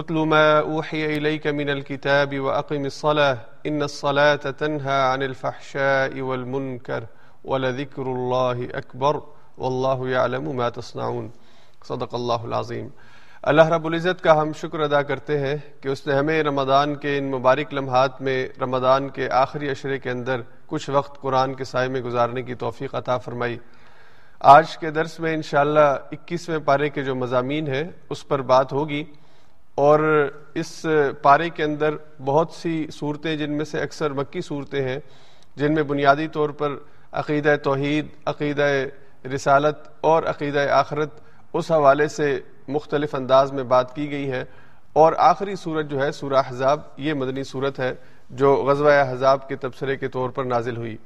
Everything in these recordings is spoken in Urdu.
اتل ما اوحي اليك من الكتاب واقم الصلاه ان الصلاه تنهى عن الفحشاء والمنكر ولذكر الله اكبر والله يعلم ما تصنعون۔ صدق اللہ العظیم۔ اللہ رب العزت کا ہم شکر ادا کرتے ہیں کہ اس نے ہمیں رمضان کے ان مبارک لمحات میں رمضان کے آخری اشرے کے اندر کچھ وقت قرآن کے سائے میں گزارنے کی توفیق عطا فرمائی۔ آج کے درس میں انشاءاللہ اکیسویں پارے کے جو مضامین ہیں اس پر بات ہوگی۔ اور اس پارے کے اندر بہت سی صورتیں جن میں سے اکثر مکی صورتیں ہیں، جن میں بنیادی طور پر عقیدہ توحید، عقیدہ رسالت اور عقیدہ آخرت اس حوالے سے مختلف انداز میں بات کی گئی ہے اور آخری صورت جو ہے، سورہ احزاب، یہ مدنی صورت ہے جو غزوہ احزاب کے تبصرے کے طور پر نازل ہوئی۔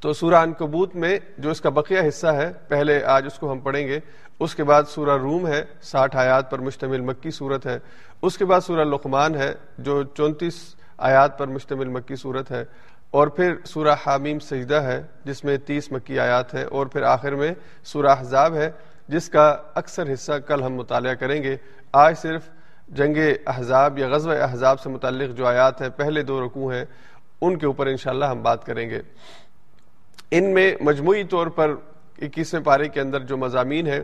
تو سورہ انکبوت میں جو اس کا بقیہ حصہ ہے، پہلے آج اس کو ہم پڑھیں گے، اس کے بعد سورہ روم ہے، ساٹھ آیات پر مشتمل مکی صورت ہے۔ اس کے بعد سورہ لقمان ہے، جو چونتیس آیات پر مشتمل مکی صورت ہے۔ اور پھر سورہ حامیم سجدہ ہے، جس میں تیس مکی آیات ہے اور پھر آخر میں سورہ احزاب ہے، جس کا اکثر حصہ کل ہم مطالعہ کریں گے۔ آج صرف جنگ احزاب یا غزوہ احزاب سے متعلق جو آیات ہیں، پہلے دو رکوع ہیں، ان کے اوپر انشاءاللہ ہم بات کریں گے۔ ان میں مجموعی طور پر اکیسویں پارے کے اندر جو مضامین ہیں،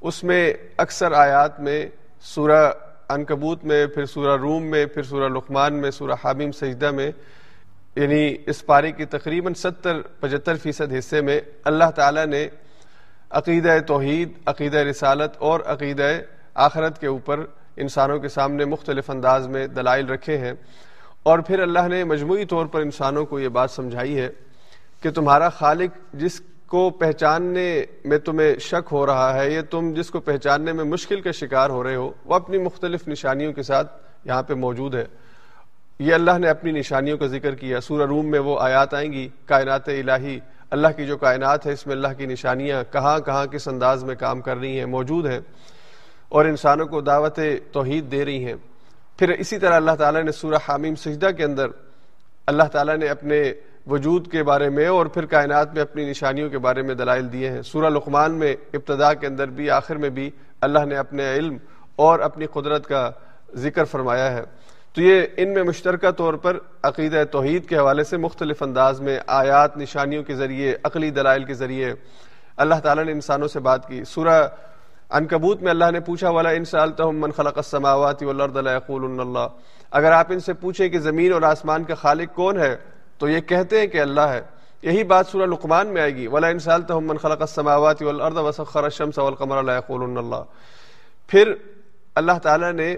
اس میں اکثر آیات میں سورہ انکبوت میں، پھر سورہ روم میں، پھر سورہ لقمان میں، سورہ حامیم سجدہ میں یعنی اس پارے کی تقریباً ستر، پچہتر فیصد حصے میں اللہ تعالیٰ نے عقیدہ توحید، عقیدہ رسالت اور عقیدہ آخرت کے اوپر انسانوں کے سامنے مختلف انداز میں دلائل رکھے ہیں۔ اور پھر اللہ نے مجموعی طور پر انسانوں کو یہ بات سمجھائی ہے کہ تمہارا خالق جس کو پہچاننے میں تمہیں شک ہو رہا ہے یا تم جس کو پہچاننے میں مشکل کا شکار ہو رہے ہو، وہ اپنی مختلف نشانیوں کے ساتھ یہاں پہ موجود ہے۔ یہ اللہ نے اپنی نشانیوں کا ذکر کیا۔ سورہ روم میں وہ آیات آئیں گی، کائنات الہی، اللہ کی جو کائنات ہے، اس میں اللہ کی نشانیاں کہاں کہاں کس انداز میں کام کر رہی ہیں موجود ہیں اور انسانوں کو دعوت توحید دے رہی ہیں۔ پھر اسی طرح اللہ تعالیٰ نے سورہ حامیم سجدہ کے اندر اللہ تعالیٰ نے اپنے وجود کے بارے میں اور پھر کائنات میں اپنی نشانیوں کے بارے میں دلائل دیے ہیں۔ سورہ لقمان میں ابتدا کے اندر بھی آخر میں بھی اللہ نے اپنے علم اور اپنی قدرت کا ذکر فرمایا ہے۔ تو یہ ان میں مشترکہ طور پر عقیدہ توحید کے حوالے سے مختلف انداز میں آیات نشانیوں کے ذریعے، عقلی دلائل کے ذریعے اللہ تعالیٰ نے انسانوں سے بات کی۔ سورہ انکبوت میں اللہ نے پوچھا والا ان سالتہم من خلق السماوات والارض لا اللہ اگر آپ ان سے پوچھیں کہ زمین اور آسمان کا خالق کون ہے تو یہ کہتے ہیں کہ اللہ ہے۔ یہی بات سورہ لقمان میں آئے گی۔ ولا انسال تو من خلق السماوات والارض وسخر الشمس والقمر لا يقولون اللہ پھر اللہ تعالیٰ نے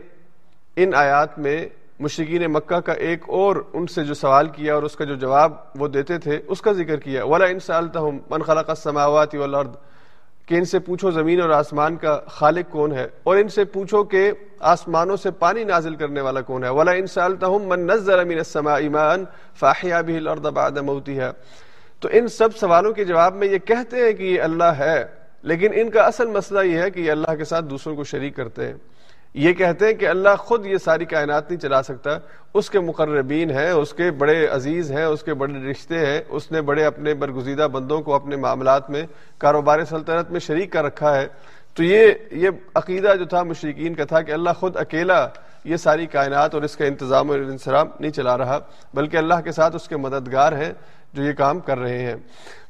ان آیات میں مشرقین مکہ کا ایک اور ان سے جو سوال کیا اور اس کا جو جواب وہ دیتے تھے، اس کا ذکر کیا۔ ولا ان من خلق السماوات والارض کہ ان سے پوچھو زمین اور آسمان کا خالق کون ہے اور ان سے پوچھو کہ آسمانوں سے پانی نازل کرنے والا کون ہے۔ ولا ان سالتہم من نظر من السماء ماء فاحيا به الارض بعد تو ان سب سوالوں کے جواب میں یہ کہتے ہیں کہ یہ اللہ ہے، لیکن ان کا اصل مسئلہ یہ ہے کہ یہ اللہ کے ساتھ دوسروں کو شریک کرتے ہیں۔ یہ کہتے ہیں کہ اللہ خود یہ ساری کائنات نہیں چلا سکتا۔ اس کے مقربین ہیں، اس کے بڑے عزیز ہیں، اس کے بڑے رشتے ہیں۔ اس نے بڑے اپنے برگزیدہ بندوں کو اپنے معاملات میں، کاروبار سلطنت میں شریک کر رکھا ہے۔ تو یہ یہ عقیدہ جو تھا مشرقین کا تھا کہ اللہ خود اکیلا یہ ساری کائنات اور اس کا انتظام اور انسرام نہیں چلا رہا، بلکہ اللہ کے ساتھ اس کے مددگار ہیں جو یہ کام کر رہے ہیں۔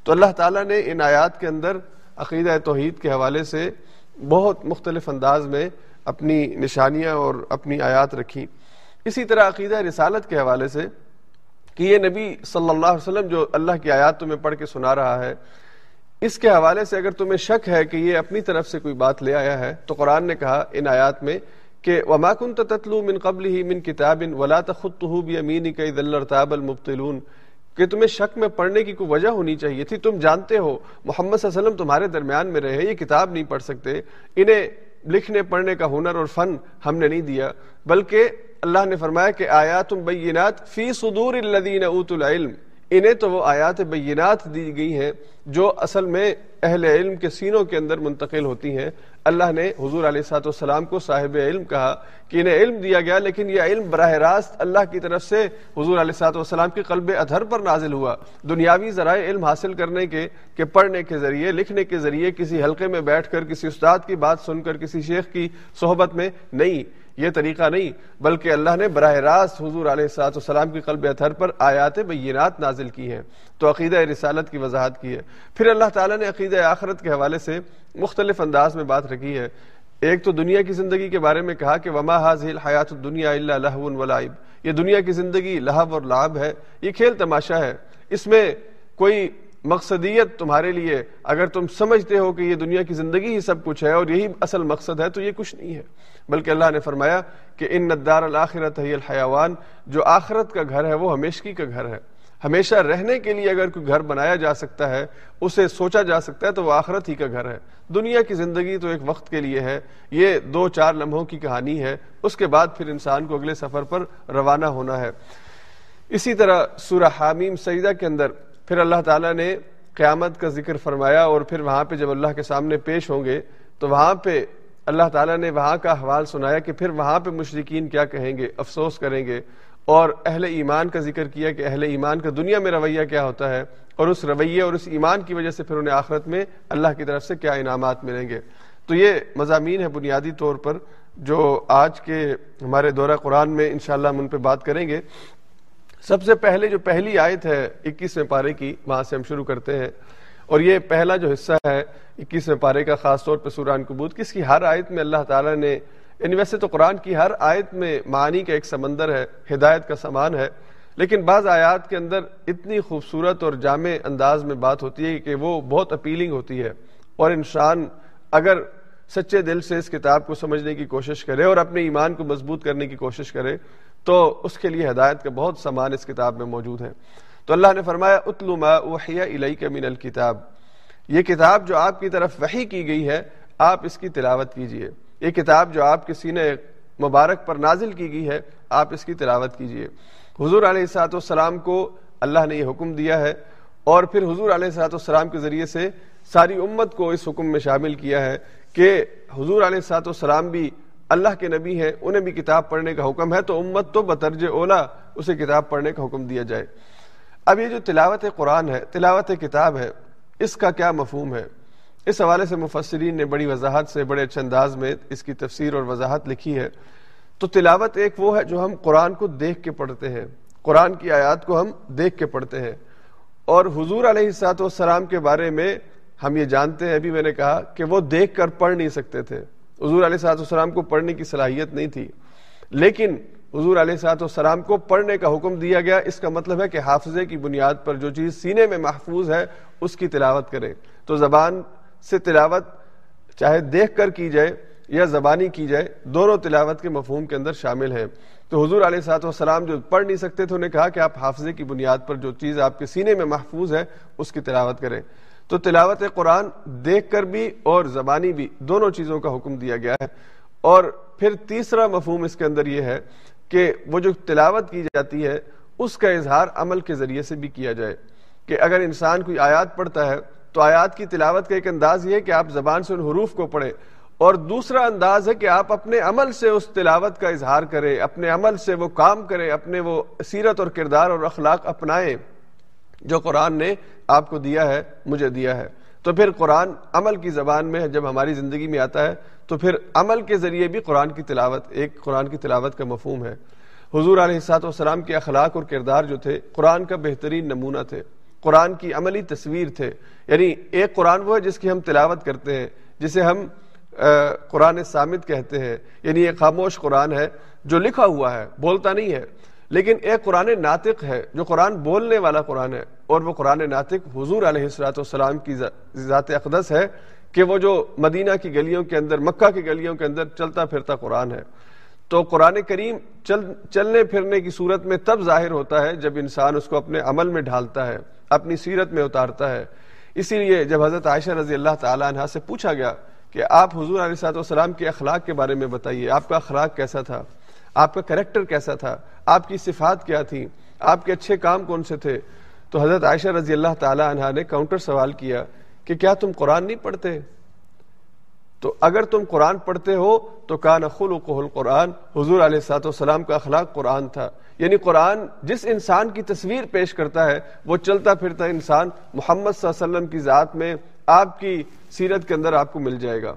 تو اللہ تعالیٰ نے ان آیات کے اندر عقیدہ توحید کے حوالے سے بہت مختلف انداز میں اپنی نشانیاں اور اپنی آیات رکھی اسی طرح عقیدہ رسالت کے حوالے سے کہ یہ نبی صلی اللہ علیہ وسلم جو اللہ کی آیات تمہیں پڑھ کے سنا رہا ہے، اس کے حوالے سے اگر تمہیں شک ہے کہ یہ اپنی طرف سے کوئی بات لے آیا ہے، تو قرآن نے کہا ان آیات میں کہ وما كنت تتلو من قبل ہی من کتاب ولا تخطه بيمينك اذا الارتاب المبطلون۔ کہ تمہیں شک میں پڑھنے کی کوئی وجہ ہونی چاہیے تھی، تم جانتے ہو، محمد صلی اللہ علیہ وسلم تمہارے درمیان میں رہے، یہ کتاب نہیں پڑھ سکتے، انہیں لکھنے پڑھنے کا ہنر اور فن ہم نے نہیں دیا، بلکہ اللہ نے فرمایا کہ آیات بینات فی صدور الذین اوت العلم، انہیں تو وہ آیات بینات دی گئی ہیں جو اصل میں اہل علم کے سینوں کے اندر منتقل ہوتی ہیں۔ اللہ نے حضور علیہ سات والسلام کو صاحب علم کہا کہ انہیں علم دیا گیا، لیکن یہ علم براہ راست اللہ کی طرف سے حضور علیہ سات والسلام کے قلب ادھر پر نازل ہوا۔ دنیاوی ذرائع علم حاصل کرنے کے کہ پڑھنے کے ذریعے، لکھنے کے ذریعے کسی حلقے میں بیٹھ کر، کسی استاد کی بات سن کر، کسی شیخ کی صحبت میں نہیں۔ یہ طریقہ نہیں، بلکہ اللہ نے براہ راست حضور علیہ السلاۃ والسلام کی قلب اتھر پر آیات بینات نازل کی ہیں، تو عقیدہ رسالت کی وضاحت کی ہے۔ پھر اللہ تعالیٰ نے عقیدہ آخرت کے حوالے سے مختلف انداز میں بات رکھی ہے۔ ایک تو دنیا کی زندگی کے بارے میں کہا کہ وما حاضل حیات دنیا اللہ لہو ولائب یہ دنیا کی زندگی لہب اور لعب ہے، یہ کھیل تماشا ہے۔ اس میں کوئی مقصدیت تمہارے لیے، اگر تم سمجھتے ہو کہ یہ دنیا کی زندگی ہی سب کچھ ہے اور یہی اصل مقصد ہے، تو یہ کچھ نہیں ہے۔ بلکہ اللہ نے فرمایا کہ ان ندار الآخرت الحیوان، جو آخرت کا گھر ہے وہ ہمیشگی کا گھر ہے۔ ہمیشہ رہنے کے لیے اگر کوئی گھر بنایا جا سکتا ہے، اسے سوچا جا سکتا ہے تو وہ آخرت ہی کا گھر ہے۔ دنیا کی زندگی تو ایک وقت کے لیے ہے، یہ دو چار لمحوں کی کہانی ہے۔ اس کے بعد پھر انسان کو اگلے سفر پر روانہ ہونا ہے۔ اسی طرح سورہ حامیم سیدہ کے اندر پھر اللہ تعالیٰ نے قیامت کا ذکر فرمایا اور پھر وہاں پہ جب اللہ کے سامنے پیش ہوں گے تو وہاں پہ اللہ تعالیٰ نے وہاں کا حوال سنایا کہ پھر وہاں پہ مشرقین کیا کہیں گے، افسوس کریں گے اور اہل ایمان کا ذکر کیا کہ اہل ایمان کا دنیا میں رویہ کیا ہوتا ہے اور اس رویے اور اس ایمان کی وجہ سے پھر انہیں آخرت میں اللہ کی طرف سے کیا انعامات ملیں گے۔ تو یہ مضامین ہے بنیادی طور پر جو آج کے ہمارے دورہ قرآن میں انشاءاللہ ہم ان پہ بات کریں گے۔ سب سے پہلے جو پہلی آیت ہے اکیسویں پارے کی، وہاں سے ہم شروع کرتے ہیں۔ اور یہ پہلا جو حصہ ہے اکیسویں پارے کا خاص طور پہ سوران کبوت کس کی ہر آیت میں اللہ تعالیٰ نے یعنی ویسے تو قرآن کی ہر آیت میں معنی کا ایک سمندر ہے، ہدایت کا سامان ہے، لیکن بعض آیات کے اندر اتنی خوبصورت اور جامع انداز میں بات ہوتی ہے کہ وہ بہت اپیلنگ ہوتی ہے۔ اور انسان اگر سچے دل سے اس کتاب کو سمجھنے کی کوشش کرے اور اپنے ایمان کو مضبوط کرنے کی کوشش کرے، تو اس کے لیے ہدایت کا بہت سامان اس کتاب میں موجود ہے۔ تو اللہ نے فرمایا، اتلو ما اوحی الیک من الکتاب۔ یہ کتاب جو آپ کی طرف وحی کی گئی ہے، آپ اس کی تلاوت کیجیے۔ یہ کتاب جو آپ کے سینے مبارک پر نازل کی گئی ہے، آپ اس کی تلاوت کیجیے۔ حضور علیہ السلاۃ والسلام کو اللہ نے یہ حکم دیا ہے اور پھر حضور علیہ السلاۃ والسلام کے ذریعے سے ساری امت کو اس حکم میں شامل کیا ہے کہ حضور علیہ السلاۃ والسلام بھی اللہ کے نبی ہیں، انہیں بھی کتاب پڑھنے کا حکم ہے، تو امت تو بترج اولا اسے کتاب پڑھنے کا حکم دیا جائے۔ اب یہ جو تلاوت قرآن ہے، تلاوت کتاب ہے، اس کا کیا مفہوم ہے؟ اس حوالے سے مفسرین نے بڑی وضاحت سے، بڑے اچھے انداز میں اس کی تفسیر اور وضاحت لکھی ہے۔ تو تلاوت ایک وہ ہے جو ہم قرآن کو دیکھ کے پڑھتے ہیں۔ قرآن کی آیات کو ہم دیکھ کے پڑھتے ہیں۔ اور حضور علیہ السلاط والسلام کے بارے میں ہم یہ جانتے ہیں، ابھی میں نے کہا کہ وہ دیکھ کر پڑھ نہیں سکتے تھے۔ حضور علیہ صاحب السلام کو پڑھنے کی صلاحیت نہیں تھی۔ لیکن حضور علیہ صاحب السلام کو پڑھنے کا حکم دیا گیا۔ اس کا مطلب ہے کہ حافظے کی بنیاد پر جو چیز سینے میں محفوظ ہے، اس کی تلاوت کریں۔ تو زبان سے تلاوت چاہے دیکھ کر کی جائے یا زبانی کی جائے، دونوں تلاوت کے مفہوم کے اندر شامل ہیں۔ تو حضور علیہ صاحب والسلام جو پڑھ نہیں سکتے تھے، انہیں کہا کہ آپ حافظے کی بنیاد پر جو چیز آپ کے سینے میں محفوظ ہے، اس کی تلاوت کریں۔ تو تلاوت قرآن دیکھ کر بھی اور زبانی بھی دونوں چیزوں کا حکم دیا گیا ہے۔ اور پھر تیسرا مفہوم اس کے اندر یہ ہے کہ وہ جو تلاوت کی جاتی ہے، اس کا اظہار عمل کے ذریعے سے بھی کیا جائے۔ کہ اگر انسان کوئی آیات پڑھتا ہے، تو آیات کی تلاوت کا ایک انداز یہ ہے کہ آپ زبان سے ان حروف کو پڑھیں۔ اور دوسرا انداز ہے کہ آپ اپنے عمل سے اس تلاوت کا اظہار کریں، اپنے عمل سے وہ کام کریں، اپنے وہ سیرت اور کردار اور اخلاق اپنائیں، جو قرآن نے آپ کو دیا ہے، مجھے دیا ہے۔ تو پھر قرآن عمل کی زبان میں جب ہماری زندگی میں آتا ہے، تو پھر عمل کے ذریعے بھی قرآن کی تلاوت، ایک قرآن کی تلاوت کا مفہوم ہے۔ حضور علیہ سات والسلام کے اخلاق اور کردار جو تھے، قرآن کا بہترین نمونہ تھے۔ قرآن کی عملی تصویر تھے۔ یعنی ایک قرآن وہ ہے جس کی ہم تلاوت کرتے ہیں، جسے ہم قرآن سامد کہتے ہیں۔ یعنی ایک خاموش قرآن ہے جو لکھا ہوا ہے، بولتا نہیں ہے۔ لیکن ایک قرآن ناطق ہے، جو قرآن بولنے والا قرآن ہے۔ اور وہ قرآن ناطق حضور علیہ السلاۃ والسلام کی ذات اقدس ہے کہ وہ جو مدینہ کی گلیوں کے اندر، مکہ کی گلیوں کے اندر چلتا پھرتا قرآن ہے۔ تو قرآن کریم چل چلنے پھرنے کی صورت میں تب ظاہر ہوتا ہے جب انسان اس کو اپنے عمل میں ڈھالتا ہے، اپنی سیرت میں اتارتا ہے۔ اسی لیے جب حضرت عائشہ رضی اللہ تعالیٰ عنہ سے پوچھا گیا کہ آپ حضور علیہ صاحب والسلام کے اخلاق کے بارے میں بتائیے، آپ کا اخلاق کیسا تھا؟ آپ کا کریکٹر کیسا تھا؟ آپ کی صفات کیا تھی آپ کے اچھے کام کون سے تھے؟ تو حضرت عائشہ رضی اللہ تعالی عنہ نے کاؤنٹر سوال کیا کہ کیا تم قرآن نہیں پڑھتے؟ تو اگر تم قرآن پڑھتے ہو تو کان خلق القرآن، حضور علیہ سات والسلام کا اخلاق قرآن تھا۔ یعنی قرآن جس انسان کی تصویر پیش کرتا ہے، وہ چلتا پھرتا انسان محمد صلی اللہ علیہ وسلم کی ذات میں آپ کی سیرت کے اندر آپ کو مل جائے گا۔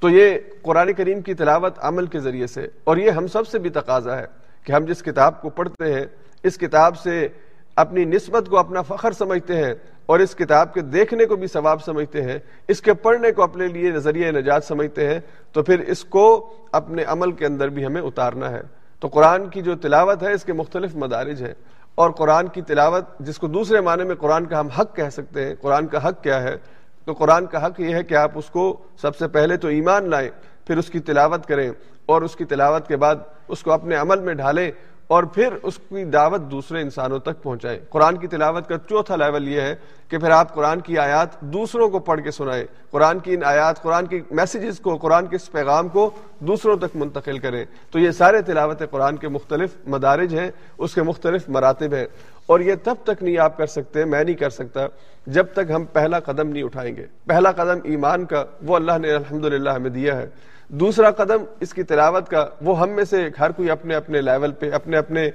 تو یہ قرآن کریم کی تلاوت عمل کے ذریعے سے، اور یہ ہم سب سے بھی تقاضا ہے کہ ہم جس کتاب کو پڑھتے ہیں، اس کتاب سے اپنی نسبت کو اپنا فخر سمجھتے ہیں اور اس کتاب کے دیکھنے کو بھی ثواب سمجھتے ہیں، اس کے پڑھنے کو اپنے لیے نظریہ نجات سمجھتے ہیں، تو پھر اس کو اپنے عمل کے اندر بھی ہمیں اتارنا ہے۔ تو قرآن کی جو تلاوت ہے، اس کے مختلف مدارج ہیں۔ اور قرآن کی تلاوت، جس کو دوسرے معنی میں قرآن کا ہم حق کہہ سکتے ہیں، قرآن کا حق کیا ہے؟ تو قرآن کا حق یہ ہے کہ آپ اس کو سب سے پہلے تو ایمان لائیں، پھر اس کی تلاوت کریں اور اس کی تلاوت کے بعد اس کو اپنے عمل میں ڈھالیں۔ اور پھر اس کی دعوت دوسرے انسانوں تک پہنچائے۔ قرآن کی تلاوت کا چوتھا لیول یہ ہے کہ پھر آپ قرآن کی آیات دوسروں کو پڑھ کے سنائیں۔ قرآن کی ان آیات، قرآن کی میسیجز کو، قرآن کے اس پیغام کو دوسروں تک منتقل کریں۔ تو یہ سارے تلاوت قرآن کے مختلف مدارج ہیں، اس کے مختلف مراتب ہیں۔ اور یہ تب تک نہیں آپ کر سکتے، میں نہیں کر سکتا جب تک ہم پہلا قدم نہیں اٹھائیں گے۔ پہلا قدم ایمان کا، وہ اللہ نے الحمد ہمیں دیا ہے۔ دوسرا قدم اس کی تلاوت کا، وہ ہم میں سے ہر کوئی اپنے اپنے لیول پہ، اپنے اپنے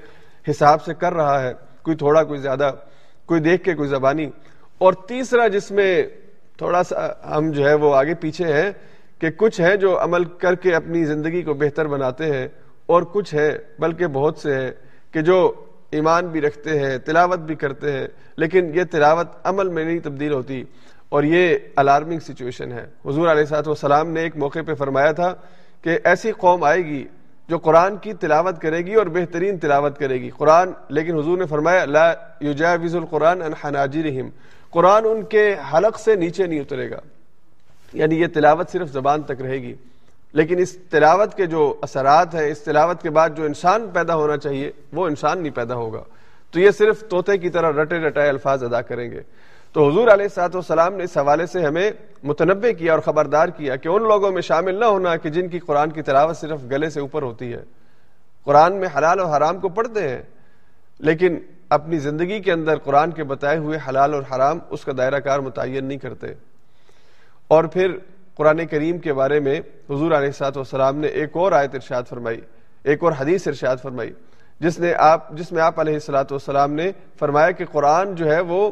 حساب سے کر رہا ہے، کوئی تھوڑا، کوئی زیادہ، کوئی دیکھ کے، کوئی زبانی۔ اور تیسرا جس میں تھوڑا سا ہم جو ہے وہ آگے پیچھے ہیں کہ کچھ ہیں جو عمل کر کے اپنی زندگی کو بہتر بناتے ہیں اور کچھ ہے بلکہ بہت سے ہیں کہ جو ایمان بھی رکھتے ہیں، تلاوت بھی کرتے ہیں، لیکن یہ تلاوت عمل میں نہیں تبدیل ہوتی۔ اور یہ الارمنگ سچویشن ہے۔ حضور علیہ صاحب والسلام نے ایک موقع پہ فرمایا تھا کہ ایسی قوم آئے گی جو قرآن کی تلاوت کرے گی اور بہترین تلاوت کرے گی۔ قرآن، لیکن حضور نے فرمایا، لا یجاوز القرآن ان حناجرہم۔ قرآن ان کے حلق سے نیچے نہیں اترے گا۔ یعنی یہ تلاوت صرف زبان تک رہے گی۔ لیکن اس تلاوت کے جو اثرات ہیں، اس تلاوت کے بعد جو انسان پیدا ہونا چاہیے، وہ انسان نہیں پیدا ہوگا۔ تو یہ صرف طوطے کی طرح رٹے رٹائے الفاظ ادا کریں گے۔ تو حضور علیہ سات والسلام نے اس حوالے سے ہمیں متنوع کیا اور خبردار کیا کہ ان لوگوں میں شامل نہ ہونا کہ جن کی قرآن کی تلاوت صرف گلے سے اوپر ہوتی ہے۔ قرآن میں حلال اور حرام کو پڑھتے ہیں، لیکن اپنی زندگی کے اندر قرآن کے بتائے ہوئے حلال اور حرام اس کا دائرہ کار متعین نہیں کرتے۔ اور پھر قرآن کریم کے بارے میں حضور علیہ سات والسلام نے ایک اور آیت ارشاد فرمائی، ایک اور حدیث ارشاد فرمائی، جس نے آپ، جس میں آپ علیہ السلاۃ والسلام نے فرمایا کہ قرآن جو ہے وہ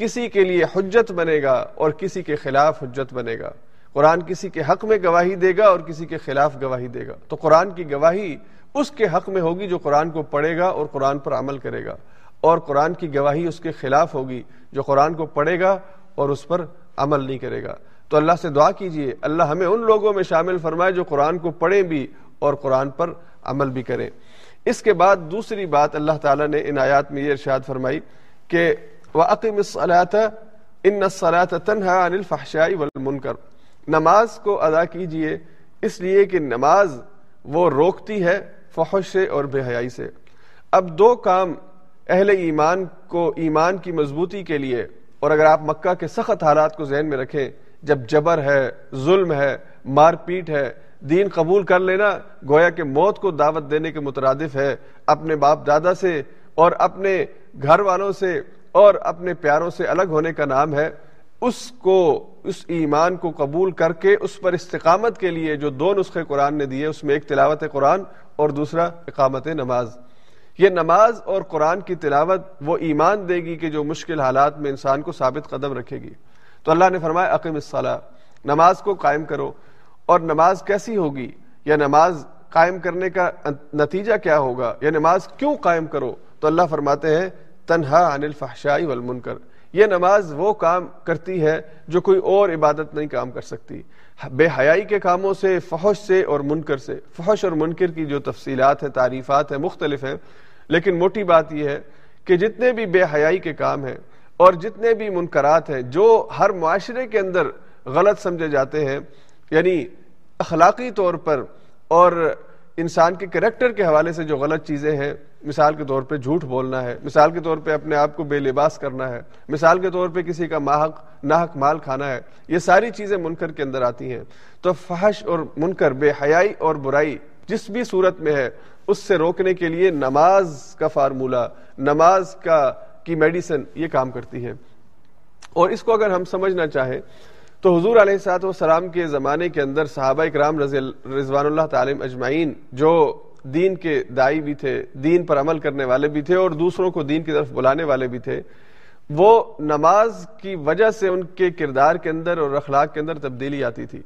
کسی کے لیے حجت بنے گا اور کسی کے خلاف حجت بنے گا۔ قرآن کسی کے حق میں گواہی دے گا اور کسی کے خلاف گواہی دے گا۔ تو قرآن کی گواہی اس کے حق میں ہوگی جو قرآن کو پڑھے گا اور قرآن پر عمل کرے گا۔ اور قرآن کی گواہی اس کے خلاف ہوگی جو قرآن کو پڑھے گا اور اس پر عمل نہیں کرے گا۔ تو اللہ سے دعا کیجیے، اللہ ہمیں ان لوگوں میں شامل فرمائے جو قرآن کو پڑھیں بھی اور قرآن پر عمل بھی کریں۔ اس کے بعد دوسری بات اللہ تعالیٰ نے ان آیات میں یہ ارشاد فرمائی کہ وَأَقِمِ الصَّلَاةَ إِنَّ الصَّلَاةَ تَنْهَا عَنِ الْفَحْشَاءِ وَالْمُنْكَرِ نماز کو ادا کیجیے، اس لیے کہ نماز وہ روکتی ہے فحش سے اور بے حیائی سے۔ اب دو کام اہل ایمان کو، ایمان کی مضبوطی کے لیے، اور اگر آپ مکہ کے سخت حالات کو ذہن میں رکھیں، جب جبر ہے، ظلم ہے، مار پیٹ ہے، دین قبول کر لینا گویا کہ موت کو دعوت دینے کے مترادف ہے، اپنے باپ دادا سے اور اپنے گھر والوں سے اور اپنے پیاروں سے الگ ہونے کا نام ہے، اس کو، اس ایمان کو قبول کر کے، اس پر استقامت کے لیے جو دو نسخے قرآن نے دیے، اس میں ایک تلاوت قرآن اور دوسرا اقامت نماز۔ یہ نماز اور قرآن کی تلاوت وہ ایمان دے گی کہ جو مشکل حالات میں انسان کو ثابت قدم رکھے گی۔ تو اللہ نے فرمایا عقیم الصلاح نماز کو قائم کرو۔ اور نماز کیسی ہوگی؟ یا نماز قائم کرنے کا نتیجہ کیا ہوگا؟ یا نماز کیوں قائم کرو؟ تو اللہ فرماتے ہیں تنہا عن الفحشائی والمنکر۔ یہ نماز وہ کام کرتی ہے جو کوئی اور عبادت نہیں کام کر سکتی۔ بے حیائی کے کاموں سے، فحش سے اور منکر سے۔ فحش اور منکر کی جو تفصیلات ہیں، تعریفات ہیں، مختلف ہیں۔ لیکن موٹی بات یہ ہے کہ جتنے بھی بے حیائی کے کام ہیں اور جتنے بھی منکرات ہیں، جو ہر معاشرے کے اندر غلط سمجھے جاتے ہیں یعنی اخلاقی طور پر اور انسان کے کریکٹر کے حوالے سے جو غلط چیزیں ہیں، مثال کے طور پہ جھوٹ بولنا ہے، مثال کے طور پہ اپنے آپ کو بے لباس کرنا ہے، مثال کے طور پہ کسی کا ماحق، ناحق مال کھانا ہے، یہ ساری چیزیں منکر کے اندر آتی ہیں۔ تو فحش اور منکر، بے حیائی اور برائی جس بھی صورت میں ہے، اس سے روکنے کے لیے نماز کا فارمولہ نماز کا کی میڈیسن یہ کام کرتی ہے۔ اور اس کو اگر ہم سمجھنا چاہیں تو حضور علیہ سات وسلام کے زمانے کے اندر صحابہ اکرام رضوان اللہ تعالیم اجمعین جو دین کے دائی بھی تھے، دین پر عمل کرنے والے بھی تھے اور دوسروں کو دین کی طرف بلانے والے بھی تھے، وہ نماز کی وجہ سے ان کے کردار کے اندر اور اخلاق کے اندر تبدیلی آتی تھی۔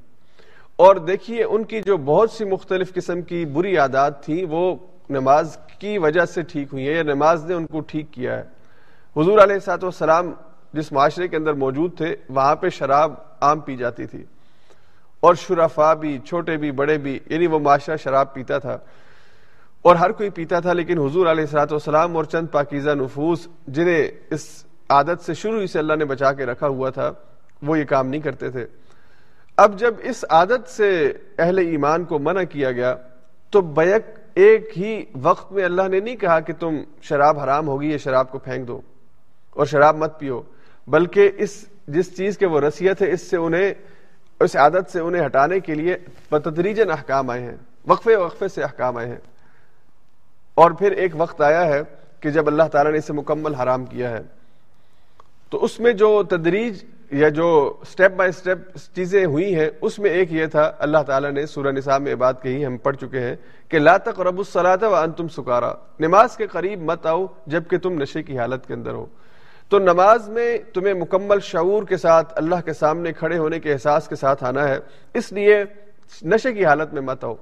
اور دیکھیے ان کی جو بہت سی مختلف قسم کی بری عادات تھیں، وہ نماز کی وجہ سے ٹھیک ہوئی ہیں یا نماز نے ان کو ٹھیک کیا ہے۔ حضور علیہ سات وسلام جس معاشرے کے اندر موجود تھے، وہاں پہ شراب عام پی جاتی تھی۔ اور شرفا بھی، چھوٹے بھی، بڑے بھی یعنی وہ معاشرہ شراب پیتا تھا۔ اور ہر کوئی پیتا تھا، لیکن حضور علیہ السلاۃ والسلام اور چند پاکیزہ نفوس، جنہیں اس عادت سے شروع ہی سے اللہ نے بچا کے رکھا ہوا تھا، وہ یہ کام نہیں کرتے تھے۔ اب جب اس عادت سے اہل ایمان کو منع کیا گیا، تو بیک ایک ہی وقت میں اللہ نے نہیں کہا کہ تم شراب حرام ہوگی یا شراب کو پھینک دو، اور شراب مت پیو۔ بلکہ اس جس چیز کے وہ رسیت ہے، اس سے انہیں، اس عادت سے انہیں ہٹانے کے لیے بتدریجن احکام آئے ہیں۔ وقفے وقفے سے احکام آئے ہیں۔ اور پھر ایک وقت آیا ہے کہ جب اللہ تعالیٰ نے اسے مکمل حرام کیا ہے۔ تو اس میں جو تدریج یا جو سٹیپ بائی سٹیپ چیزیں ہوئی ہیں، اس میں ایک یہ تھا، اللہ تعالیٰ نے سورہ نساء میں بات کہی، ہم پڑھ چکے ہیں کہ لا تقربوا الصلاة وانتم سکارا۔ نماز کے قریب مت آؤ جبکہ تم نشے کی حالت کے اندر ہو۔ تو نماز میں تمہیں مکمل شعور کے ساتھ اللہ کے سامنے کھڑے ہونے کے احساس کے ساتھ آنا ہے، اس لیے نشے کی حالت میں مت آؤ۔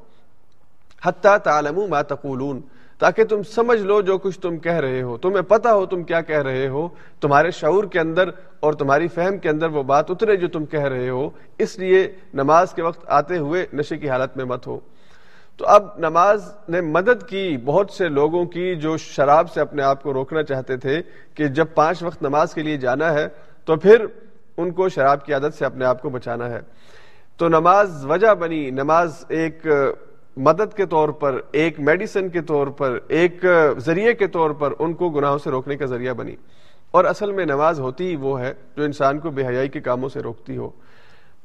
حتیٰ تعلموا ما تقولون، تاکہ تم سمجھ لو جو کچھ تم کہہ رہے ہو۔ تمہیں پتا ہو تم کیا کہہ رہے ہو۔ تمہارے شعور کے اندر اور تمہاری فہم کے اندر وہ بات اترے جو تم کہہ رہے ہو۔ اس لیے نماز کے وقت آتے ہوئے نشے کی حالت میں مت ہو۔ تو اب نماز نے مدد کی بہت سے لوگوں کی جو شراب سے اپنے آپ کو روکنا چاہتے تھے کہ جب پانچ وقت نماز کے لیے جانا ہے تو پھر ان کو شراب کی عادت سے اپنے آپ کو بچانا ہے۔ تو نماز وجہ بنی، نماز ایک مدد کے طور پر، ایک میڈیسن کے طور پر، ایک ذریعے کے طور پر ان کو گناہوں سے روکنے کا ذریعہ بنی۔ اور اصل میں نماز ہوتی ہی وہ ہے جو انسان کو بے حیائی کے کاموں سے روکتی ہو۔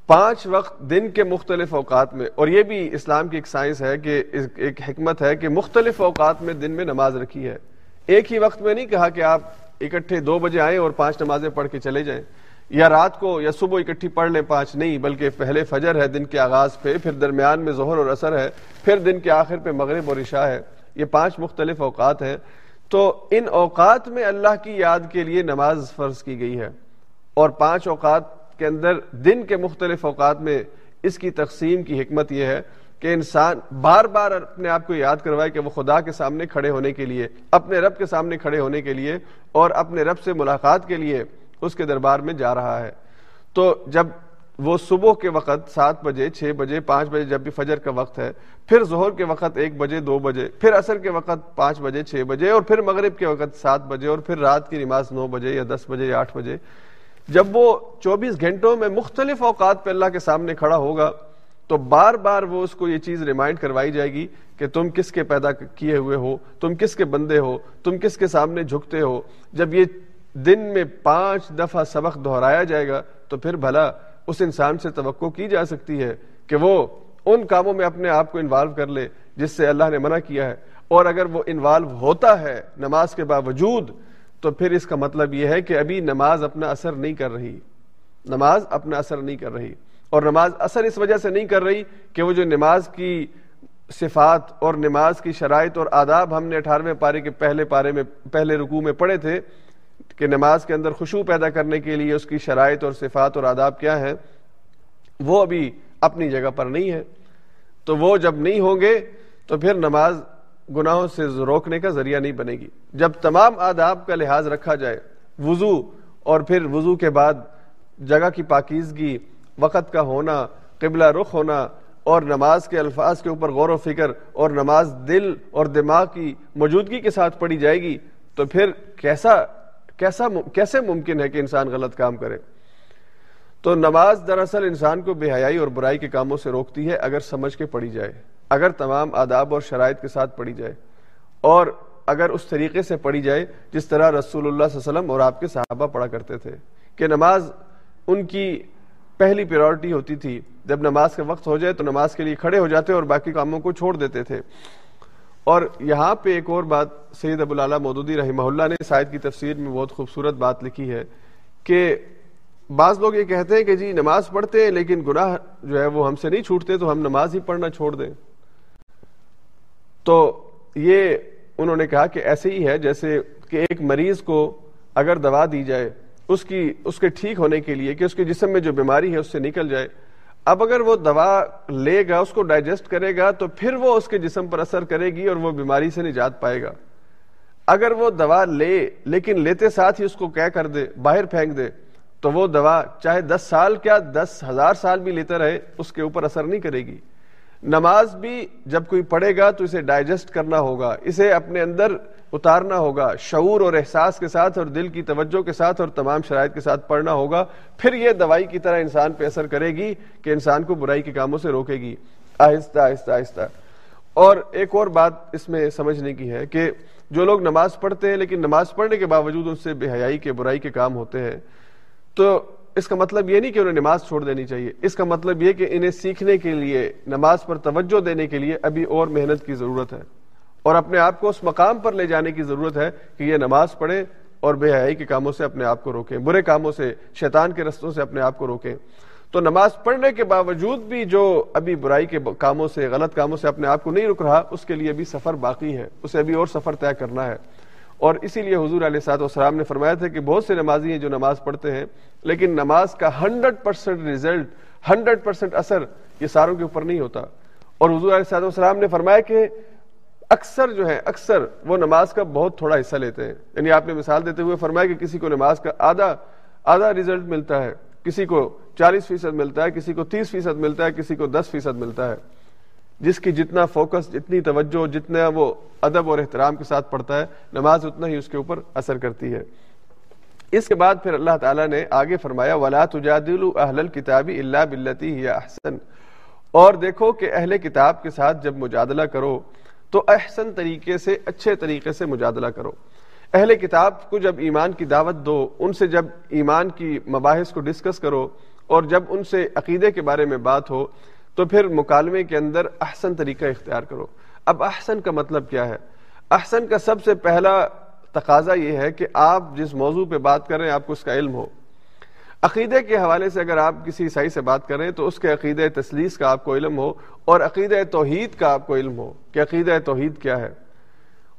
پانچ وقت دن کے مختلف اوقات میں، اور یہ بھی اسلام کی ایک سائنس ہے کہ ایک حکمت ہے کہ مختلف اوقات میں دن میں نماز رکھی ہے۔ ایک ہی وقت میں نہیں کہا کہ آپ اکٹھے دو بجے آئیں اور پانچ نمازیں پڑھ کے چلے جائیں۔ یا رات کو یا صبح اکٹھی پڑھ لیں، پانچ نہیں، بلکہ پہلے فجر ہے، دن کے آغاز پہ، پھر درمیان میں ظہر اور اثر ہے، پھر دن کے آخر پہ مغرب اور عشاء ہے۔ یہ پانچ مختلف اوقات ہیں۔ تو ان اوقات میں اللہ کی یاد کے لیے نماز فرض کی گئی ہے۔ اور پانچ اوقات کے اندر دن کے مختلف اوقات میں اس کی تقسیم کی حکمت یہ ہے کہ انسان بار بار اپنے آپ کو یاد کروائے کہ وہ خدا کے سامنے کھڑے ہونے کے لیے، اپنے رب کے سامنے کھڑے ہونے کے لیے اور اپنے رب سے ملاقات کے لیے اس کے دربار میں جا رہا ہے۔ تو جب وہ صبح کے وقت سات بجے، چھ بجے، پانچ بجے جب بھی فجر کا وقت ہے، پھر ظہر کے وقت ایک بجے، دو بجے، پھر عصر کے وقت پانچ بجے، چھ بجے اور پھر مغرب کے وقت سات بجے اور پھر رات کی نماز نو بجے یا دس بجے یا آٹھ بجے جب وہ چوبیس گھنٹوں میں مختلف اوقات پہ اللہ کے سامنے کھڑا ہوگا، تو بار بار وہ اس کو یہ چیز ریمائنڈ کروائی جائے گی کہ تم کس کے پیدا کیے ہوئے ہو، تم کس کے بندے ہو، تم کس کے سامنے جھکتے ہو۔ جب یہ دن میں پانچ دفعہ سبق دہرایا جائے گا، تو پھر بھلا اس انسان سے توقع کی جا سکتی ہے کہ وہ ان کاموں میں اپنے آپ کو انوالو کر لے، جس سے اللہ نے منع کیا ہے۔ اور اگر وہ انوالو ہوتا ہے نماز کے باوجود تو پھر اس کا مطلب یہ ہے کہ ابھی نماز اپنا اثر نہیں کر رہی۔ نماز اپنا اثر نہیں کر رہی۔ اور نماز اثر اس وجہ سے نہیں کر رہی کہ وہ جو نماز کی صفات اور نماز کی شرائط اور آداب ہم نے اٹھارہویں پارے کے پہلے پارے میں، پہلے رکوع میں پڑھے تھے کہ نماز کے اندر خوشبو پیدا کرنے کے لیے اس کی شرائط اور صفات اور آداب کیا ہے وہ ابھی اپنی جگہ پر نہیں ہے۔ تو وہ جب نہیں ہوں گے تو پھر نماز گناہوں سے روکنے کا ذریعہ نہیں بنے گی۔ جب تمام آداب کا لحاظ رکھا جائے، وضو اور پھر وضو کے بعد جگہ کی پاکیزگی، وقت کا ہونا، قبلہ رخ ہونا اور نماز کے الفاظ کے اوپر غور و فکر اور نماز دل اور دماغ کی موجودگی کے ساتھ پڑھی جائے گی، تو پھر کیسا کیسا کیسے ممکن ہے کہ انسان غلط کام کرے؟ تو نماز دراصل انسان کو بے حیائی اور برائی کے کاموں سے روکتی ہے، اگر سمجھ کے پڑھی جائے۔ اگر تمام آداب اور شرائط کے ساتھ پڑھی جائے اور اگر اس طریقے سے پڑھی جائے جس طرح رسول اللہ صلی اللہ علیہ وسلم اور آپ کے صحابہ پڑھا کرتے تھے کہ نماز ان کی پہلی پیورٹی ہوتی تھی۔ جب نماز کا وقت ہو جائے تو نماز کے لیے کھڑے ہو جاتے اور باقی کاموں کو چھوڑ دیتے تھے۔ اور یہاں پہ ایک اور بات سید ابو اللہ مودودی رحمہ اللہ نے شاید کی تفسیر میں بہت خوبصورت بات لکھی ہے کہ بعض لوگ یہ کہتے ہیں کہ جی نماز پڑھتے ہیں لیکن گناہ جو ہے وہ ہم سے نہیں چھوٹتے تو ہم نماز ہی پڑھنا چھوڑ دیں۔ تو یہ انہوں نے کہا کہ ایسے ہی ہے جیسے کہ ایک مریض کو اگر دوا دی جائے، اس کی، اس کے ٹھیک ہونے کے لیے کہ اس کے جسم میں جو بیماری ہے اس سے نکل جائے۔ اب اگر وہ دوا لے گا، اس کو ڈائجسٹ کرے گا، تو پھر وہ اس کے جسم پر اثر کرے گی اور وہ بیماری سے نجات پائے گا۔ اگر وہ دوا لے، لیکن لیتے ساتھ ہی اس کو کیا کر دے، باہر پھینک دے، تو وہ دوا چاہے دس سال کیا دس ہزار سال بھی لیتا رہے، اس کے اوپر اثر نہیں کرے گی۔ نماز بھی جب کوئی پڑھے گا تو اسے ڈائجسٹ کرنا ہوگا، اسے اپنے اندر اتارنا ہوگا، شعور اور احساس کے ساتھ اور دل کی توجہ کے ساتھ اور تمام شرائط کے ساتھ پڑھنا ہوگا، پھر یہ دوائی کی طرح انسان پہ اثر کرے گی کہ انسان کو برائی کے کاموں سے روکے گی۔ آہستہ آہستہ آہستہ۔ اور ایک اور بات اس میں سمجھنے کی ہے کہ جو لوگ نماز پڑھتے ہیں لیکن نماز پڑھنے کے باوجود ان سے بے حیائی کے برائی کے کام ہوتے ہیں، تو اس کا مطلب یہ نہیں کہ انہیں نماز چھوڑ دینی چاہیے۔ اس کا مطلب یہ کہ انہیں سیکھنے کے لیے، نماز پر توجہ دینے کے لیے ابھی اور محنت کی ضرورت ہے۔ اور اپنے آپ کو اس مقام پر لے جانے کی ضرورت ہے کہ یہ نماز پڑھے اور بے حیائی کے کاموں سے اپنے آپ کو روکیں، برے کاموں سے، شیطان کے رستوں سے اپنے آپ کو روکیں۔ تو نماز پڑھنے کے باوجود بھی جو ابھی برائی کے کاموں سے، غلط کاموں سے اپنے آپ کو نہیں رک رہا، اس کے لیے ابھی سفر باقی ہے۔ اسے ابھی اور سفر طے کرنا ہے۔ اور اسی لیے حضور علیہ سات وسلام نے فرمایا تھا کہ بہت سے نمازی ہیں جو نماز پڑھتے ہیں، لیکن نماز کا hundred percent result hundred percent اثر یہ ساروں کے اوپر نہیں ہوتا۔ اور حضور علیہ سات وسلام نے فرمایا کہ اکثر جو ہے، اکثر وہ نماز کا بہت تھوڑا حصہ لیتے ہیں۔ یعنی آپ نے مثال دیتے ہوئے فرمایا کہ کسی کو نماز کا آدھا آدھا ریزلٹ ملتا ہے، کسی کو چالیس فیصد ملتا ہے، کسی کو تیس فیصد ملتا ہے، کسی کو دس فیصد ملتا ہے۔ جس کی جتنا فوکس، جتنی توجہ، جتنا وہ ادب اور احترام کے ساتھ پڑھتا ہے، نماز اتنا ہی اس کے اوپر اثر کرتی ہے۔ اس کے بعد پھر اللہ تعالیٰ نے آگے فرمایا، ولا تجادل اہل کتابی اللہ بلتی یا احسن اور دیکھو کہ اہل کتاب کے ساتھ جب مجادلہ کرو، تو احسن طریقے سے، اچھے طریقے سے مجادلہ کرو۔ اہل کتاب کو جب ایمان کی دعوت دو، ان سے جب ایمان کی مباحث کو ڈسکس کرو، اور جب ان سے عقیدے کے بارے میں بات ہو تو پھر مکالمے کے اندر احسن طریقہ اختیار کرو۔ اب احسن کا مطلب کیا ہے؟ احسن کا سب سے پہلا تقاضا یہ ہے کہ آپ جس موضوع پہ بات کر رہے ہیں، آپ کو اس کا علم ہو۔ عقیدے کے حوالے سے اگر آپ کسی عیسائی سے بات کریں، تو اس کے عقیدہ تسلیس کا آپ کو علم ہو اور عقیدہ توحید کا آپ کو علم ہو کہ عقیدہ توحید کیا ہے۔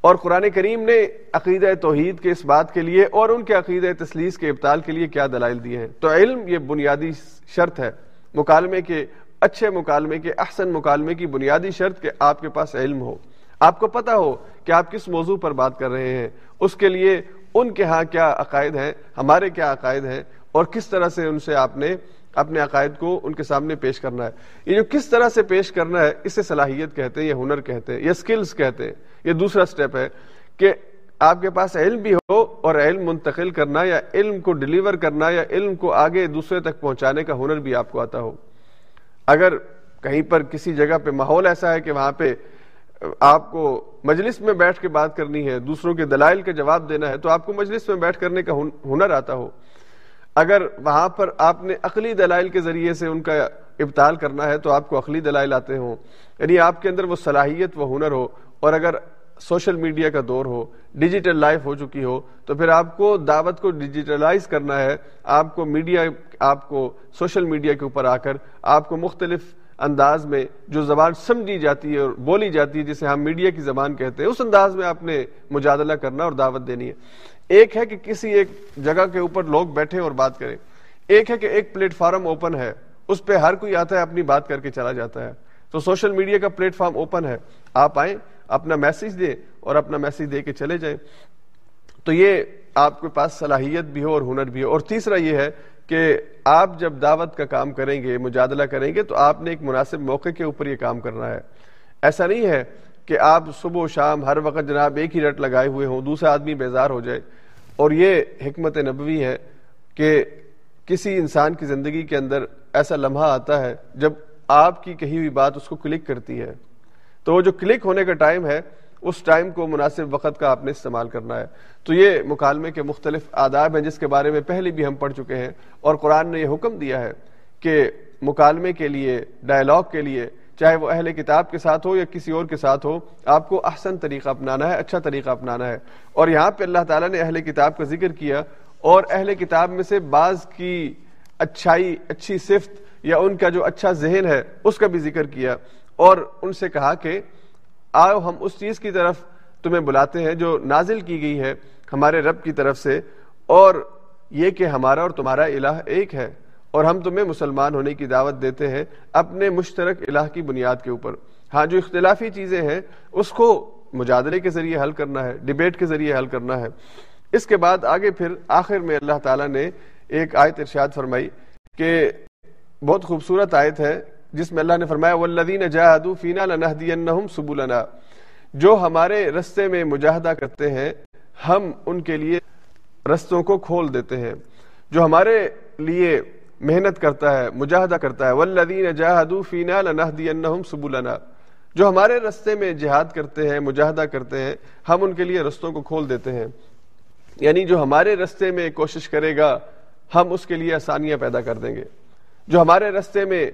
اور قرآن کریم نے عقیدہ توحید کے اس بات کے لیے اور ان کے عقیدہ تسلیس کے ابتال کے لیے کیا دلائل دیے ہیں؟ تو علم یہ بنیادی شرط ہے۔ مکالمے کے اچھے مکالمے کے احسن مکالمے کی بنیادی شرط کہ آپ کے پاس علم ہو۔ آپ کو پتا ہو کہ آپ کس موضوع پر بات کر رہے ہیں۔ اس کے لیے ان کے ہاں کیا عقائد ہیں، ہمارے کیا عقائد ہیں اور کس طرح سے ان سے آپ نے اپنے عقائد کو ان کے سامنے پیش کرنا ہے۔ یہ جو کس طرح سے پیش کرنا ہے، اسے صلاحیت کہتے ہیں یا ہنر کہتے ہیں یا سکلز کہتے ہیں۔ یہ دوسرا سٹیپ ہے کہ آپ کے پاس علم بھی ہو اور علم منتقل کرنا یا علم کو ڈلیور کرنا یا علم کو آگے دوسرے تک پہنچانے کا ہنر بھی آپ کو آتا ہو۔ اگر کہیں پر کسی جگہ پہ ماحول ایسا ہے کہ وہاں پہ آپ کو مجلس میں بیٹھ کے بات کرنی ہے، دوسروں کے دلائل کا جواب دینا ہے، تو آپ کو مجلس میں بیٹھ کرنے کا ہنر آتا ہو۔ اگر وہاں پر آپ نے عقلی دلائل کے ذریعے سے ان کا ابتال کرنا ہے، تو آپ کو عقلی دلائل آتے ہوں۔ یعنی آپ کے اندر وہ صلاحیت، وہ ہنر ہو۔ اور اگر سوشل میڈیا کا دور ہو، ڈیجیٹل لائف ہو چکی ہو، تو پھر آپ کو دعوت کو ڈیجیٹلائز کرنا ہے۔ آپ کو میڈیا، آپ کو سوشل میڈیا کے اوپر آ کر آپ کو مختلف انداز میں جو زبان سمجھی جاتی ہے اور بولی جاتی ہے، جسے ہم میڈیا کی زبان کہتے ہیں، اس انداز میں آپ نے مجادلہ کرنا اور دعوت دینی ہے۔ ایک ہے کہ کسی ایک جگہ کے اوپر لوگ بیٹھے اور بات کریں۔ ایک ہے کہ ایک پلیٹ فارم اوپن ہے، اس پہ ہر کوئی آتا ہے، اپنی بات کر کے چلا جاتا ہے۔ تو سوشل میڈیا کا پلیٹ فارم اوپن ہے۔ آپ آئیں اپنا میسج دیں اور اپنا میسج دے کے چلے جائیں۔ تو یہ آپ کے پاس صلاحیت بھی ہو اور ہنر بھی ہو۔ اور تیسرا یہ ہے کہ آپ جب دعوت کا کام کریں گے، مجادلہ کریں گے، تو آپ نے ایک مناسب موقع کے اوپر یہ کام کرنا ہے۔ ایسا نہیں ہے کہ آپ صبح و شام ہر وقت جناب ایک ہی رٹ لگائے ہوئے ہوں، دوسرا آدمی بیزار ہو جائے۔ اور یہ حکمت نبوی ہے کہ کسی انسان کی زندگی کے اندر ایسا لمحہ آتا ہے جب آپ کی کہی ہوئی بات اس کو کلک کرتی ہے۔ تو وہ جو کلک ہونے کا ٹائم ہے، اس ٹائم کو مناسب وقت کا آپ نے استعمال کرنا ہے۔ تو یہ مکالمے کے مختلف آداب ہیں جس کے بارے میں پہلے بھی ہم پڑھ چکے ہیں۔ اور قرآن نے یہ حکم دیا ہے کہ مکالمے کے لیے ڈائلاگ کے لیے، چاہے وہ اہل کتاب کے ساتھ ہو یا کسی اور کے ساتھ ہو، آپ کو احسن طریقہ اپنانا ہے اچھا طریقہ اپنانا ہے۔ اور یہاں پہ اللہ تعالیٰ نے اہل کتاب کا ذکر کیا اور اہل کتاب میں سے بعض کی اچھائی، اچھی صفت یا ان کا جو اچھا ذہن ہے، اس کا بھی ذکر کیا۔ اور ان سے کہا کہ آؤ ہم اس چیز کی طرف تمہیں بلاتے ہیں جو نازل کی گئی ہے ہمارے رب کی طرف سے، اور یہ کہ ہمارا اور تمہارا الہ ایک ہے، اور ہم تمہیں مسلمان ہونے کی دعوت دیتے ہیں اپنے مشترک الہ کی بنیاد کے اوپر۔ ہاں جو اختلافی چیزیں ہیں، اس کو مجادلے کے ذریعے حل کرنا ہے، ڈبیٹ کے ذریعے حل کرنا ہے۔ اس کے بعد آگے پھر آخر میں اللہ تعالیٰ نے ایک آیت ارشاد فرمائی کہ بہت خوبصورت آیت ہے جس میں اللہ نے فرمایا والذین جاہدوا فینا لنہدینہم سبلنا۔ جو ہمارے رستے میں مجاہدہ کرتے ہیں، ہم ان کے لیے رستوں کو کھول دیتے ہیں۔ جو ہمارے لیے محنت کرتا ہے، مجاہدہ کرتا ہے والذین جاہدوا فینا لنہدینہم سبلنا۔ جو ہمارے رستے میں جہاد کرتے ہیں، مجاہدہ کرتے ہیں، ہم ان کے لیے رستوں کو کھول دیتے ہیں۔ یعنی جو ہمارے رستے میں کوشش کرے گا، ہم اس کے لیے آسانیاں پیدا کر دیں گے۔ جو ہمارے رستے میں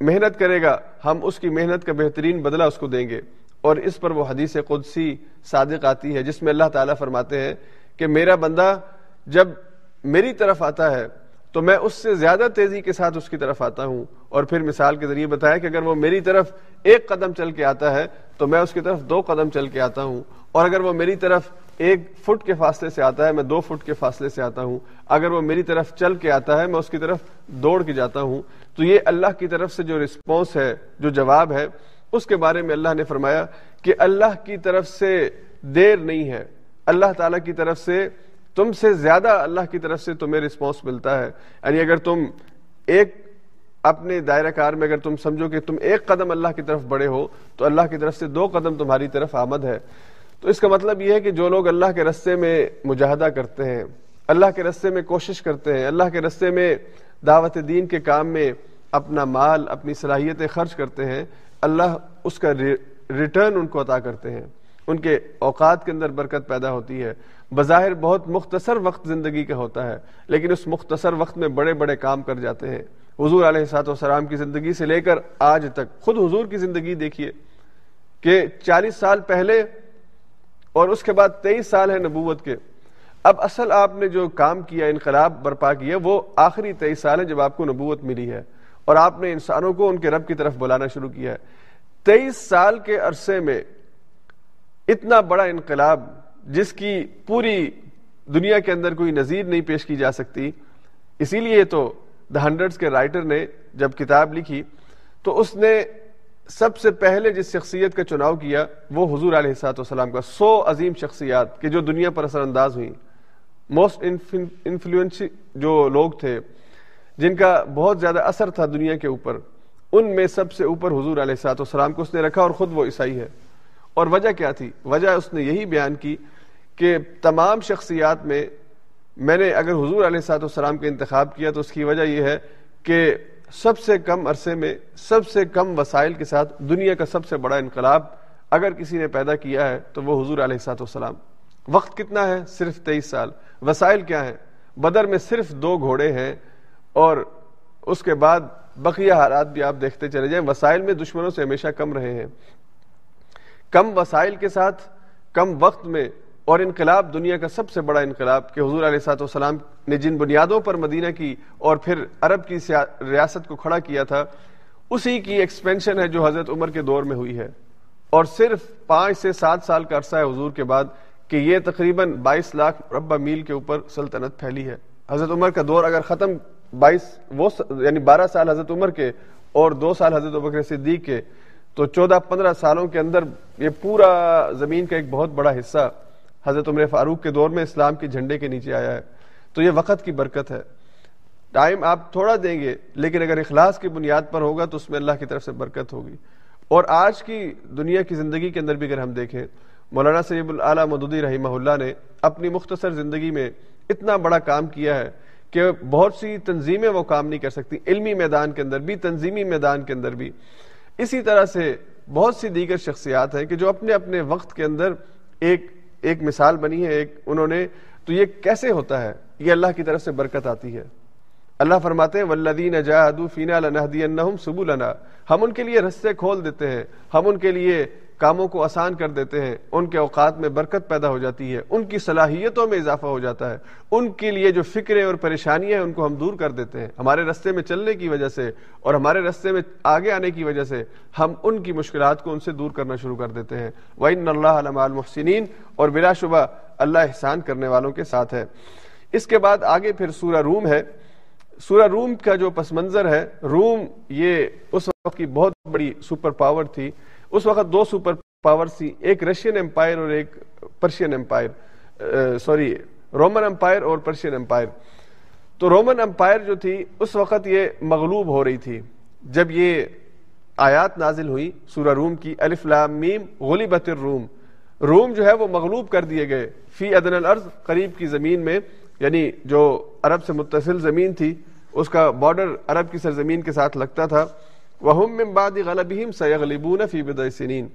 محنت کرے گا، ہم اس کی محنت کا بہترین بدلہ اس کو دیں گے۔ اور اس پر وہ حدیث قدسی صادق آتی ہے، جس میں اللہ تعالیٰ فرماتے ہیں کہ میرا بندہ جب میری طرف آتا ہے تو میں اس سے زیادہ تیزی کے ساتھ اس کی طرف آتا ہوں۔ اور پھر مثال کے ذریعے بتایا کہ اگر وہ میری طرف ایک قدم چل کے آتا ہے تو میں اس کی طرف دو قدم چل کے آتا ہوں۔ اور اگر وہ میری طرف ایک فٹ کے فاصلے سے آتا ہے، میں دو فٹ کے فاصلے سے آتا ہوں۔ اگر وہ میری طرف چل کے آتا ہے، میں اس کی طرف دوڑ کے جاتا ہوں۔ تو یہ اللہ کی طرف سے جو رسپانس ہے، جو جواب ہے، اس کے بارے میں اللہ نے فرمایا کہ اللہ کی طرف سے دیر نہیں ہے۔ اللہ تعالی کی طرف سے، تم سے زیادہ اللہ کی طرف سے تمہیں رسپانس ملتا ہے۔ یعنی اگر تم ایک اپنے دائرہ کار میں اگر تم سمجھو کہ تم ایک قدم اللہ کی طرف بڑے ہو، تو اللہ کی طرف سے دو قدم تمہاری طرف آمد ہے۔ تو اس کا مطلب یہ ہے کہ جو لوگ اللہ کے رستے میں مجاہدہ کرتے ہیں، اللہ کے رستے میں کوشش کرتے ہیں، اللہ کے رستے میں دعوت دین کے کام میں اپنا مال، اپنی صلاحیتیں خرچ کرتے ہیں، اللہ اس کا ریٹرن ان کو عطا کرتے ہیں۔ ان کے اوقات کے اندر برکت پیدا ہوتی ہے۔ بظاہر بہت مختصر وقت زندگی کا ہوتا ہے، لیکن اس مختصر وقت میں بڑے بڑے کام کر جاتے ہیں۔ حضور علیہ سات وسلام کی زندگی سے لے کر آج تک، خود حضور کی زندگی دیکھیے کہ چالیس سال پہلے اور اس کے بعد تیئیس سال ہے نبوت کے۔ اب اصل آپ نے جو کام کیا، انقلاب برپا کیا، وہ آخری تیئیس سال ہے جب آپ کو نبوت ملی ہے۔ اور آپ نے انسانوں کو ان کے رب کی طرف بلانا شروع کیا ہے۔ تیئیس سال کے عرصے میں اتنا بڑا انقلاب جس کی پوری دنیا کے اندر کوئی نظیر نہیں پیش کی جا سکتی، اسی لیے تو دا ہنڈریڈ کے رائٹر نے جب کتاب لکھی تو اس نے سب سے پہلے جس شخصیت کا چناؤ کیا وہ حضور علیہ سات وسلام کا سو عظیم شخصیات کہ جو دنیا پر اثر انداز ہوئی موسٹ انفلوئنس جو لوگ تھے، جن کا بہت زیادہ اثر تھا دنیا کے اوپر، ان میں سب سے اوپر حضور علیہ سات وسلام کو اس نے رکھا اور خود وہ عیسائی ہے۔ اور وجہ کیا تھی؟ وجہ اس نے یہی بیان کی کہ تمام شخصیات میں میں نے اگر حضور علیہ سات وسلام کا انتخاب کیا تو اس کی وجہ یہ ہے کہ سب سے کم عرصے میں، سب سے کم وسائل کے ساتھ دنیا کا سب سے بڑا انقلاب اگر کسی نے پیدا کیا ہے تو وہ حضور علیہ سات وسلام وقت کتنا ہے؟ صرف تیئیس سال۔ وسائل کیا ہیں؟ بدر میں صرف دو گھوڑے ہیں اور اس کے بعد بقیہ حالات بھی آپ دیکھتے چلے جائیں۔ وسائل میں دشمنوں سے ہمیشہ کم رہے ہیں۔ کم وسائل کے ساتھ، کم وقت میں اور انقلاب دنیا کا سب سے بڑا انقلاب کہ حضور علیہ سات وسلام نے جن بنیادوں پر مدینہ کی اور پھر عرب کی ریاست کو کھڑا کیا تھا، اسی کی ایکسپینشن ہے جو حضرت عمر کے دور میں ہوئی ہے۔ اور صرف پانچ سے سات سال کا عرصہ ہے حضور کے بعد کہ یہ تقریباً بائیس لاکھ ربا میل کے اوپر سلطنت پھیلی ہے۔ حضرت عمر کا دور اگر ختم بائیس، وہ یعنی بارہ سال حضرت عمر کے اور دو سال حضرت عبکر صدیق کے، تو چودہ پندرہ سالوں کے اندر یہ پورا زمین کا ایک بہت بڑا حصہ حضرت عمر فاروق کے دور میں اسلام کے جھنڈے کے نیچے آیا ہے۔ تو یہ وقت کی برکت ہے۔ ٹائم آپ تھوڑا دیں گے، لیکن اگر اخلاص کی بنیاد پر ہوگا تو اس میں اللہ کی طرف سے برکت ہوگی۔ اور آج کی دنیا کی زندگی کے اندر بھی اگر ہم دیکھیں، مولانا سیب العلیٰ مدودی رحمہ اللہ نے اپنی مختصر زندگی میں اتنا بڑا کام کیا ہے کہ بہت سی تنظیمیں وہ کام نہیں کر سکتی۔ علمی میدان کے اندر بھی، تنظیمی میدان کے اندر بھی۔ اسی طرح سے بہت سی دیگر شخصیات ہیں کہ جو اپنے اپنے وقت کے اندر ایک ایک مثال بنی ہے، ایک انہوں نے، تو یہ کیسے ہوتا ہے؟ یہ اللہ کی طرف سے برکت آتی ہے۔ اللہ فرماتے ہیں ولدین فینا سبولنا ہم ان کے لیے رستے کھول دیتے ہیں۔ ہم ان کے لیے کاموں کو آسان کر دیتے ہیں، ان کے اوقات میں برکت پیدا ہو جاتی ہے، ان کی صلاحیتوں میں اضافہ ہو جاتا ہے۔ ان کے لیے جو فکریں اور پریشانیاں ہیں، ان کو ہم دور کر دیتے ہیں۔ ہمارے رستے میں چلنے کی وجہ سے اور ہمارے رستے میں آگے آنے کی وجہ سے ہم ان کی مشکلات کو ان سے دور کرنا شروع کر دیتے ہیں۔ وَإِنَّ اللَّهَ عَلَمَا الْمُحْسِنِينَ اور بلا شبہ اللہ احسان کرنے والوں کے ساتھ ہے۔ اس کے بعد آگے پھر سورہ روم ہے۔ سورہ روم کا جو پس منظر ہے، روم یہ اس وقت کی بہت بڑی سپر پاور تھی۔ اس وقت دو سپر پاور تھی ایک رشین امپائر اور ایک Persian empire sorry, Roman empire اور پرشین امپائر۔ تو رومن امپائر جو تھی، اس وقت یہ مغلوب ہو رہی تھی۔ جب یہ آیات نازل ہوئی سورہ روم کی، الف لام میم، غلبت الروم۔ روم جو ہے وہ مغلوب کر دیے گئے۔ فی ادن الارض، قریب کی زمین میں یعنی جو عرب سے متصل زمین تھی، اس کا بارڈر عرب کی سرزمین کے ساتھ لگتا تھا۔ وَهُم مِّن بَعْدِ غَلَبِهِمْ سَيَغْلِبُونَ فِي بِضَعِ سِنِينَ۔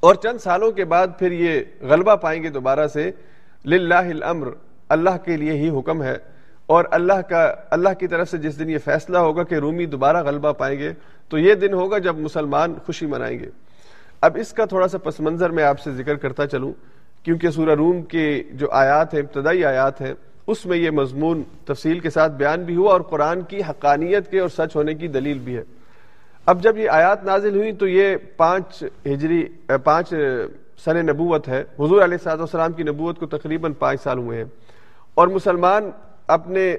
اور چند سالوں کے بعد پھر یہ غلبہ پائیں گے دوبارہ سے۔ للہ الامر اللہ کے لیے ہی حکم ہے۔ اور اللہ کا، اللہ کی طرف سے جس دن یہ فیصلہ ہوگا کہ رومی دوبارہ غلبہ پائیں گے، تو یہ دن ہوگا جب مسلمان خوشی منائیں گے۔ اب اس کا تھوڑا سا پس منظر میں آپ سے ذکر کرتا چلوں، کیونکہ سورہ روم کے جو آیات ہیں، ابتدائی آیات ہیں، اس میں یہ مضمون تفصیل کے ساتھ بیان بھی ہوا اور قرآن کی حقانیت کے اور سچ ہونے کی دلیل بھی ہے۔ اب جب یہ آیات نازل ہوئی تو یہ پانچ ہجری پانچ سن نبوت ہے۔ حضور علیہ صاحب والسلام کی نبوت کو تقریباً پانچ سال ہوئے ہیں۔ اور مسلمان اپنے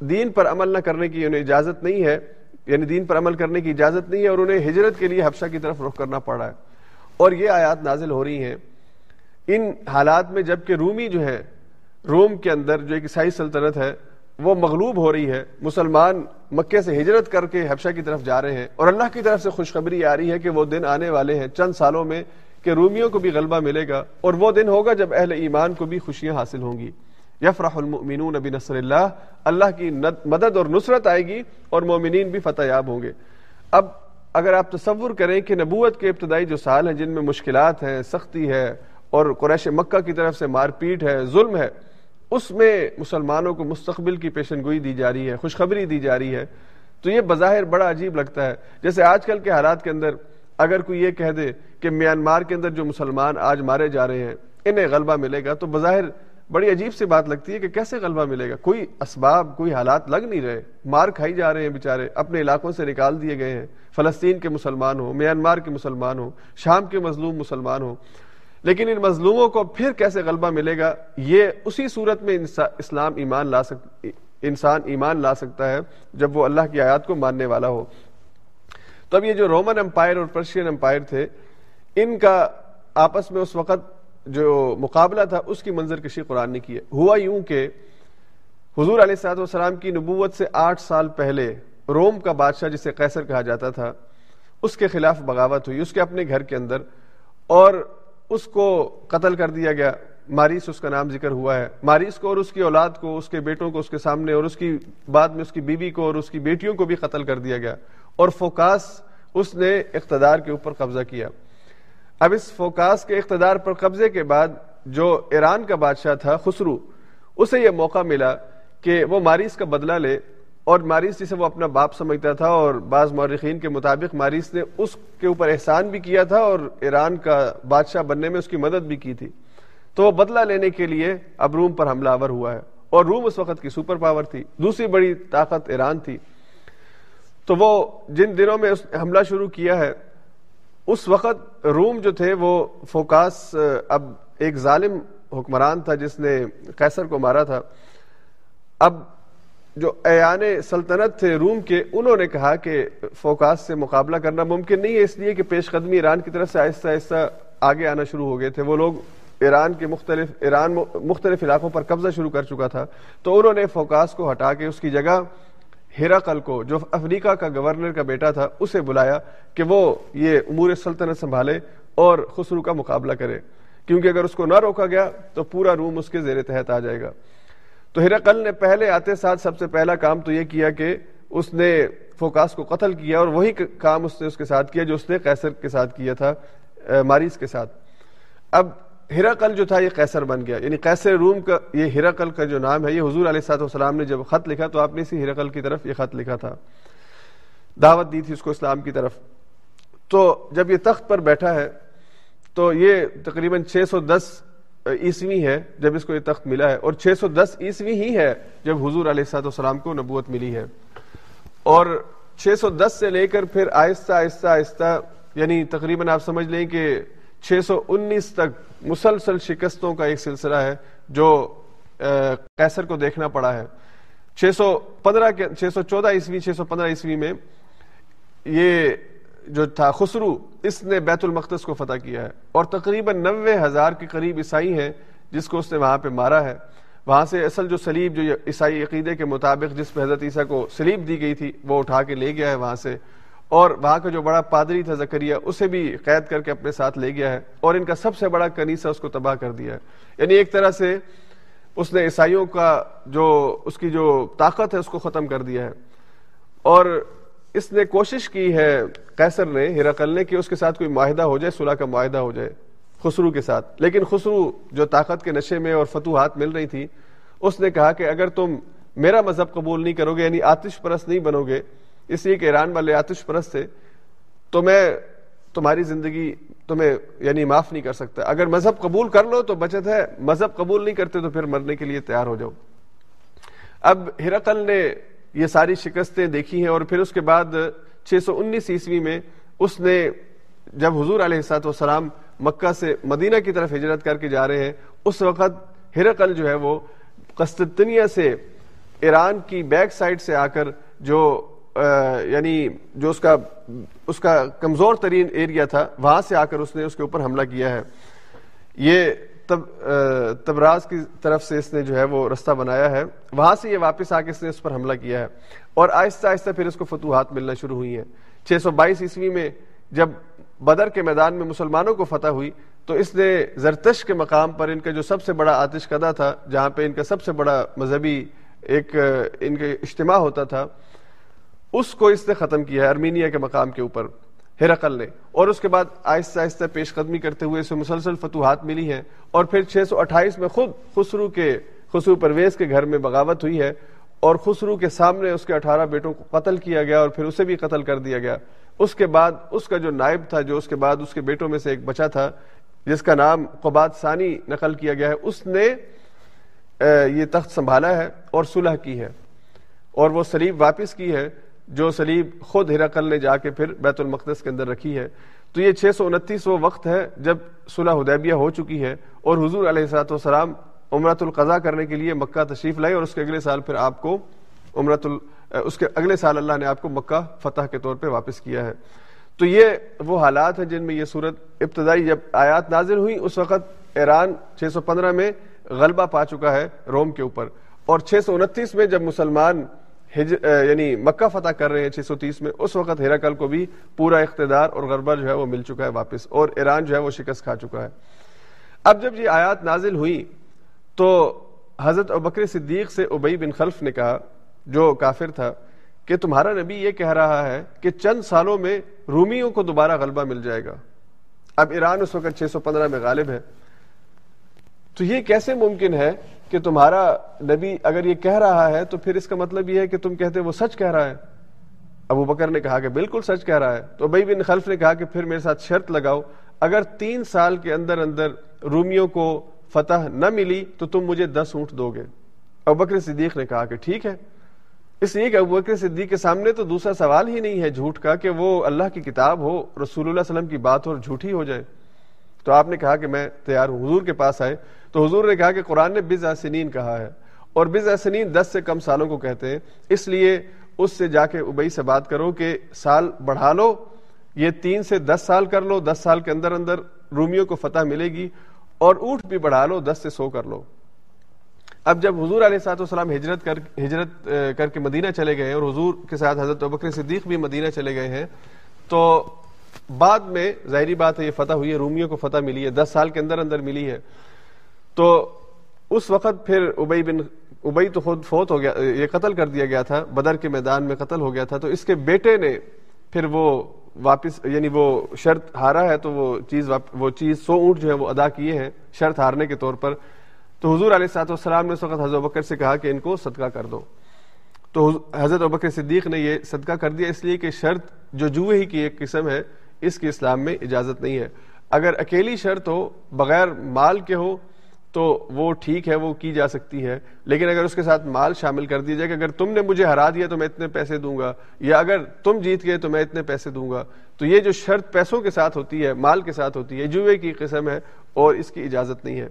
دین پر عمل نہ کرنے کی انہیں اجازت نہیں ہے یعنی دین پر عمل کرنے کی اجازت نہیں ہے، اور انہیں ہجرت کے لیے حفشہ کی طرف رخ کرنا پڑا ہے۔ اور یہ آیات نازل ہو رہی ہیں۔ ان حالات میں جبکہ رومی جو ہے روم کے اندر جو ایک عیسائی سلطنت ہے وہ مغلوب ہو رہی ہے، مسلمان مکے سے ہجرت کر کے حفشہ کی طرف جا رہے ہیں اور اللہ کی طرف سے خوشخبری آ رہی ہے کہ وہ دن آنے والے ہیں، چند سالوں میں کہ رومیوں کو بھی غلبہ ملے گا اور وہ دن ہوگا جب اہل ایمان کو بھی خوشیاں حاصل ہوں گی۔ یفرح المؤمنون بنصر اللہ اللہ کی مدد اور نصرت آئے گی اور مومنین بھی فتح یاب ہوں گے۔ اب اگر آپ تصور کریں کہ نبوت کے ابتدائی جو سال ہیں جن میں مشکلات ہیں، سختی ہے اور قریش مکہ کی طرف سے مار پیٹ ہے، ظلم ہے اس میں مسلمانوں کو مستقبل کی پیشن گوئی دی جا رہی ہے، خوشخبری دی جا رہی ہے، تو یہ بظاہر بڑا عجیب لگتا ہے۔ جیسے آج کل کے حالات کے اندر اگر کوئی یہ کہہ دے کہ میانمار کے اندر جو مسلمان آج مارے جا رہے ہیں، انہیں غلبہ ملے گا، تو بظاہر بڑی عجیب سی بات لگتی ہے کہ کیسے غلبہ ملے گا؟ کوئی اسباب، کوئی حالات لگ نہیں رہے۔ مار کھائی جا رہے ہیں بیچارے، اپنے علاقوں سے نکال دیے گئے ہیں۔ فلسطین کے مسلمان ہوں، میانمار کے مسلمان ہوں، شام کے مظلوم مسلمان ہوں۔ لیکن ان مظلوموں کو پھر کیسے غلبہ ملے گا؟ یہ اسی صورت میں اسلام ایمان لا سک، انسان ایمان لا سکتا ہے جب وہ اللہ کی آیات کو ماننے والا ہو۔ تو اب یہ جو رومن امپائر اور پرشین امپائر تھے، ان کا آپس میں اس وقت جو مقابلہ تھا، اس کی منظر کشی قرآن نے کی ہے۔ ہوا یوں کہ حضور علیہ صاحب والسلام کی نبوت سے آٹھ سال پہلے روم کا بادشاہ، جسے قیصر کہا جاتا تھا، اس کے خلاف بغاوت ہوئی، اس کے اپنے گھر کے اندر اور اس کو قتل کر دیا گیا۔ ماریس اس کا نام ذکر ہوا ہے۔ ماریس کو اور اس کی اولاد کو، اس کے بیٹوں کو، اس کے سامنے اور اس کی بعد میں اس کی بیوی کو اور اس کی بیٹیوں کو بھی قتل کر دیا گیا۔ اور فوکاس اس نے اقتدار کے اوپر قبضہ کیا۔ اب اس فوکاس کے اقتدار پر قبضے کے بعد جو ایران کا بادشاہ تھا خسرو، اسے یہ موقع ملا کہ وہ ماریس کا بدلہ لے۔ اور ماریس جسے وہ اپنا باپ سمجھتا تھا اور بعض مورخین کے مطابق ماریس نے اس کے اوپر احسان بھی کیا تھا اور ایران کا بادشاہ بننے میں اس کی مدد بھی کی تھی۔ تو وہ بدلہ لینے کے لیے اب روم پر حملہ آور ہوا ہے اور روم اس وقت کی سپر پاور تھی۔ دوسری بڑی طاقت ایران تھی۔ تو وہ جن دنوں میں حملہ شروع کیا ہے، اس وقت روم جو تھے وہ فوکاس، اب ایک ظالم حکمران تھا جس نے قیصر کو مارا تھا۔ اب جو ایان سلطنت تھے روم کے، انہوں نے کہا کہ فوکاس سے مقابلہ کرنا ممکن نہیں ہے، اس لیے کہ پیش قدمی ایران کی طرف سے آہستہ آہستہ آگے آنا شروع ہو گئے تھے۔ وہ لوگ ایران کے مختلف، ایران مختلف علاقوں پر قبضہ شروع کر چکا تھا۔ تو انہوں نے فوکاس کو ہٹا کے اس کی جگہ ہیراقل کو، جو افریقہ کا گورنر کا بیٹا تھا، اسے بلایا کہ وہ یہ امور سلطنت سنبھالے اور خسرو کا مقابلہ کرے۔ کیونکہ اگر اس کو نہ روکا گیا تو پورا روم اس کے زیر تحت آ جائے گا۔ تو ہرقل نے پہلے آتے ساتھ سب سے پہلا کام تو یہ کیا کہ اس نے فوکاس کو قتل کیا اور وہی کام اس نے اس کے ساتھ کیا جو اس نے قیصر کے ساتھ کیا تھا ماریس کے ساتھ۔ اب ہیراقل جو تھا یہ قیصر بن گیا۔ یعنی قیصر روم کا یہ ہیراقل کا جو نام ہے، یہ حضور علیہ صاحب والسلام نے جب خط لکھا تو آپ نے اسی ہیراقل کی طرف یہ خط لکھا تھا۔ دعوت دی تھی اس کو اسلام کی طرف۔ تو جب یہ تخت پر بیٹھا ہے تو یہ تقریباً چھ سو دس عیسوی ہے جب اس کو یہ تخت ملا ہے اور چھ سو دس عیسوی ہی ہے جب حضور علیہ السلاۃ والسلام کو نبوت ملی ہے اور چھ سو دس سے لے کر پھر آہستہ آہستہ آہستہ یعنی تقریباً آپ سمجھ لیں کہ چھ سو انیس تک مسلسل شکستوں کا ایک سلسلہ ہے جو کیسر کو دیکھنا پڑا ہے۔ چھ سو پندرہ چھ سو چودہ عیسوی، چھ سو پندرہ عیسوی میں یہ جو تھا، خسرو، اس نے بیت المقدس کو فتح کیا ہے۔ اور تقریباً نوے ہزار کے قریب عیسائی ہیں جس کو اس نے وہاں پہ مارا ہے۔ وہاں سے اصل جو سلیب جو عیسائی عقیدے کے مطابق جس پہ حضرت عیسیٰ کو سلیب دی گئی تھی، وہ اٹھا کے لے گیا ہے وہاں سے۔ اور وہاں کا جو بڑا پادری تھا زکریہ اسے بھی قید کر کے اپنے ساتھ لے گیا ہے۔ اور ان کا سب سے بڑا کنیسا اس کو تباہ کر دیا ہے۔ یعنی ایک طرح سے اس نے عیسائیوں کا جو، اس کی جو طاقت ہے، اس کو ختم کر دیا ہے۔ اور اس نے کوشش کی ہے قیصر نے ہیراقل نے کہ اس کے ساتھ کوئی معاہدہ ہو جائے، صلح کا معاہدہ ہو جائے، خسرو کے ساتھ۔ لیکن خسرو جو طاقت کے نشے میں اور فتوحات مل رہی تھی، اس نے کہا کہ اگر تم میرا مذہب قبول نہیں کرو گے یعنی آتش پرست نہیں بنو گے، اس لیے کہ ایران والے آتش پرست تھے، تو میں تمہاری زندگی تمہیں یعنی معاف نہیں کر سکتا۔ اگر مذہب قبول کر لو تو بچت ہے، مذہب قبول نہیں کرتے تو پھر مرنے کے لیے تیار ہو جاؤ۔ اب ہرقل نے یہ ساری شکستیں دیکھی ہیں اور پھر اس کے بعد چھ سو انیس عیسوی میں اس نے جب حضور علیہ السلاط والسلام مکہ سے مدینہ کی طرف ہجرت کر کے جا رہے ہیں، اس وقت ہرقل جو ہے وہ قسطنیہ سے ایران کی بیک سائڈ سے آ کر جو یعنی جو اس کا اس کا کمزور ترین ایریا تھا، وہاں سے آ کر اس نے اس کے اوپر حملہ کیا ہے۔ یہ تب تبراز کی طرف سے اس نے جو ہے وہ رستہ بنایا ہے۔ وہاں سے یہ واپس آ کے اس نے اس پر حملہ کیا ہے۔ اور آہستہ آہستہ پھر اس کو فتوحات ملنا شروع ہوئی ہیں۔ چھ سو بائیس عیسوی میں جب بدر کے میدان میں مسلمانوں کو فتح ہوئی، تو اس نے زرتش کے مقام پر ان کا جو سب سے بڑا آتش قدا تھا، جہاں پہ ان کا سب سے بڑا مذہبی ایک ان کے اجتماع ہوتا تھا، اس کو اس نے ختم کیا ہے، ارمینیا کے مقام کے اوپر۔ ہرقل نے اور اس کے بعد آہستہ آہستہ پیش قدمی کرتے ہوئے اسے مسلسل فتوحات ملی ہیں۔ اور پھر چھ سو اٹھائیس میں خود خسرو کے خسرو پرویز کے گھر میں بغاوت ہوئی ہے اور خسرو کے سامنے اس کے اٹھارہ بیٹوں کو قتل کیا گیا اور پھر اسے بھی قتل کر دیا گیا۔ اس کے بعد اس کا جو نائب تھا، جو اس کے بعد اس کے بیٹوں میں سے ایک بچا تھا، جس کا نام قباد ثانی نقل کیا گیا ہے، اس نے یہ تخت سنبھالا ہے اور صلح کی ہے۔ اور وہ سلیب واپس کی ہے۔ جو سلیب خود ہرقل نے جا کے پھر بیت المقدس کے اندر رکھی ہے۔ تو یہ چھ سو انتیس وہ وقت ہے جب صلح حدیبیہ ہو چکی ہے اور حضور علیہ السلاۃ والسلام عمرت القضا کرنے کے لیے مکہ تشریف لائے اور اس کے اگلے سال پھر آپ کو عمرت ال... اس کے اگلے سال اللہ نے آپ کو مکہ فتح کے طور پہ واپس کیا ہے۔ تو یہ وہ حالات ہیں جن میں یہ صورت ابتدائی جب آیات نازل ہوئی اس وقت ایران چھ سو پندرہ میں غلبہ پا چکا ہے روم کے اوپر اور چھ سو انتیس میں جب مسلمان یعنی مکہ فتح کر رہے ہیں چھ سو تیس میں، اس وقت ہیراکل کو بھی پورا اقتدار اور غربہ جو ہے وہ مل چکا ہے واپس، اور ایران جو ہے وہ شکست کھا چکا ہے۔ اب جب یہ آیات نازل ہوئی تو حضرت ابکر صدیق سے ابئی بن خلف نے کہا، جو کافر تھا، کہ تمہارا نبی یہ کہہ رہا ہے کہ چند سالوں میں رومیوں کو دوبارہ غلبہ مل جائے گا۔ اب ایران اس وقت چھ سو پندرہ میں غالب ہے۔ تو یہ کیسے ممکن ہے کہ تمہارا نبی اگر یہ کہہ رہا ہے تو پھر اس کا مطلب یہ ہے کہ تم کہتے وہ سچ کہہ رہا ہے؟ ابو بکر نے کہا کہ بالکل سچ کہہ رہا ہے۔ تو بھائی بن خلف نے کہا کہ پھر میرے ساتھ شرط لگاؤ۔ اگر تین سال کے اندر اندر رومیوں کو فتح نہ ملی تو تم مجھے دس اونٹ دو گے۔ ابو بکر صدیق نے کہا کہ ٹھیک ہے۔ اس لیے کہ ابو بکر صدیق کے سامنے تو دوسرا سوال ہی نہیں ہے جھوٹ کا کہ وہ اللہ کی کتاب ہو، رسول اللہ علیہ وسلم کی بات ہو اور جھوٹی ہو جائے۔ تو آپ نے کہا کہ میں تیار ہوں، حضور کے پاس آئے۔ تو حضور نے کہا کہ قرآن نے بز سنین کہا ہے اور بز سنین دس سے کم سالوں کو کہتے ہیں۔ اس لیے اس سے جا کے ابئی سے بات کرو کہ سال بڑھا لو، یہ تین سے دس سال کر لو، دس سال کے اندر اندر رومیوں کو فتح ملے گی اور اونٹ بھی بڑھا لو، دس سے سو کر لو۔ اب جب حضور علیہ سات وسلام ہجرت کر ہجرت کر کے مدینہ چلے گئے اور حضور کے ساتھ حضرت بکر صدیق بھی مدینہ چلے گئے ہیں، تو بعد میں ظاہری بات ہے یہ فتح ہوئی ہے، رومیوں کو فتح ملی ہے، دس سال کے اندر اندر ملی ہے۔ تو اس وقت پھر ابئی بن، ابئی تو خود فوت ہو گیا، یہ قتل کر دیا گیا تھا، بدر کے میدان میں قتل ہو گیا تھا، تو اس کے بیٹے نے پھر وہ واپس یعنی وہ شرط ہارا ہے، تو وہ چیز وہ چیز سو اونٹ جو ہے وہ ادا کیے ہیں شرط ہارنے کے طور پر۔ تو حضور علیہ سات والسلام نے اس وقت حضرت بکر سے کہا کہ ان کو صدقہ کر دو۔ تو حضرت بکر صدیق نے یہ صدقہ کر دیا، اس لیے کہ شرط جو جوئے ہی کی ایک قسم ہے، اس کی اسلام میں اجازت نہیں ہے۔ اگر اکیلی شرط ہو، بغیر مال کے ہو تو وہ ٹھیک ہے، وہ کی جا سکتی ہے۔ لیکن اگر اس کے ساتھ مال شامل کر دیا جائے کہ اگر تم نے مجھے ہرا دیا تو میں اتنے پیسے دوں گا، یا اگر تم جیت گئے تو میں اتنے پیسے دوں گا۔ تو یہ جو شرط پیسوں کے ساتھ ہوتی ہے، مال کے ساتھ ہوتی ہے، جوئے کی قسم ہے اور اس کی اجازت نہیں ہے۔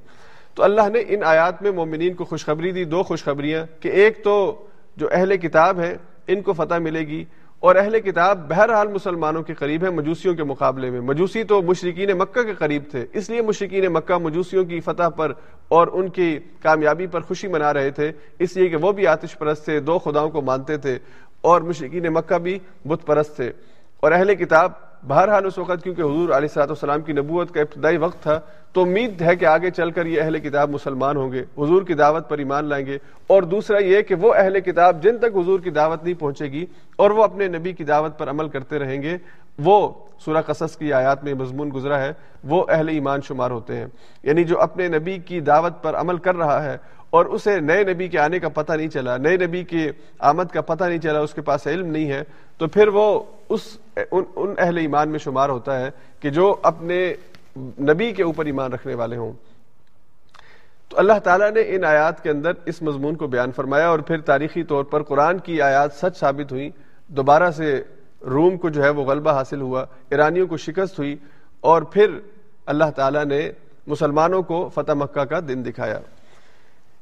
تو اللہ نے ان آیات میں مومنین کو خوشخبری دی، دو خوشخبریاں کہ ایک تو جو اہل کتاب ہے ان کو فتح ملے گی۔ اور اہل کتاب بہرحال مسلمانوں کے قریب ہے مجوسیوں کے مقابلے میں۔ مجوسی تو مشرقین مکہ کے قریب تھے، اس لیے مشرقین مکہ مجوسیوں کی فتح پر اور ان کی کامیابی پر خوشی منا رہے تھے، اس لیے کہ وہ بھی آتش پرست تھے، دو خداؤں کو مانتے تھے اور مشرقین مکہ بھی بت پرست تھے۔ اور اہل کتاب بہرحال اس وقت کیونکہ حضور علیہ صلاح السلام کی نبوت کا ابتدائی وقت تھا، تو امید ہے کہ آگے چل کر یہ اہل کتاب مسلمان ہوں گے، حضور کی دعوت پر ایمان لائیں گے۔ اور دوسرا یہ کہ وہ اہل کتاب جن تک حضور کی دعوت نہیں پہنچے گی، اور وہ اپنے نبی کی دعوت پر عمل کرتے رہیں گے۔ وہ سورہ قصص کی آیات میں مضمون گزرا ہے وہ اہل ایمان شمار ہوتے ہیں۔ یعنی جو اپنے نبی کی دعوت پر عمل کر رہا ہے اور اسے نئے نبی کے آنے کا پتہ نہیں چلا نئے نبی کی آمد کا پتہ نہیں چلا اس کے پاس علم نہیں ہے تو پھر وہ اس ان, ان اہل ایمان میں شمار ہوتا ہے کہ جو اپنے نبی کے اوپر ایمان رکھنے والے ہوں۔ تو اللہ تعالیٰ نے ان آیات کے اندر اس مضمون کو بیان فرمایا اور پھر تاریخی طور پر قرآن کی آیات سچ ثابت ہوئی دوبارہ سے روم کو جو ہے وہ غلبہ حاصل ہوا، ایرانیوں کو شکست ہوئی اور پھر اللہ تعالیٰ نے مسلمانوں کو فتح مکہ کا دن دکھایا۔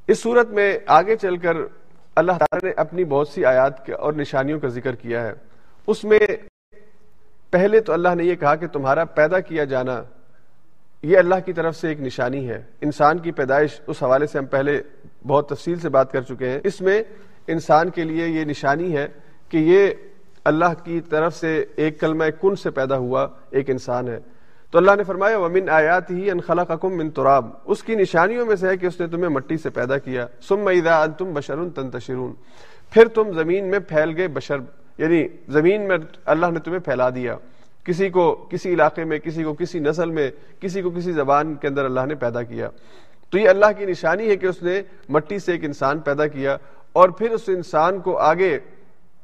اس صورت میں آگے چل کر اللہ تعالیٰ نے اپنی بہت سی آیات اور نشانیوں کا ذکر کیا ہے۔ اس میں پہلے تو اللہ نے یہ کہا کہ تمہارا پیدا کیا جانا، یہ اللہ کی طرف سے ایک نشانی ہے۔ انسان کی پیدائش، اس حوالے سے ہم پہلے بہت تفصیل سے بات کر چکے ہیں۔ اس میں انسان کے لیے یہ نشانی ہے کہ یہ اللہ کی طرف سے ایک کلمہ کن سے پیدا ہوا؟ ایک انسان ہے۔ تو اللہ نے فرمایا، ومن آیات ہی ان من تراب۔ اس کی نشانیوں میں سے ہے کہ اس نے تمہیں مٹی سے پیدا کیا۔ ثم اذا انتم بشر تنتشرون۔ پھر تم زمین میں پھیل گئے بشر یعنی زمین میں اللہ نے تمہیں پھیلا دیا۔ کسی کو کسی علاقے میں، کسی کو کسی نسل میں، کسی کو کسی زبان کے اندر اللہ نے پیدا کیا۔ تو یہ اللہ کی نشانی ہے کہ اس نے مٹی سے ایک انسان پیدا کیا اور پھر اس انسان کو آگے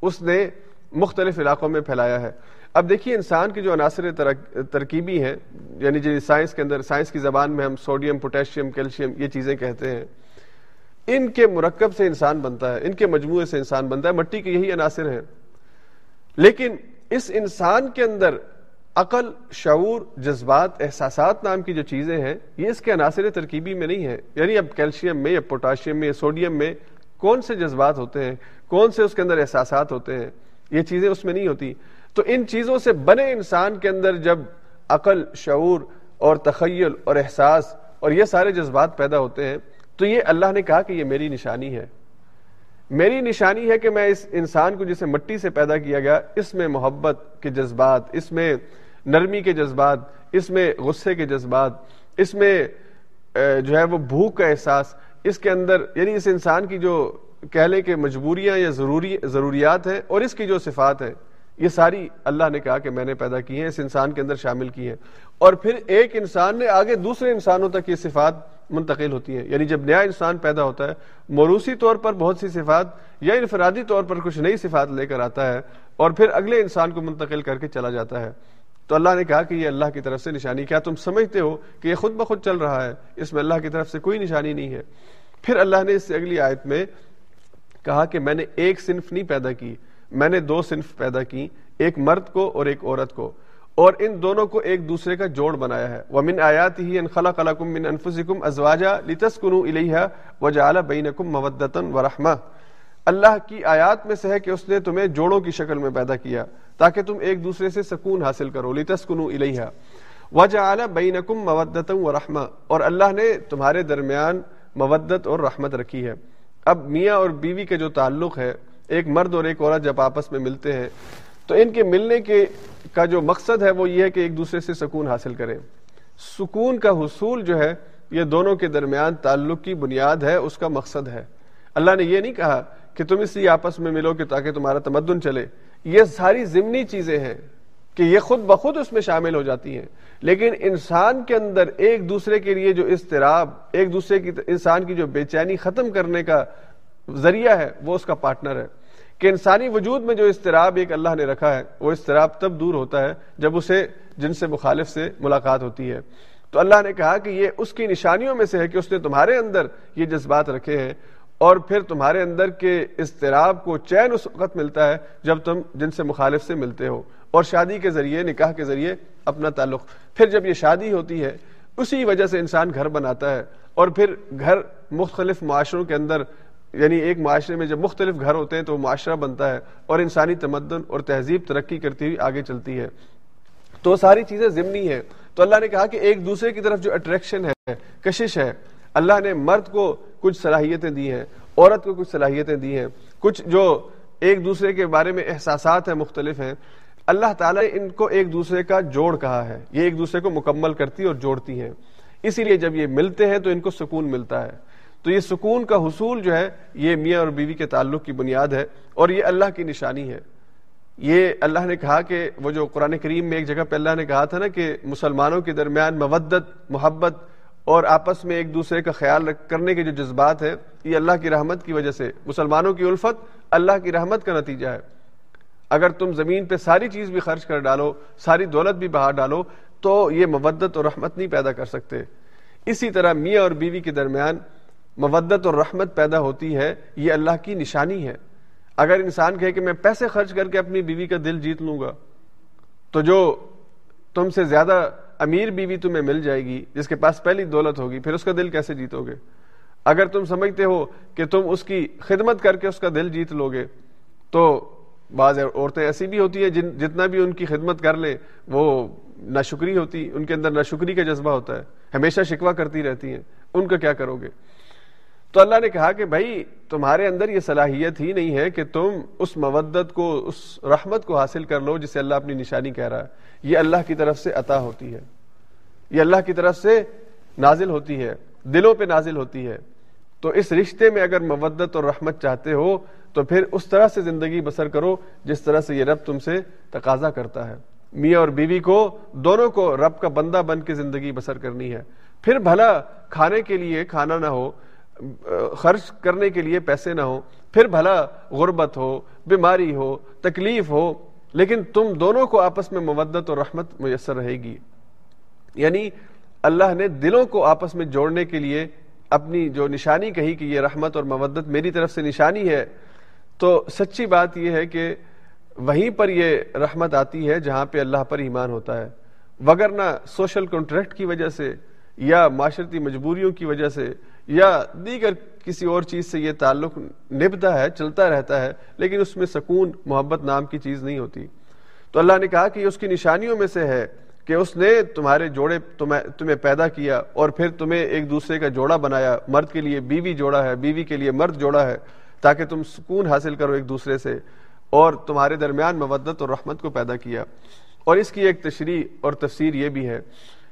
اس نے مختلف علاقوں میں پھیلایا ہے۔ اب دیکھیے انسان کی جو عناصر ترکیبی ہیں یعنی جو سائنس کے اندر، سائنس کی زبان میں ہم سوڈیم، پوٹیشیم، کیلشیم یہ چیزیں کہتے ہیں۔ ان کے مرکب سے انسان بنتا ہے، ان کے مجموعے سے انسان بنتا ہے، مٹی کے یہی عناصر ہیں۔ لیکن اس انسان کے اندر عقل، شعور، جذبات، احساسات نام کی جو چیزیں ہیں، یہ اس کے عناصر ترکیبی میں نہیں ہے یعنی اب کیلشیم میں یا پوٹاشیم میں یا سوڈیم میں کون سے جذبات ہوتے ہیں؟ کون سے اس کے اندر احساسات ہوتے ہیں؟ یہ چیزیں اس میں نہیں ہوتی۔ تو ان چیزوں سے بنے انسان کے اندر جب عقل، شعور اور تخیل اور احساس اور یہ سارے جذبات پیدا ہوتے ہیں، تو یہ اللہ نے کہا کہ یہ میری نشانی ہے۔ میری نشانی ہے کہ میں اس انسان کو جسے مٹی سے پیدا کیا گیا، اس میں محبت کے جذبات، اس میں نرمی کے جذبات، اس میں غصے کے جذبات، اس میں جو ہے وہ بھوک کا احساس، اس کے اندر یعنی اس انسان کی جو کہہ لیں کہ مجبوریاں یا ضروری ضروریات ہیں اور اس کی جو صفات ہیں، یہ ساری اللہ نے کہا کہ میں نے پیدا کی ہیں، اس انسان کے اندر شامل کی ہیں۔ اور پھر ایک انسان نے آگے دوسرے انسانوں تک یہ صفات منتقل ہوتی ہیں۔ یعنی جب نیا انسان پیدا ہوتا ہے، موروثی طور پر بہت سی صفات یا انفرادی طور پر کچھ نئی صفات لے کر آتا ہے اور پھر اگلے انسان کو منتقل کر کے چلا جاتا ہے۔ تو اللہ نے کہا کہ یہ اللہ کی طرف سے نشانی، کیا تم سمجھتے ہو کہ یہ خود بخود چل رہا ہے؟ اس میں اللہ کی طرف سے کوئی نشانی نہیں ہے۔ پھر اللہ نے اس سے اگلی آیت میں کہا کہ میں نے ایک صنف نہیں پیدا کی، میں نے دو صنف پیدا کی، ایک مرد کو اور ایک عورت کو۔ اور ان دونوں کو ایک دوسرے کا جوڑ بنایا ہے۔ ومن آیات ہی ان خلق لکم من انفسکم ازواجا لتسکنوا الیہا وجعل بینکم مودتا ورحمہ اللہ کی آیات میں سے ہے کہ اس نے تمہیں جوڑوں کی شکل میں پیدا کیا، تاکہ تم ایک دوسرے سے سکون حاصل کرو۔ لتسکنوا الیہا وجعل بینکم مودتا ورحمہ اور اللہ نے تمہارے درمیان مودت اور رحمت رکھی ہے۔ اب میاں اور بیوی کے جو تعلق ہے، ایک مرد اور ایک عورت جب آپس میں ملتے ہیں، تو ان کے ملنے کے کا جو مقصد ہے وہ یہ ہے کہ ایک دوسرے سے سکون حاصل کریں۔ سکون کا حصول جو ہے، یہ دونوں کے درمیان تعلق کی بنیاد ہے، اس کا مقصد ہے۔ اللہ نے یہ نہیں کہا کہ تم اسی آپس میں ملو کہ تاکہ تمہارا تمدن چلے۔ یہ ساری ضمنی چیزیں ہیں۔ کہ یہ خود بخود اس میں شامل ہو جاتی ہیں۔ لیکن انسان کے اندر ایک دوسرے کے لیے جو اضطراب، ایک دوسرے کی انسان کی جو بے چینی ختم کرنے کا ذریعہ ہے، وہ اس کا پارٹنر ہے۔ کہ انسانی وجود میں جو اضطراب ایک اللہ نے رکھا ہے، وہ اضطراب تب دور ہوتا ہے جب اسے جن سے مخالف سے ملاقات ہوتی ہے۔ تو اللہ نے کہا کہ یہ اس کی نشانیوں میں سے ہے کہ اس نے تمہارے اندر یہ جذبات رکھے ہیں اور پھر تمہارے اندر کے اضطراب کو چین اس وقت ملتا ہے جب تم جن سے مخالف سے ملتے ہو۔ اور شادی کے ذریعے، نکاح کے ذریعے اپنا تعلق۔ پھر جب یہ شادی ہوتی ہے، اسی وجہ سے انسان گھر بناتا ہے اور پھر گھر مختلف معاشروں کے اندر یعنی ایک معاشرے میں جب مختلف گھر ہوتے ہیں تو معاشرہ بنتا ہے اور انسانی تمدن اور تہذیب ترقی کرتی ہوئی آگے چلتی ہے۔ تو ساری چیزیں ضمنی ہیں۔ تو اللہ نے کہا کہ ایک دوسرے کی طرف جو اٹریکشن ہے، کشش ہے، اللہ نے مرد کو کچھ صلاحیتیں دی ہیں، عورت کو کچھ صلاحیتیں دی ہیں۔ کچھ جو ایک دوسرے کے بارے میں احساسات ہیں، مختلف ہیں۔ اللہ تعالیٰ نے ان کو ایک دوسرے کا جوڑ کہا ہے۔ یہ ایک دوسرے کو مکمل کرتی اور جوڑتی ہیں۔ اسی لیے جب یہ ملتے ہیں تو ان کو سکون ملتا ہے۔ تو یہ سکون کا حصول جو ہے، یہ میاں اور بیوی کے تعلق کی بنیاد ہے اور یہ اللہ کی نشانی ہے۔ یہ اللہ نے کہا کہ وہ جو قرآن کریم میں ایک جگہ پہ اللہ نے کہا تھا نا کہ مسلمانوں کے درمیان مودت، محبت اور آپس میں ایک دوسرے کا خیال کرنے کے جو جذبات ہیں، یہ اللہ کی رحمت کی وجہ سے، مسلمانوں کی الفت اللہ کی رحمت کا نتیجہ ہے۔ اگر تم زمین پہ ساری چیز بھی خرچ کر ڈالو، ساری دولت بھی بہا ڈالو، تو یہ مودت اور رحمت نہیں پیدا کر سکتے۔ اسی طرح میاں اور بیوی کے درمیان مودت اور رحمت پیدا ہوتی ہے، یہ اللہ کی نشانی ہے۔ اگر انسان کہے کہ میں پیسے خرچ کر کے اپنی بیوی کا دل جیت لوں گا، تو جو تم سے زیادہ امیر بیوی تمہیں مل جائے گی، جس کے پاس پہلی دولت ہوگی، پھر اس کا دل کیسے جیتو گے؟ اگر تم سمجھتے ہو کہ تم اس کی خدمت کر کے اس کا دل جیت لو گے، تو بعض عورتیں ایسی بھی ہوتی ہیں جن جتنا بھی ان کی خدمت کر لیں، وہ ناشکری ہوتی، ان کے اندر ناشکری کا جذبہ ہوتا ہے، ہمیشہ شکوا کرتی رہتی ہیں۔ ان کا کیا کرو گے؟ تو اللہ نے کہا کہ بھائی، تمہارے اندر یہ صلاحیت ہی نہیں ہے کہ تم اس مودت کو، اس رحمت کو حاصل کر لو جسے اللہ اپنی نشانی کہہ رہا ہے۔ یہ اللہ کی طرف سے عطا ہوتی ہے۔ یہ اللہ کی طرف سے نازل ہوتی ہے، دلوں پہ نازل ہوتی ہے۔ تو اس رشتے میں اگر مودت اور رحمت چاہتے ہو تو پھر اس طرح سے زندگی بسر کرو جس طرح سے یہ رب تم سے تقاضا کرتا ہے۔ میاں اور بیوی کو، دونوں کو رب کا بندہ بن کے زندگی بسر کرنی ہے۔ پھر بھلا کھانے کے لیے کھانا نہ ہو، خرچ کرنے کے لیے پیسے نہ ہو، پھر بھلا غربت ہو، بیماری ہو، تکلیف ہو، لیکن تم دونوں کو آپس میں مودت اور رحمت میسر رہے گی۔ یعنی اللہ نے دلوں کو آپس میں جوڑنے کے لیے اپنی جو نشانی کہی کہ یہ رحمت اور مودت میری طرف سے نشانی ہے تو سچی بات یہ ہے کہ وہیں پر یہ رحمت آتی ہے جہاں پہ اللہ پر ایمان ہوتا ہے۔ وگرنہ سوشل کانٹریکٹ کی وجہ سے یا معاشرتی مجبوریوں کی وجہ سے یا دیگر کسی اور چیز سے یہ تعلق نبھتا ہے، چلتا رہتا ہے، لیکن اس میں سکون، محبت نام کی چیز نہیں ہوتی۔ تو اللہ نے کہا کہ اس کی نشانیوں میں سے ہے کہ اس نے تمہارے جوڑے تمہیں پیدا کیا اور پھر تمہیں ایک دوسرے کا جوڑا بنایا۔ مرد کے لیے بیوی جوڑا ہے، بیوی کے لیے مرد جوڑا ہے۔ تاکہ تم سکون حاصل کرو ایک دوسرے سے، اور تمہارے درمیان مودت اور رحمت کو پیدا کیا۔ اور اس کی ایک تشریح اور تفسیر یہ بھی ہے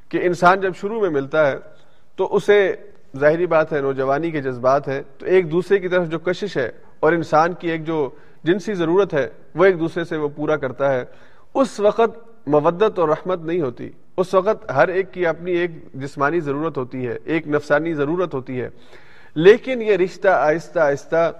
کہ انسان جب شروع میں ملتا ہے تو اسے ظاہری بات ہے، نوجوانی کے جذبات ہیں۔ تو ایک دوسرے کی طرف جو کشش ہے اور انسان کی ایک جو جنسی ضرورت ہے، وہ ایک دوسرے سے وہ پورا کرتا ہے۔ اس وقت مودت اور رحمت نہیں ہوتی۔ اس وقت ہر ایک کی اپنی ایک جسمانی ضرورت ہوتی ہے، ایک نفسانی ضرورت ہوتی ہے۔ لیکن یہ رشتہ آہستہ آہستہ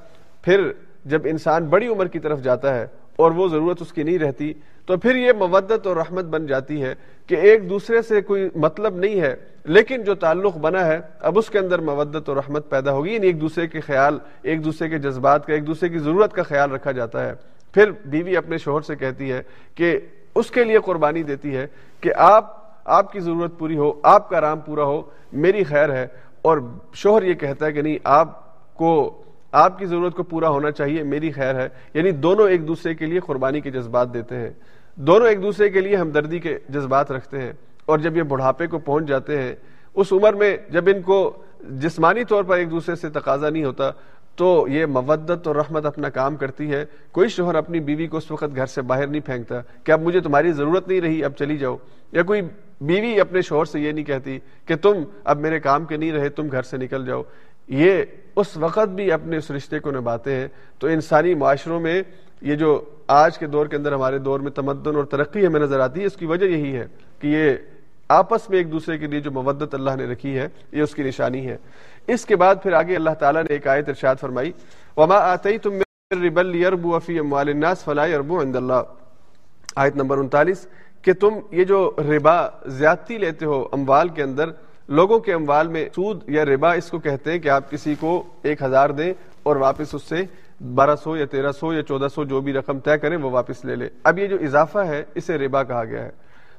پھر جب انسان بڑی عمر کی طرف جاتا ہے اور وہ ضرورت اس کی نہیں رہتی، تو پھر یہ مودت اور رحمت بن جاتی ہے کہ ایک دوسرے سے کوئی مطلب نہیں ہے، لیکن جو تعلق بنا ہے، اب اس کے اندر مودت اور رحمت پیدا ہوگی۔ یعنی ایک دوسرے کے خیال، ایک دوسرے کے جذبات کا، ایک دوسرے کی ضرورت کا خیال رکھا جاتا ہے۔ پھر بیوی اپنے شوہر سے کہتی ہے کہ اس کے لیے قربانی دیتی ہے کہ آپ آپ کی ضرورت پوری ہو، آپ کا آرام پورا ہو، میری خیر ہے۔ اور شوہر یہ کہتا ہے کہ نہیں، آپ کو آپ کی ضرورت کو پورا ہونا چاہیے، میری خیر ہے۔ یعنی دونوں ایک دوسرے کے لیے قربانی کے جذبات دیتے ہیں۔ دونوں ایک دوسرے کے لیے ہمدردی کے جذبات رکھتے ہیں۔ اور جب یہ بڑھاپے کو پہنچ جاتے ہیں، اس عمر میں جب ان کو جسمانی طور پر ایک دوسرے سے تقاضا نہیں ہوتا، تو یہ مودت اور رحمت اپنا کام کرتی ہے۔ کوئی شوہر اپنی بیوی کو اس وقت گھر سے باہر نہیں پھینکتا کہ اب مجھے تمہاری ضرورت نہیں رہی، اب چلی جاؤ۔ یا کوئی بیوی اپنے شوہر سے یہ نہیں کہتی کہ تم اب میرے کام کے نہیں رہے، تم گھر سے نکل جاؤ۔ یہ اس وقت بھی اپنے اس رشتے کو نبھاتے ہیں۔ تو انسانی معاشروں میں یہ جو آج کے دور کے اندر ہمارے دور میں تمدن اور ترقی ہمیں نظر آتی ہے، اس کی وجہ یہی ہے کہ یہ آپس میں ایک دوسرے کے لیے جو مودت اللہ نے رکھی ہے، یہ اس کی نشانی ہے۔ اس کے بعد پھر آگے اللہ تعالیٰ نے ایک آیت ارشاد فرمائی، وما آتی تم ربل یربو فی اموال الناس فلا یربو عند اللہ آیت نمبر انتالیس، کہ تم یہ جو ربا، زیادتی لیتے ہو اموال کے اندر لوگوں کے اموال میں سود یا ربا اس کو کہتے ہیں کہ آپ کسی کو ایک ہزار دیں اور واپس اس سے بارہ سو یا تیرہ سو یا چودہ سو جو بھی رقم طے کریں وہ واپس لے لے اب یہ جو اضافہ ہے، اسے ربا کہا گیا ہے۔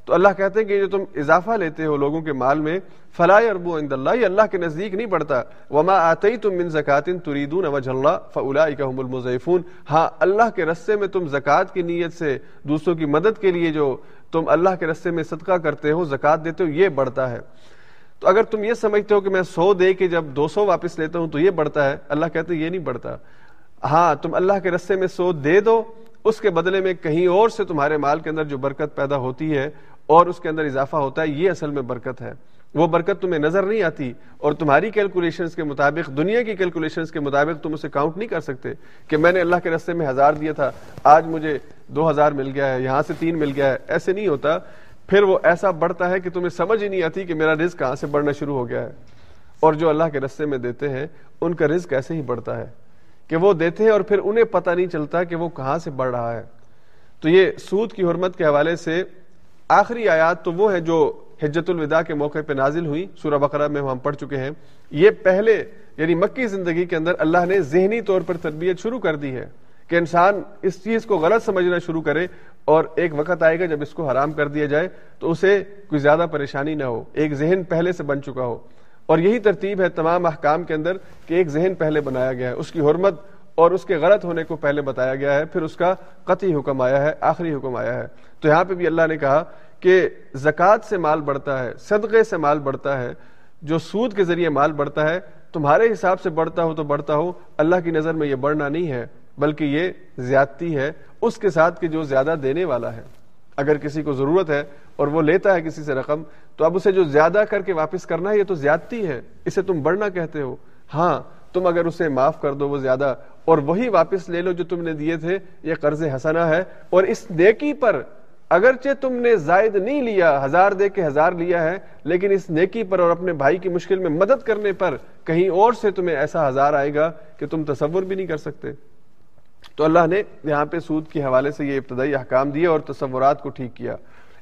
تو اللہ کہتے ہیں کہ جو تم اضافہ لیتے ہو لوگوں کے مال میں فلاح اربو عند اللہ، یہ اللہ کے نزدیک نہیں پڑتا۔ وما آتے تم من زکات تریدون وجہ اللہ فلا المضیفون ہاں اللہ کے رستے میں تم زکوٰۃ کی نیت سے دوسروں کی مدد کے لیے جو تم اللہ کے رستے میں صدقہ کرتے ہو، زکوٰۃ دیتے ہو، یہ بڑھتا ہے۔ تو اگر تم یہ سمجھتے ہو کہ میں سو دے کے جب دو سو واپس لیتا ہوں تو یہ بڑھتا ہے، اللہ کہتے یہ نہیں بڑھتا۔ ہاں تم اللہ کے رستے میں سو دے دو، اس کے بدلے میں کہیں اور سے تمہارے مال کے اندر جو برکت پیدا ہوتی ہے اور اس کے اندر اضافہ ہوتا ہے، یہ اصل میں برکت ہے۔ وہ برکت تمہیں نظر نہیں آتی اور تمہاری کیلکولیشنز کے مطابق، دنیا کی کیلکولیشنز کے مطابق تم اسے کاؤنٹ نہیں کر سکتے کہ میں نے اللہ کے رستے میں ہزار دیا تھا، آج مجھے دو ہزار مل گیا ہے، یہاں سے تین مل گیا ہے۔ ایسے نہیں ہوتا۔ پھر وہ ایسا بڑھتا ہے کہ تمہیں سمجھ ہی نہیں آتی کہ میرا رزق کہاں سے بڑھنا شروع ہو گیا ہے۔ اور جو اللہ کے رستے میں دیتے ہیں، ان کا رزق ایسے ہی بڑھتا ہے کہ وہ دیتے ہیں اور پھر انہیں پتہ نہیں چلتا کہ وہ کہاں سے بڑھ رہا ہے۔ تو یہ سود کی حرمت کے حوالے سے آخری آیات تو وہ ہے جو حجت الوداع کے موقع پہ نازل ہوئی۔ سورہ بقرہ میں ہم پڑھ چکے ہیں۔ یہ پہلے یعنی مکی زندگی کے اندر اللہ نے ذہنی طور پر تربیت شروع کر دی ہے۔ کہ انسان اس چیز کو غلط سمجھنا شروع کرے اور ایک وقت آئے گا جب اس کو حرام کر دیا جائے تو اسے کوئی زیادہ پریشانی نہ ہو، ایک ذہن پہلے سے بن چکا ہو۔ اور یہی ترتیب ہے تمام احکام کے اندر کہ ایک ذہن پہلے بنایا گیا ہے، اس کی حرمت اور اس کے غلط ہونے کو پہلے بتایا گیا ہے، پھر اس کا قطعی حکم آیا ہے، آخری حکم آیا ہے۔ تو یہاں پہ بھی اللہ نے کہا کہ زکوٰۃ سے مال بڑھتا ہے، صدقے سے مال بڑھتا ہے، جو سود کے ذریعے مال بڑھتا ہے، تمہارے حساب سے بڑھتا ہو تو بڑھتا ہو، اللہ کی نظر میں یہ بڑھنا نہیں ہے۔ بلکہ یہ زیادتی ہے اس کے ساتھ کہ جو زیادہ دینے والا ہے، اگر کسی کو ضرورت ہے اور وہ لیتا ہے کسی سے رقم، تو اب اسے جو زیادہ کر کے واپس کرنا ہے، یہ تو زیادتی ہے۔ اسے تم بڑھنا کہتے ہو۔ ہاں تم اگر اسے معاف کر دو وہ زیادہ، اور وہی واپس لے لو جو تم نے دیے تھے، یہ قرض حسنا ہے۔ اور اس نیکی پر اگرچہ تم نے زائد نہیں لیا، ہزار دے کے ہزار لیا ہے، لیکن اس نیکی پر اور اپنے بھائی کی مشکل میں مدد کرنے پر کہیں اور سے تمہیں ایسا ہزار آئے گا کہ تم تصور بھی نہیں کر سکتے۔ تو اللہ نے یہاں پہ سود کے حوالے سے یہ ابتدائی احکام دیے اور تصورات کو ٹھیک کیا۔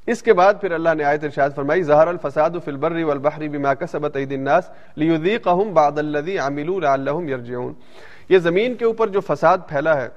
اس کے بعد پھر اللہ نے آیت ارشاد فرمائی، ظہر الفساد فی البر والبحر بما کسبت اید الناس لیذیقہم بعد الذی عملوا لعلہم یرجعون۔ یہ زمین کے اوپر جو فساد پھیلا ہے،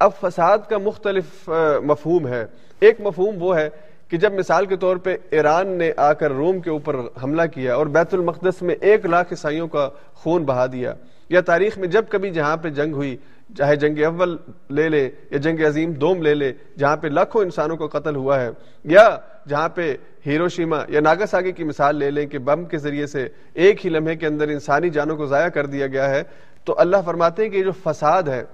اب فساد کا مختلف مفہوم ہے۔ ایک مفہوم وہ ہے کہ جب مثال کے طور پہ ایران نے آ کر روم کے اوپر حملہ کیا اور بیت المقدس میں ایک لاکھ عیسائیوں کا خون بہا دیا، یا تاریخ میں جب کبھی جہاں پہ جنگ ہوئی چاہے جنگ اول لے لے یا جنگ عظیم دوم لے لے، جہاں پہ لاکھوں انسانوں کا قتل ہوا ہے، یا جہاں پہ ہیروشیما یا ناگاساگی کی مثال لے لیں کہ بم کے ذریعے سے ایک ہی لمحے کے اندر انسانی جانوں کو ضائع کر دیا گیا ہے، تو اللہ فرماتے ہیں کہ یہ جو فساد ہے،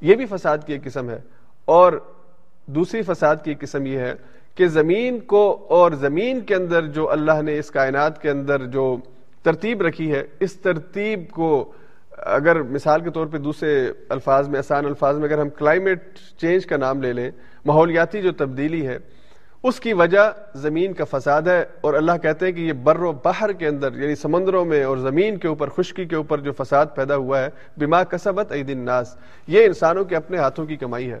یہ بھی فساد کی ایک قسم ہے۔ اور دوسری فساد کی ایک قسم یہ ہے کہ زمین کو اور زمین کے اندر جو اللہ نے اس کائنات کے اندر جو ترتیب رکھی ہے، اس ترتیب کو اگر مثال کے طور پہ دوسرے الفاظ میں، آسان الفاظ میں اگر ہم کلائمیٹ چینج کا نام لے لیں، ماحولیاتی جو تبدیلی ہے، اس کی وجہ زمین کا فساد ہے اور اللہ کہتے ہیں کہ یہ بر و بحر کے اندر یعنی سمندروں میں اور زمین کے اوپر، خشکی کے اوپر جو فساد پیدا ہوا ہے، بما کسبت عید الناس، یہ انسانوں کے اپنے ہاتھوں کی کمائی ہے۔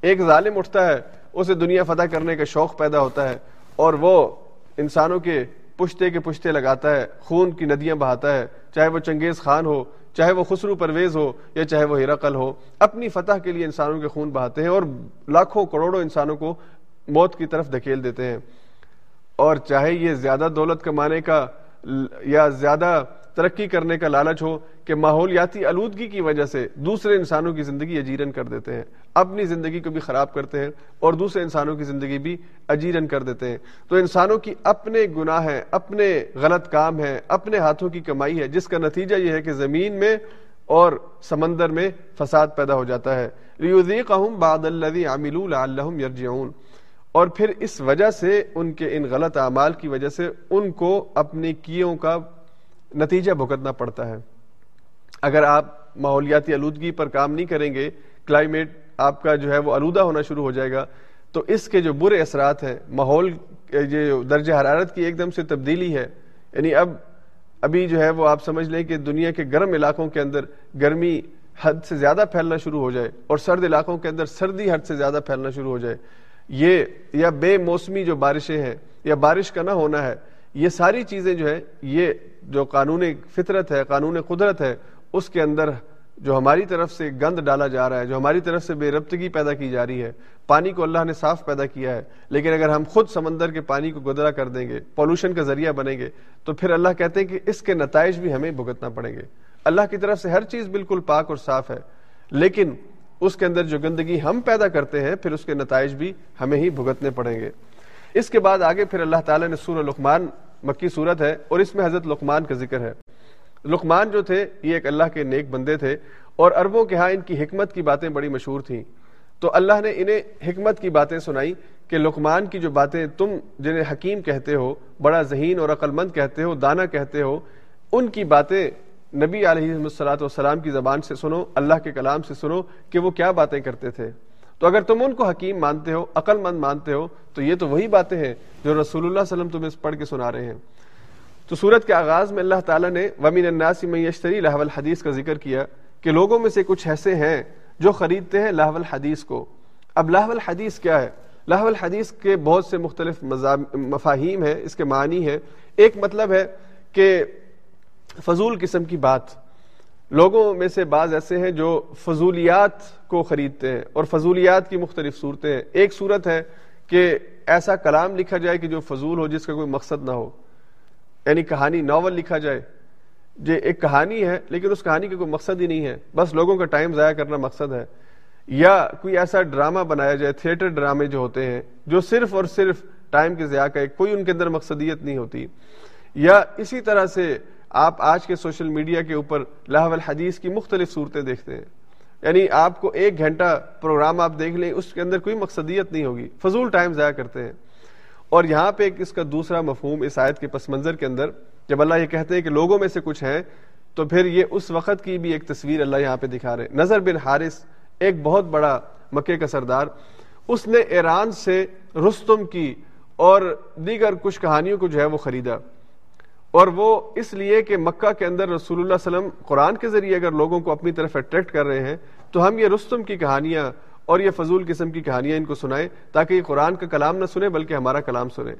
ایک ظالم اٹھتا ہے، اسے دنیا فتح کرنے کا شوق پیدا ہوتا ہے اور وہ انسانوں کے پشتے کے پشتے لگاتا ہے، خون کی ندیاں بہاتا ہے، چاہے وہ چنگیز خان ہو چاہے وہ خسرو پرویز ہو یا چاہے وہ ہرقل ہو، اپنی فتح کے لیے انسانوں کے خون بہاتے ہیں اور لاکھوں کروڑوں انسانوں کو موت کی طرف دھکیل دیتے ہیں۔ اور چاہے یہ زیادہ دولت کمانے کا یا زیادہ ترقی کرنے کا لالچ ہو کہ ماحولیاتی آلودگی کی وجہ سے دوسرے انسانوں کی زندگی اجیرن کر دیتے ہیں۔ اپنی زندگی کو بھی خراب کرتے ہیں اور دوسرے انسانوں کی زندگی بھی اجیرن کر دیتے ہیں۔ تو انسانوں کی اپنے گناہ ہیں، اپنے غلط کام ہیں، اپنے ہاتھوں کی کمائی ہے، جس کا نتیجہ یہ ہے کہ زمین میں اور سمندر میں فساد پیدا ہو جاتا ہے۔ بعد الذي عملوا لعلهم يرجعون۔ اور پھر اس وجہ سے ان کے ان غلط اعمال کی وجہ سے ان کو اپنی کیوں کا نتیجہ بھگتنا پڑتا ہے۔ اگر آپ ماحولیاتی آلودگی پر کام نہیں کریں گے، کلائمیٹ آپ کا جو ہے وہ آلودہ ہونا شروع ہو جائے گا۔ تو اس کے جو برے اثرات ہیں، ماحول جو درجہ حرارت کی ایک دم سے تبدیلی ہے۔ یعنی اب، ابھی جو ہے وہ آپ سمجھ لیں کہ دنیا کے گرم علاقوں کے اندر گرمی حد سے زیادہ پھیلنا شروع ہو جائے اور سرد علاقوں کے اندر سردی حد سے زیادہ پھیلنا شروع ہو جائے۔ یہ یا بے موسمی جو بارشیں ہیں یا بارش کا نہ ہونا ہے، یہ ساری چیزیں جو ہے یہ جو قانون فطرت ہے، قانون قدرت ہے، اس کے اندر جو ہماری طرف سے گند ڈالا جا رہا ہے، جو ہماری طرف سے بے ربطگی پیدا کی جا رہی ہے، پانی کو اللہ نے صاف پیدا کیا ہے، لیکن اگر ہم خود سمندر کے پانی کو گدرا کر دیں گے، پولوشن کا ذریعہ بنیں گے، تو پھر اللہ کہتے ہیں کہ اس کے نتائج بھی ہمیں بھگتنا پڑیں گے۔ اللہ کی طرف سے ہر چیز بالکل پاک اور صاف ہے، لیکن اس کے اندر جو گندگی ہم پیدا کرتے ہیں، پھر اس کے نتائج بھی ہمیں ہی بھگتنے پڑیں گے۔ اس کے بعد آگے پھر اللہ تعالیٰ نے سورہ لقمان مکی صورت ہے، اور اس میں حضرت لقمان کا ذکر ہے۔ لقمان جو تھے، یہ ایک اللہ کے نیک بندے تھے اور اربوں کے ہاں ان کی حکمت کی باتیں بڑی مشہور تھیں۔ تو اللہ نے انہیں حکمت کی باتیں سنائی کہ لقمان کی جو باتیں تم جنہیں حکیم کہتے ہو، بڑا ذہین اور عقل مند کہتے ہو، دانا کہتے ہو، ان کی باتیں نبی علیہ السلاۃ والسلام کی زبان سے سنو، اللہ کے کلام سے سنو کہ وہ کیا باتیں کرتے تھے۔ تو اگر تم ان کو حکیم مانتے ہو عقل مند مانتے ہو، تو یہ تو وہی باتیں ہیں جو رسول اللہ وسلم تمہیں پڑھ کے سنا رہے ہیں۔ تو سورت کے آغاز میں اللہ تعالیٰ نے ومین الناس میشتری لہو الحدیث کا ذکر کیا کہ لوگوں میں سے کچھ ایسے ہیں جو خریدتے ہیں لاہو الحدیث کو۔ اب لاہو الحدیث کیا ہے؟ لاہو الحدیث کے بہت سے مختلف مفاہیم ہیں، اس کے معنی ہے ایک مطلب ہے کہ فضول قسم کی بات۔ لوگوں میں سے بعض ایسے ہیں جو فضولیات کو خریدتے ہیں اور فضولیات کی مختلف صورتیں ہیں۔ ایک صورت ہے کہ ایسا کلام لکھا جائے کہ جو فضول ہو، جس کا کوئی مقصد نہ ہو۔ یعنی کہانی ناول لکھا جائے۔ جو ایک کہانی ہے، لیکن اس کہانی کا کوئی مقصد ہی نہیں ہے۔ بس لوگوں کا ٹائم ضائع کرنا مقصد ہے۔ یا کوئی ایسا ڈرامہ بنایا جائے، تھیٹر ڈرامے جو ہوتے ہیں، جو صرف اور صرف ٹائم کے ضیاع کا کوئی ان کے اندر مقصدیت نہیں ہوتی۔ یا اسی طرح سے آپ آج کے سوشل میڈیا کے اوپر لاہو الحدیث کی مختلف صورتیں دیکھتے ہیں۔ یعنی آپ کو ایک گھنٹہ پروگرام آپ دیکھ لیں، اس کے اندر کوئی مقصدیت نہیں ہوگی۔ فضول ٹائم ضائع کرتے ہیں۔ اور یہاں پہ ایک اس کا دوسرا مفہوم اس آیت کے پس منظر کے اندر، جب اللہ یہ کہتے ہیں کہ لوگوں میں سے کچھ ہیں، تو پھر یہ اس وقت کی بھی ایک تصویر اللہ یہاں پہ دکھا رہے نظر بن حارث، ایک بہت بڑا مکے کا سردار، اس نے ایران سے رستم کی اور دیگر کچھ کہانیوں کو جو ہے وہ خریدا۔ اور وہ اس لیے کہ مکہ کے اندر رسول اللہ علیہ وسلم قرآن کے ذریعے اگر لوگوں کو اپنی طرف اٹریکٹ کر رہے ہیں، تو ہم یہ رستم کی کہانیاں اور یہ فضول قسم کی کہانیاں ان کو سنائیں تاکہ یہ قرآن کا کلام نہ سنیں بلکہ ہمارا کلام سنیں۔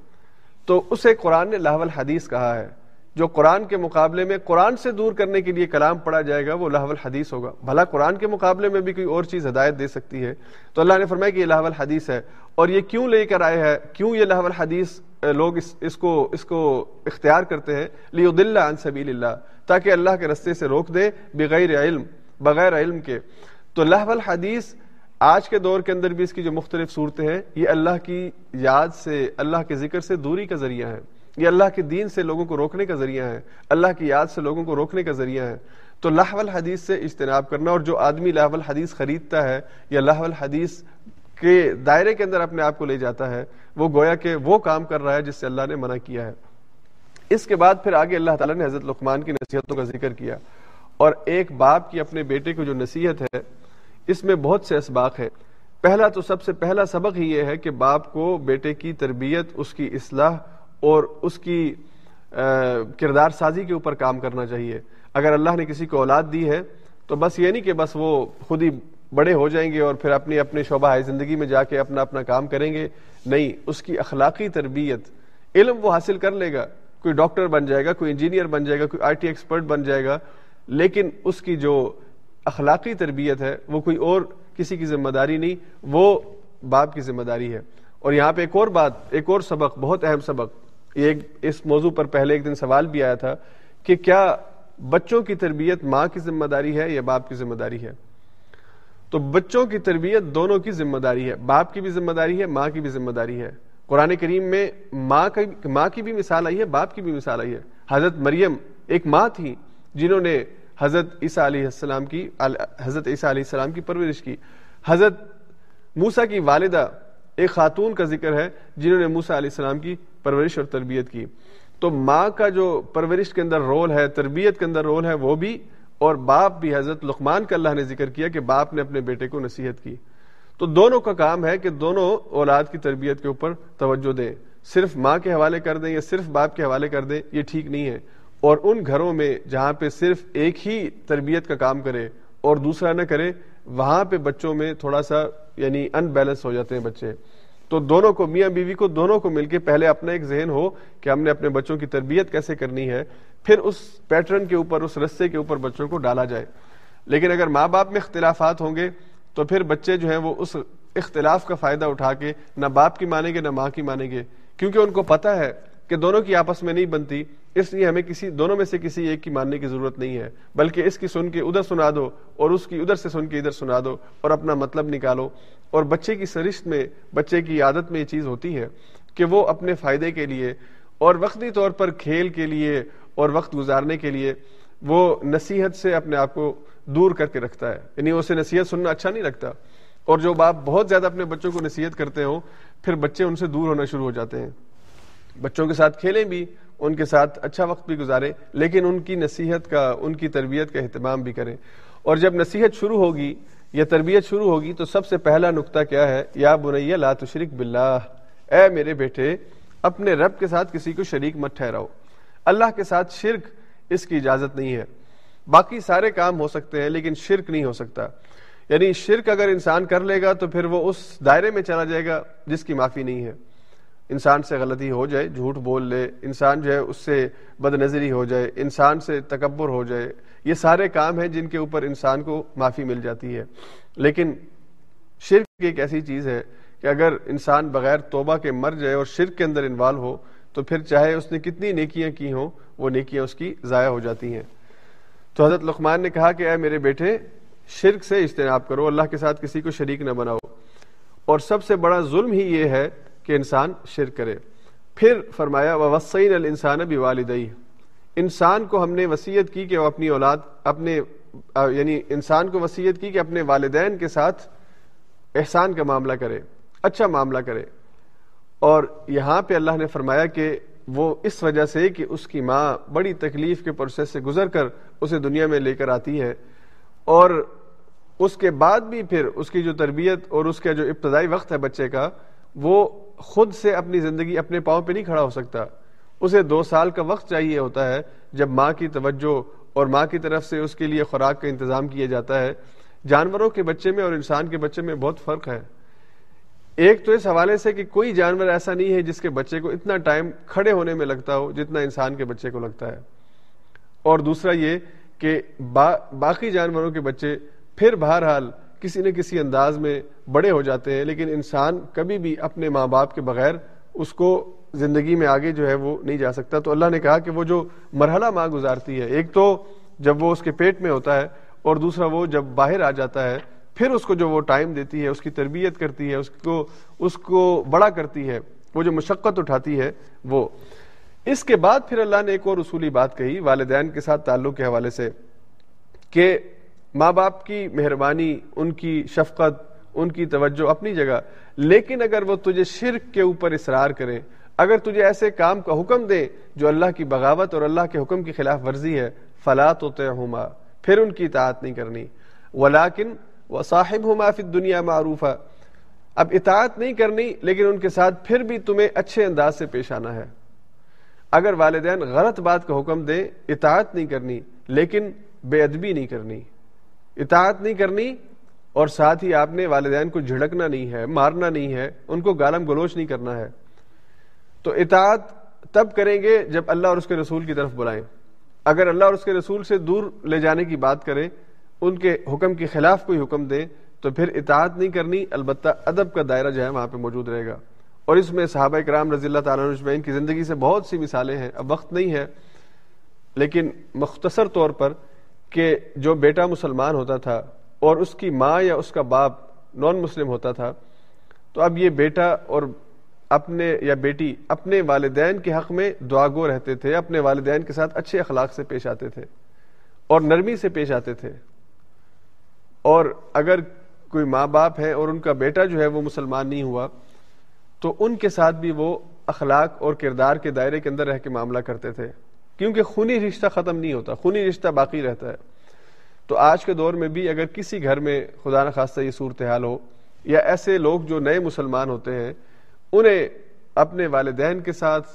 تو اسے قرآن نے لاہول حدیث کہا ہے۔ جو قرآن کے مقابلے میں قرآن سے دور کرنے کے لیے کلام پڑھا جائے گا وہ لاہول الحدیث ہوگا۔ بھلا قرآن کے مقابلے میں بھی کوئی اور چیز ہدایت دے سکتی ہے۔ تو اللہ نے فرمایا کہ یہ لاہول الحدیث ہے۔ اور یہ کیوں لے کر آئے ہے کیوں یہ لاہول الحدیث لوگ اس اس کو اس کو اختیار کرتے ہیں؟ لیو دلہ عن سبیل اللہ تاکہ اللہ کے رستے سے روک دے بغیر علم بغیر علم کے۔ تو لاہول الحدیث آج کے دور کے اندر بھی اس کی جو مختلف صورتیں ہیں، یہ اللہ کی یاد سے، اللہ کے ذکر سے دوری کا ذریعہ ہے یہ اللہ کے دین سے لوگوں کو روکنے کا ذریعہ ہے اللہ کی یاد سے لوگوں کو روکنے کا ذریعہ ہے تو لاہول الحدیث سے اجتناب کرنا اور جو آدمی لاہول الحدیث خریدتا ہے یا لاہول الحدیث کے دائرے کے اندر اپنے آپ کو لے جاتا ہے، وہ گویا کہ وہ کام کر رہا ہے جس سے اللہ نے منع کیا ہے۔ اس کے بعد پھر آگے اللہ تعالیٰ نے حضرت لقمان کی نصیحتوں کا ذکر کیا۔ اور ایک باپ کی اپنے بیٹے کو جو نصیحت ہے اس میں بہت سے اسباق ہیں۔ پہلا تو سب سے پہلا سبق ہی یہ ہے کہ باپ کو بیٹے کی تربیت، اس کی اصلاح اور اس کی کردار سازی کے اوپر کام کرنا چاہیے۔ اگر اللہ نے کسی کو اولاد دی ہے تو بس یہ نہیں کہ بس وہ خود ہی بڑے ہو جائیں گے اور پھر اپنی، اپنے شعبہ زندگی میں جا کے اپنا اپنا کام کریں گے۔ نہیں، اس کی اخلاقی تربیت، علم وہ حاصل کر لے گا۔ کوئی ڈاکٹر بن جائے گا، کوئی انجینئر بن جائے گا، کوئی آئی ٹی ایکسپرٹ بن جائے گا، لیکن اس کی جو اخلاقی تربیت ہے، وہ کوئی اور کسی کی ذمہ داری نہیں، وہ باپ کی ذمہ داری ہے۔ اور یہاں پہ ایک اور بات، ایک اور سبق، بہت اہم سبق۔ ایک، اس موضوع پر پہلے ایک دن سوال بھی آیا تھا کہ کیا بچوں کی تربیت ماں کی ذمہ داری ہے یا باپ کی ذمہ داری ہے؟ تو بچوں کی تربیت دونوں کی ذمہ داری ہے۔ باپ کی بھی ذمہ داری ہے، ماں کی بھی ذمہ داری ہے۔ قرآن کریم میں ماں کا، ماں کی بھی مثال آئی ہے، باپ کی بھی مثال آئی ہے۔ حضرت مریم ایک ماں تھی جنہوں نے حضرت عیسیٰ علیہ السلام کی، حضرت عیسیٰ علیہ السلام کی پرورش کی۔ حضرت موسا کی والدہ ایک خاتون کا ذکر ہے جنہوں نے موسا علیہ السلام کی پرورش اور تربیت کی۔ تو ماں کا جو پرورش کے اندر رول ہے، تربیت کے اندر رول ہے، وہ بھی اور باپ بھی، حضرت لقمان کا اللہ نے ذکر کیا کہ باپ نے اپنے بیٹے کو نصیحت کی۔ تو دونوں کا کام ہے کہ دونوں اولاد کی تربیت کے اوپر توجہ دیں۔ صرف ماں کے حوالے کر دیں یا صرف باپ کے حوالے کر دیں، یہ ٹھیک نہیں ہے۔ اور ان گھروں میں جہاں پہ صرف ایک ہی تربیت کا کام کرے اور دوسرا نہ کرے، وہاں پہ بچوں میں تھوڑا سا یعنی ان بیلنس ہو جاتے ہیں بچے۔ تو دونوں کو، میاں بیوی کو دونوں کو مل کے پہلے اپنا ایک ذہن ہو کہ ہم نے اپنے بچوں کی تربیت کیسے کرنی ہے، پھر اس پیٹرن کے اوپر، اس رستے کے اوپر بچوں کو ڈالا جائے۔ لیکن اگر ماں باپ میں اختلافات ہوں گے تو پھر بچے جو ہیں وہ اس اختلاف کا فائدہ اٹھا کے نہ باپ کی مانیں گے، نہ ماں کی مانیں گے۔ کیونکہ ان کو پتا ہے کہ دونوں کی آپس میں نہیں بنتی، اس لیے ہمیں کسی، دونوں میں سے کسی ایک کی ماننے کی ضرورت نہیں ہے، بلکہ اس کی سن کے ادھر سنا دو اور اس کی ادھر سے سن کے ادھر سنا دو اور اپنا مطلب نکالو۔ اور بچے کی سرشت میں، بچے کی عادت میں یہ چیز ہوتی ہے کہ وہ اپنے فائدے کے لیے اور وقتی طور پر کھیل کے لیے اور وقت گزارنے کے لیے وہ نصیحت سے اپنے آپ کو دور کر کے رکھتا ہے۔ یعنی اسے نصیحت سننا اچھا نہیں لگتا۔ اور جو باپ بہت زیادہ اپنے بچوں کو نصیحت کرتے ہوں، پھر بچے ان سے دور ہونا شروع ہو جاتے ہیں۔ بچوں کے ساتھ کھیلیں بھی، ان کے ساتھ اچھا وقت بھی گزارے، لیکن ان کی نصیحت کا، ان کی تربیت کا اہتمام بھی کریں۔ اور جب نصیحت شروع ہوگی یا تربیت شروع ہوگی تو سب سے پہلا نقطہ کیا ہے؟ یا بنیا لا تشرک باللہ۔ اے میرے بیٹے، اپنے رب کے ساتھ کسی کو شریک مت ٹھہراؤ۔ اللہ کے ساتھ شرک اس کی اجازت نہیں ہے۔ باقی سارے کام ہو سکتے ہیں، لیکن شرک نہیں ہو سکتا۔ یعنی شرک اگر انسان کر لے گا تو پھر وہ اس دائرے میں چلا جائے گا جس کی معافی نہیں ہے۔ انسان سے غلطی ہو جائے، جھوٹ بول لے، انسان جو ہے اس سے بد نظری ہو جائے، انسان سے تکبر ہو جائے، یہ سارے کام ہیں جن کے اوپر انسان کو معافی مل جاتی ہے۔ لیکن شرک ایک ایسی چیز ہے کہ اگر انسان بغیر توبہ کے مر جائے اور شرک کے اندر انوالو ہو، تو پھر چاہے اس نے کتنی نیکیاں کی ہوں، وہ نیکیاں اس کی ضائع ہو جاتی ہیں۔ تو حضرت لقمان نے کہا کہ اے میرے بیٹے، شرک سے اجتناب کرو، اللہ کے ساتھ کسی کو شریک نہ بناؤ۔ اور سب سے بڑا ظلم ہی یہ ہے کہ انسان شرک کرے۔ پھر فرمایا وسعین الانسان بھی والدئی انسان کو ہم نے وسیعت کی کہ وہ اپنی اولاد، اپنے یعنی انسان کو وسیعت کی کہ اپنے والدین کے ساتھ احسان کا معاملہ کرے اچھا معاملہ کرے۔ اور یہاں پہ اللہ نے فرمایا کہ وہ اس وجہ سے کہ اس کی ماں بڑی تکلیف کے پروسیس سے گزر کر اسے دنیا میں لے کر آتی ہے۔ اور اس کے بعد بھی پھر اس کی جو تربیت اور اس کا جو ابتدائی وقت ہے بچے کا وہ خود سے اپنی زندگی اپنے پاؤں پہ نہیں کھڑا ہو سکتا۔ اسے دو سال کا وقت چاہیے ہوتا ہے جب ماں کی توجہ اور ماں کی طرف سے اس کے لیے خوراک کا انتظام کیا جاتا ہے۔ جانوروں کے بچے میں اور انسان کے بچے میں بہت فرق ہے۔ ایک تو اس حوالے سے کہ کوئی جانور ایسا نہیں ہے جس کے بچے کو اتنا ٹائم کھڑے ہونے میں لگتا ہو جتنا انسان کے بچے کو لگتا ہے۔ اور دوسرا یہ کہ با، باقی جانوروں کے بچے پھر بہرحال کسی نہ کسی انداز میں بڑے ہو جاتے ہیں، لیکن انسان کبھی بھی اپنے ماں باپ کے بغیر اس کو زندگی میں آگے جو ہے وہ نہیں جا سکتا۔ تو اللہ نے کہا کہ وہ جو مرحلہ ماں گزارتی ہے، ایک تو جب وہ اس کے پیٹ میں ہوتا ہے اور دوسرا وہ جب باہر آ جاتا ہے، پھر اس کو جو وہ ٹائم دیتی ہے، اس کی تربیت کرتی ہے، اس کو اس کو بڑا کرتی ہے، وہ جو مشقت اٹھاتی ہے، وہ۔ اس کے بعد پھر اللہ نے ایک اور اصولی بات کہی، والدین کے ساتھ تعلق کے حوالے سے کہ ماں باپ کی مہربانی، ان کی شفقت، ان کی توجہ اپنی جگہ۔ لیکن اگر وہ تجھے شرک کے اوپر اصرار کریں، اگر تجھے ایسے کام کا حکم دے جو اللہ کی بغاوت اور اللہ کے حکم کی خلاف ورزی ہے، فلا تو پھر ان کی اطاعت نہیں کرنی۔ ولاکن وہ صاحب ہما فی دنیا معروف اب اطاعت نہیں کرنی، لیکن ان کے ساتھ پھر بھی تمہیں اچھے انداز سے پیش آنا ہے۔ اگر والدین غلط بات کا حکم دے اطاعت نہیں کرنی، لیکن بے ادبی نہیں کرنی۔ اطاعت نہیں کرنی اور ساتھ ہی آپ نے والدین کو جھڑکنا نہیں ہے، مارنا نہیں ہے، ان کو گالم گلوچ نہیں کرنا ہے۔ تو اطاعت تب کریں گے جب اللہ اور اس کے رسول کی طرف بلائیں۔ اگر اللہ اور اس کے رسول سے دور لے جانے کی بات کریں، ان کے حکم کے خلاف کوئی حکم دیں، تو پھر اطاعت نہیں کرنی، البتہ ادب کا دائرہ جو ہے وہاں پہ موجود رہے گا۔ اور اس میں صحابہ کرام رضی اللہ تعالیٰ عجمعین کی زندگی سے بہت سی مثالیں ہیں۔ اب وقت نہیں ہے، لیکن مختصر طور پر کہ جو بیٹا مسلمان ہوتا تھا اور اس کی ماں یا اس کا باپ نان مسلم ہوتا تھا، تو اب یہ بیٹا اور اپنے یا بیٹی اپنے والدین کے حق میں دعا گو رہتے تھے، اپنے والدین کے ساتھ اچھے اخلاق سے پیش آتے تھے اور نرمی سے پیش آتے تھے۔ اور اگر کوئی ماں باپ ہے اور ان کا بیٹا جو ہے وہ مسلمان نہیں ہوا، تو ان کے ساتھ بھی وہ اخلاق اور کردار کے دائرے کے اندر رہ کے معاملہ کرتے تھے۔ کیونکہ خونی رشتہ ختم نہیں ہوتا، خونی رشتہ باقی رہتا ہے۔ تو آج کے دور میں بھی اگر کسی گھر میں خدا نخواستہ یہ صورتحال ہو، یا ایسے لوگ جو نئے مسلمان ہوتے ہیں، انہیں اپنے والدین کے ساتھ،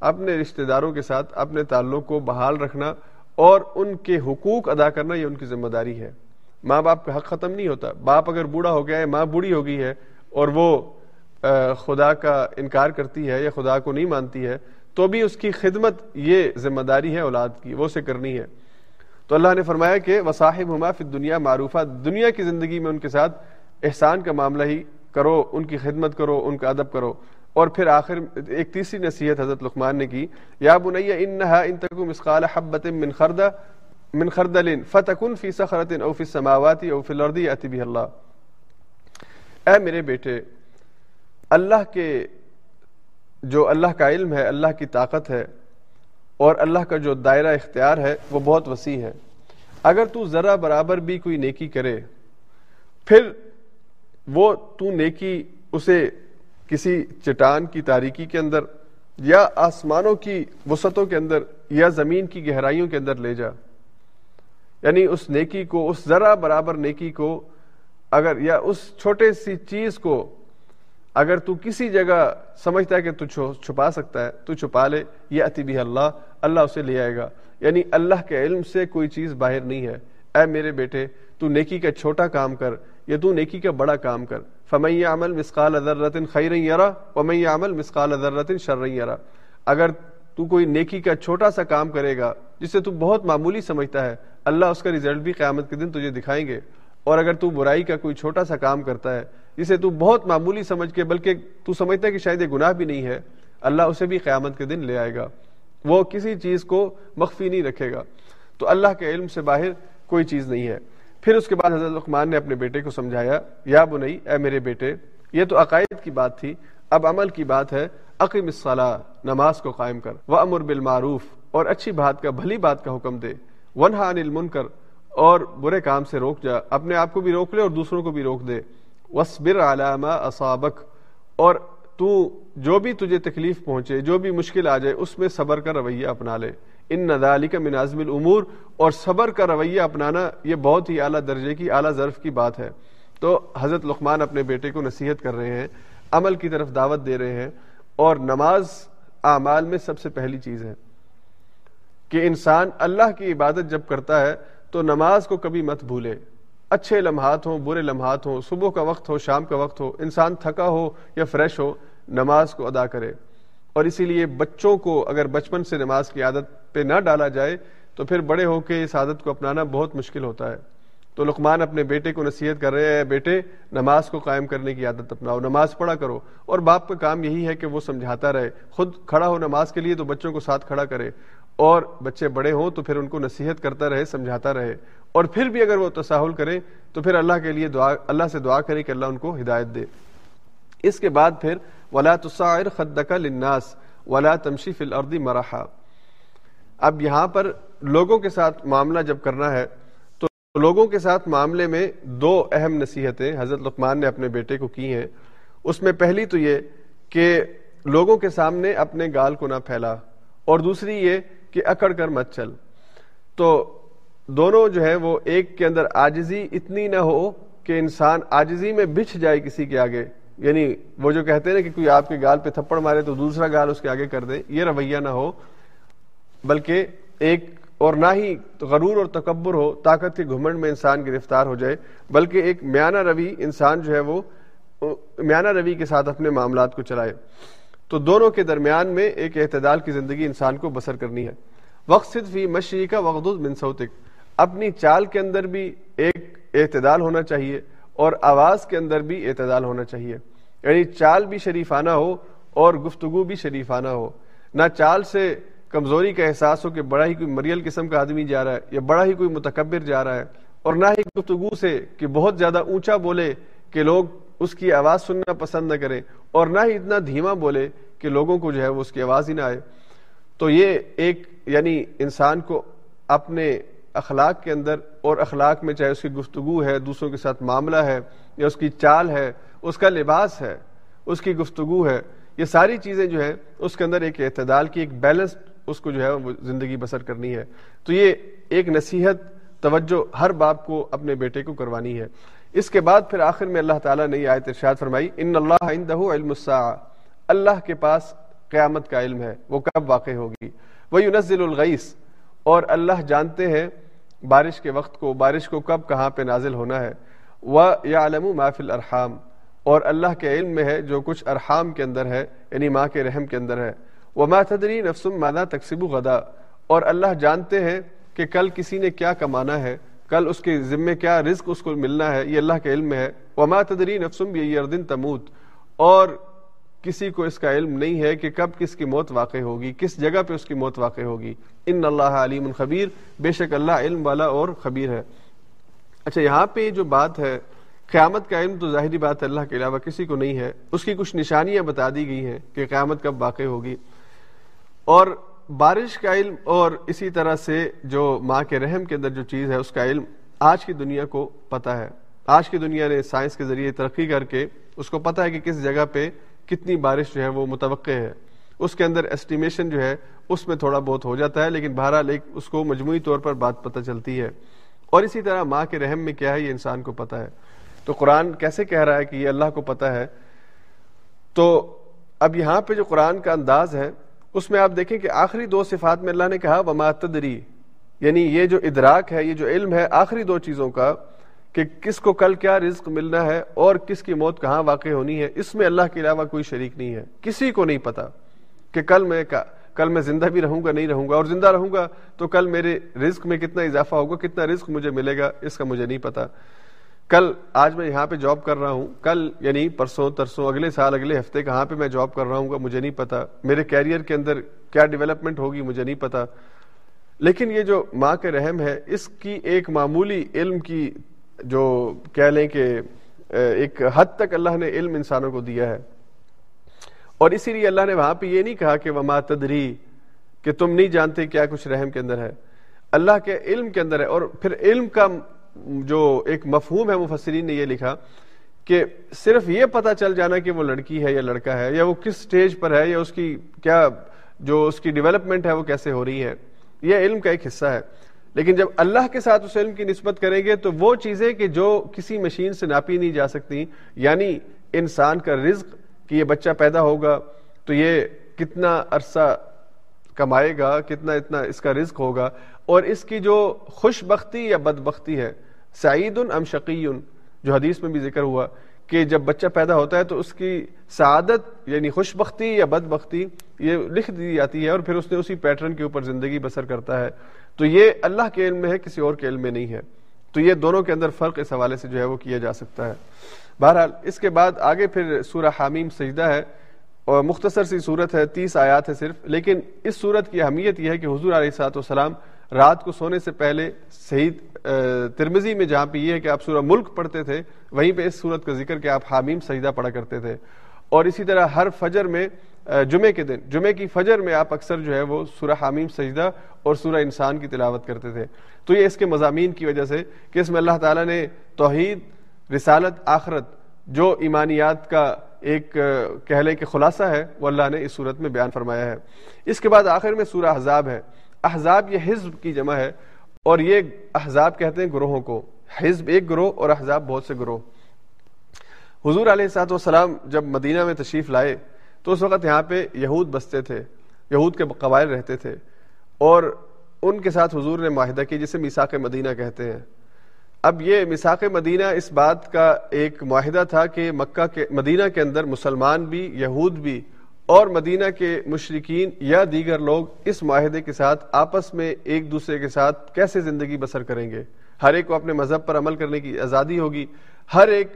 اپنے رشتہ داروں کے ساتھ اپنے تعلق کو بحال رکھنا اور ان کے حقوق ادا کرنا یہ ان کی ذمہ داری ہے۔ ماں باپ کا حق ختم نہیں ہوتا۔ باپ اگر بوڑھا ہو گیا ہے، ماں بوڑھی ہو گئی ہے اور وہ خدا کا انکار کرتی ہے یا خدا کو نہیں مانتی ہے تو بھی اس کی خدمت یہ ذمہ داری ہے اولاد کی، وہ اسے کرنی ہے۔ تو اللہ نے فرمایا کہ وصاحب ہما فی دنیا معروفہ دنیا کی زندگی میں ان کے ساتھ احسان کا معاملہ ہی کرو، ان کی خدمت کرو، ان کا ادب کرو۔ اور پھر آخر ایک تیسری نصیحت حضرت لقمان نے کی، یا بنیا انہا ان تکو مسقال حبت من خرد من خردل فتکن فی سخرت او فی السماوات او فی الارض یاتی بھی اللہ۔ اے میرے بیٹے، اللہ کے جو اللہ کا علم ہے، اللہ کی طاقت ہے اور اللہ کا جو دائرہ اختیار ہے، وہ بہت وسیع ہے۔ اگر تو ذرا برابر بھی کوئی نیکی کرے، پھر وہ تو نیکی اسے کسی چٹان کی تاریکی کے اندر یا آسمانوں کی وسطوں کے اندر یا زمین کی گہرائیوں کے اندر لے جا۔ یعنی اس نیکی کو، اس ذرا برابر نیکی کو اگر یا اس چھوٹے سی چیز کو اگر تو کسی جگہ سمجھتا ہے کہ تو چھپا سکتا ہے، تو چھپا لے یہ اتبی اللہ اللہ اسے لے آئے گا۔ یعنی اللہ کے علم سے کوئی چیز باہر نہیں ہے۔ اے میرے بیٹے، تو نیکی کا چھوٹا کام کر، یا تو نیکی کا بڑا کام کر۔ فمی عمل مسقال ذرت خیر یرا ومی عمل مسقال ذرت شر یرا اگر تو کوئی نیکی کا چھوٹا سا کام کرے گا، جسے تو بہت معمولی سمجھتا ہے، اللہ اس کا ریزلٹ بھی قیامت کے دن تجھے دکھائیں گے۔ اور اگر تو برائی کا کوئی چھوٹا سا کام کرتا ہے جسے تو بہت معمولی سمجھ کے، بلکہ تو سمجھتا ہے کہ شاید یہ گناہ بھی نہیں ہے، اللہ اسے بھی قیامت کے دن لے آئے گا۔ وہ کسی چیز کو مخفی نہیں رکھے گا۔ تو اللہ کے علم سے باہر کوئی چیز نہیں ہے۔ پھر اس کے بعد حضرت لقمان نے اپنے بیٹے کو سمجھایا، یا بنئی اے میرے بیٹے، یہ تو عقائد کی بات تھی، اب عمل کی بات ہے عقیم الصلاح نماز کو قائم کر وہ امر بالمعروف، اور اچھی بات کا، بھلی بات کا حکم دے۔ ونہا انل منکر اور برے کام سے روک جا، اپنے آپ کو بھی روک لے اور دوسروں کو بھی روک دے۔ وصبر علامہ اصابک اور تو جو بھی تجھے تکلیف پہنچے، جو بھی مشکل آ جائے، اس میں صبر کا رویہ اپنا لے۔ ان ندالی کا مناظم العمور اور صبر کا رویہ اپنانا، یہ بہت ہی اعلیٰ درجے کی، اعلیٰ ظرف کی بات ہے۔ تو حضرت لقمان اپنے بیٹے کو نصیحت کر رہے ہیں، عمل کی طرف دعوت دے رہے ہیں۔ اور نماز اعمال میں سب سے پہلی چیز ہے کہ انسان اللہ کی عبادت جب کرتا ہے، تو نماز کو کبھی مت بھولے۔ اچھے لمحات ہوں، برے لمحات ہوں، صبح کا وقت ہو، شام کا وقت ہو، انسان تھکا ہو یا فریش ہو، نماز کو ادا کرے۔ اور اسی لیے بچوں کو اگر بچپن سے نماز کی عادت پہ نہ ڈالا جائے تو پھر بڑے ہو کے اس عادت کو اپنانا بہت مشکل ہوتا ہے۔ تو لقمان اپنے بیٹے کو نصیحت کر رہے ہیں بیٹے، نماز کو قائم کرنے کی عادت اپناؤ، نماز پڑھا کرو۔ اور باپ کا کام یہی ہے کہ وہ سمجھاتا رہے۔ خود کھڑا ہو نماز کے لیے تو بچوں کو ساتھ کھڑا کرے۔ اور بچے بڑے ہوں تو پھر ان کو نصیحت کرتا رہے، سمجھاتا رہے۔ اور پھر بھی اگر وہ تساہل کرے، تو پھر اللہ کے لیے دعا، اللہ سے دعا کرے کہ اللہ ان کو ہدایت دے۔ اس کے بعد پھر، ولا تصاعر خدک للناس ولا تمشی فی الارض مرحا۔ اب یہاں پر لوگوں کے ساتھ معاملہ جب کرنا ہے، تو لوگوں کے ساتھ معاملے میں دو اہم نصیحتیں حضرت لقمان نے اپنے بیٹے کو کی ہیں۔ اس میں پہلی تو یہ کہ لوگوں کے سامنے اپنے گال کو نہ پھیلا، اور دوسری یہ کہ اکڑ کر مت چل۔ تو دونوں جو ہے وہ ایک کے اندر آجزی اتنی نہ ہو کہ انسان آجزی میں بچھ جائے کسی کے آگے۔ یعنی وہ جو کہتے ہیں کہ کوئی آپ کے گال پہ تھپڑ مارے تو دوسرا گال اس کے آگے کر دے، یہ رویہ نہ ہو۔ بلکہ ایک اور نہ ہی غرور اور تکبر ہو، طاقت کے گھمنڈ میں انسان گرفتار ہو جائے، بلکہ ایک میانہ روی انسان جو ہے وہ میانہ روی کے ساتھ اپنے معاملات کو چلائے۔ تو دونوں کے درمیان میں ایک اعتدال کی زندگی انسان کو بسر کرنی ہے۔ وقت صرف فی مشی کا منسوتک اپنی چال کے اندر بھی ایک اعتدال ہونا چاہیے اور آواز کے اندر بھی اعتدال ہونا چاہیے۔ یعنی چال بھی شریفانہ ہو اور گفتگو بھی شریفانہ ہو۔ نہ چال سے کمزوری کا احساس ہو کہ بڑا ہی کوئی مریل قسم کا آدمی جا رہا ہے یا بڑا ہی کوئی متکبر جا رہا ہے اور نہ ہی گفتگو سے کہ بہت زیادہ اونچا بولے کہ لوگ اس کی آواز سننا پسند نہ کریں اور نہ ہی اتنا دھیما بولے کہ لوگوں کو جو ہے وہ اس کی آواز ہی نہ آئے۔ تو یہ ایک یعنی انسان کو اپنے اخلاق کے اندر اور اخلاق میں چاہے اس کی گفتگو ہے، دوسروں کے ساتھ معاملہ ہے یا اس کی چال ہے، اس کا لباس ہے، اس کی گفتگو ہے، یہ ساری چیزیں جو ہے اس کے اندر ایک اعتدال کی، ایک بیلنس اس کو جو ہے وہ زندگی بسر کرنی ہے۔ تو یہ ایک نصیحت، توجہ ہر باپ کو اپنے بیٹے کو کروانی ہے۔ اس کے بعد پھر آخر میں اللہ تعالیٰ نے یہ آیت ارشاد فرمائی، ان اللہ عندہ علم الساعہ اللہ کے پاس قیامت کا علم ہے، وہ کب واقع ہوگی؟ وہ ينزل الغیث اور اللہ جانتے ہیں بارش کے وقت کو، بارش کو کب، کہاں پہ نازل ہونا ہے؟ وہ یا علم محفل ارحام اور اللہ کے علم میں ہے جو کچھ ارحام کے اندر ہے یعنی ماں کے رحم کے اندر ہے۔ وہ ماتدری نفسم مادا تقسیب غدا۔ اور اللہ جانتے ہیں کہ کل کسی نے کیا کمانا ہے، کل اس کے ذمے کیا رزق اس کو ملنا ہے، یہ اللہ کے علم میں ہے۔ وہ ماتدری نفسم یہ اردن تموت۔ اور کسی کو اس کا علم نہیں ہے کہ کب کس کی موت واقع ہوگی، کس جگہ پہ اس کی موت واقع ہوگی۔ ان اللہ علیم الخبیر بے شک اللہ علم والا اور خبیر ہے۔ اچھا یہاں پہ جو بات ہے، قیامت کا علم تو ظاہری بات اللہ کے علاوہ کسی کو نہیں ہے۔ اس کی کچھ نشانیاں بتا دی گئی ہیں کہ قیامت کب واقع ہوگی۔ اور بارش کا علم اور اسی طرح سے جو ماں کے رحم کے اندر جو چیز ہے، اس کا علم آج کی دنیا کو پتا ہے۔ آج کی دنیا نے سائنس کے ذریعے ترقی کر کے اس کو پتا ہے کہ کس جگہ پہ کتنی بارش جو ہے وہ متوقع ہے۔ اس کے اندر ایسٹیمیشن جو ہے اس میں تھوڑا بہت ہو جاتا ہے، لیکن بہرحال ایک اس کو مجموعی طور پر بات پتہ چلتی ہے۔ اور اسی طرح ماں کے رحم میں کیا ہے، یہ انسان کو پتا ہے۔ تو قرآن کیسے کہہ رہا ہے کہ یہ اللہ کو پتا ہے؟ تو اب یہاں پہ جو قرآن کا انداز ہے، اس میں آپ دیکھیں کہ آخری دو صفات میں اللہ نے کہا، وما تدری یعنی یہ جو ادراک ہے، یہ جو علم ہے، آخری دو چیزوں کا کہ کس کو کل کیا رزق ملنا ہے اور کس کی موت کہاں واقع ہونی ہے، اس میں اللہ کے علاوہ کوئی شریک نہیں ہے۔ کسی کو نہیں پتا کہ کل میں کل میں زندہ بھی رہوں گا، نہیں رہوں گا۔ اور زندہ رہوں گا تو کل میرے رزق میں کتنا اضافہ ہوگا، کتنا رزق مجھے ملے گا، اس کا مجھے نہیں پتا۔ کل آج میں یہاں پہ جاب کر رہا ہوں۔ کل یعنی پرسوں، ترسوں، اگلے سال، اگلے ہفتے کہاں پہ میں جاب کر رہا ہوں گا، مجھے نہیں پتا۔ میرے کیریئر کے اندر کیا ڈیولپمنٹ ہوگی، مجھے نہیں پتا۔ لیکن یہ جو ماں کے رحم ہے، اس کی ایک معمولی علم کی جو کہہ لیں کہ ایک حد تک اللہ نے علم انسانوں کو دیا ہے۔ اور اسی لیے اللہ نے وہاں پہ یہ نہیں کہا کہ وہ تدری کہ تم نہیں جانتے کیا کچھ رحم کے اندر ہے۔ اللہ کے علم کے اندر ہے۔ اور پھر علم کا جو ایک مفہوم ہے، مفسرین نے یہ لکھا کہ صرف یہ پتا چل جانا کہ وہ لڑکی ہے یا لڑکا ہے، یا وہ کس سٹیج پر ہے، یا اس کی کیا جو اس کی ڈیولپمنٹ ہے، وہ کیسے ہو رہی ہے۔ یہ علم کا ایک حصہ ہے۔ لیکن جب اللہ کے ساتھ اس علم کی نسبت کریں گے تو وہ چیزیں کہ جو کسی مشین سے ناپی نہیں جا سکتی یعنی انسان کا رزق کہ یہ بچہ پیدا ہوگا تو یہ کتنا عرصہ کمائے گا، کتنا اتنا اس کا رزق ہوگا۔ اور اس کی جو خوش بختی یا بد بختی ہے سعید ام شقی جو حدیث میں بھی ذکر ہوا کہ جب بچہ پیدا ہوتا ہے تو اس کی سعادت یعنی خوش بختی یا بد بختی، یہ لکھ دی جاتی ہے اور پھر اس نے اسی پیٹرن کے اوپر زندگی بسر کرتا ہے۔ تو یہ اللہ کے علم میں ہے، کسی اور کے علم میں نہیں ہے۔ تو یہ دونوں کے اندر فرق اس حوالے سے جو ہے وہ کیا جا سکتا ہے۔ بہرحال، اس کے بعد آگے پھر سورہ حامیم سجدہ ہے۔ اور مختصر سی صورت ہے، تیس آیات ہے صرف۔ لیکن اس صورت کی اہمیت یہ ہے کہ حضور علیہ سات وسلام رات کو سونے سے پہلے صحیح ترمزی میں جہاں پہ یہ ہے کہ آپ سورہ ملک پڑھتے تھے، وہیں پہ اس صورت کا ذکر کہ آپ حامیم سجدہ پڑھا کرتے تھے۔ اور اسی طرح ہر فجر میں جمعے کے دن جمعے کی فجر میں آپ اکثر جو ہے وہ سورہ حامیم، سجدہ اور سورہ انسان کی تلاوت کرتے تھے۔ تو یہ اس کے مضامین کی وجہ سے کہ اس میں اللہ تعالیٰ نے توحید، رسالت، آخرت جو ایمانیات کا ایک کہہ لیں کہ خلاصہ ہے، وہ اللہ نے اس صورت میں بیان فرمایا ہے۔ اس کے بعد آخر میں سورہ احزاب ہے۔ احزاب یہ حزب کی جمع ہے اور یہ احزاب کہتے ہیں گروہوں کو۔ حزب ایک گروہ اور احزاب بہت سے گروہ۔ حضور علیہ سات وسلام جب مدینہ میں تشریف لائے تو اس وقت یہاں پہ یہود بستے تھے، یہود کے قبائل رہتے تھے، اور ان کے ساتھ حضور نے معاہدہ کی جسے میساک مدینہ کہتے ہیں۔ اب یہ مساق مدینہ اس بات کا ایک معاہدہ تھا کہ مکہ کے، مدینہ کے اندر مسلمان بھی، یہود بھی، اور مدینہ کے مشرقین یا دیگر لوگ اس معاہدے کے ساتھ آپس میں ایک دوسرے کے ساتھ کیسے زندگی بسر کریں گے؟ ہر ایک کو اپنے مذہب پر عمل کرنے کی آزادی ہوگی، ہر ایک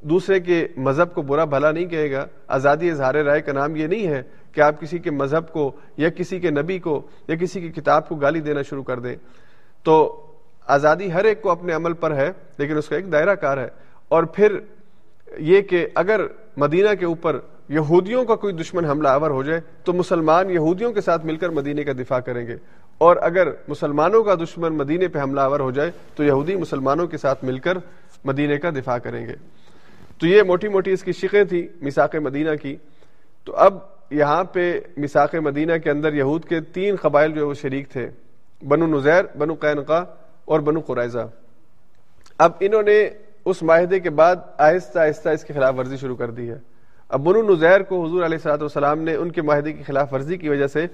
دوسرے کے مذہب کو برا بھلا نہیں کہے گا، آزادی اظہار رائے کا نام یہ نہیں ہے کہ آپ کسی کے مذہب کو یا کسی کے نبی کو یا کسی کی کتاب کو گالی دینا شروع کر دیں۔ تو آزادی ہر ایک کو اپنے عمل پر ہے، لیکن اس کا ایک دائرہ کار ہے۔ اور پھر یہ کہ اگر مدینہ کے اوپر یہودیوں کا کوئی دشمن حملہ آور ہو جائے، تو مسلمان یہودیوں کے ساتھ مل کر مدینے کا دفاع کریں گے۔ اور اگر مسلمانوں کا دشمن مدینے پہ حملہ آور ہو جائے، تو یہودی مسلمانوں کے ساتھ مل کر مدینے کا دفاع کریں گے۔ تو یہ موٹی موٹی اس کی شقیں تھی مساق مدینہ کی۔ تو اب یہاں پہ مساق مدینہ کے اندر یہود کے تین قبائل جو وہ شریک تھے، بنو نزیر، بنو قینقا اور بنو قرائضہ اب انہوں نے اس معاہدے کے بعد آہستہ آہستہ اس کی خلاف ورزی شروع کر دی ہے۔ اب بنو نزیر کو حضور علیہ صلاحت والسلام نے ان کے معاہدے کی خلاف ورزی کی وجہ سے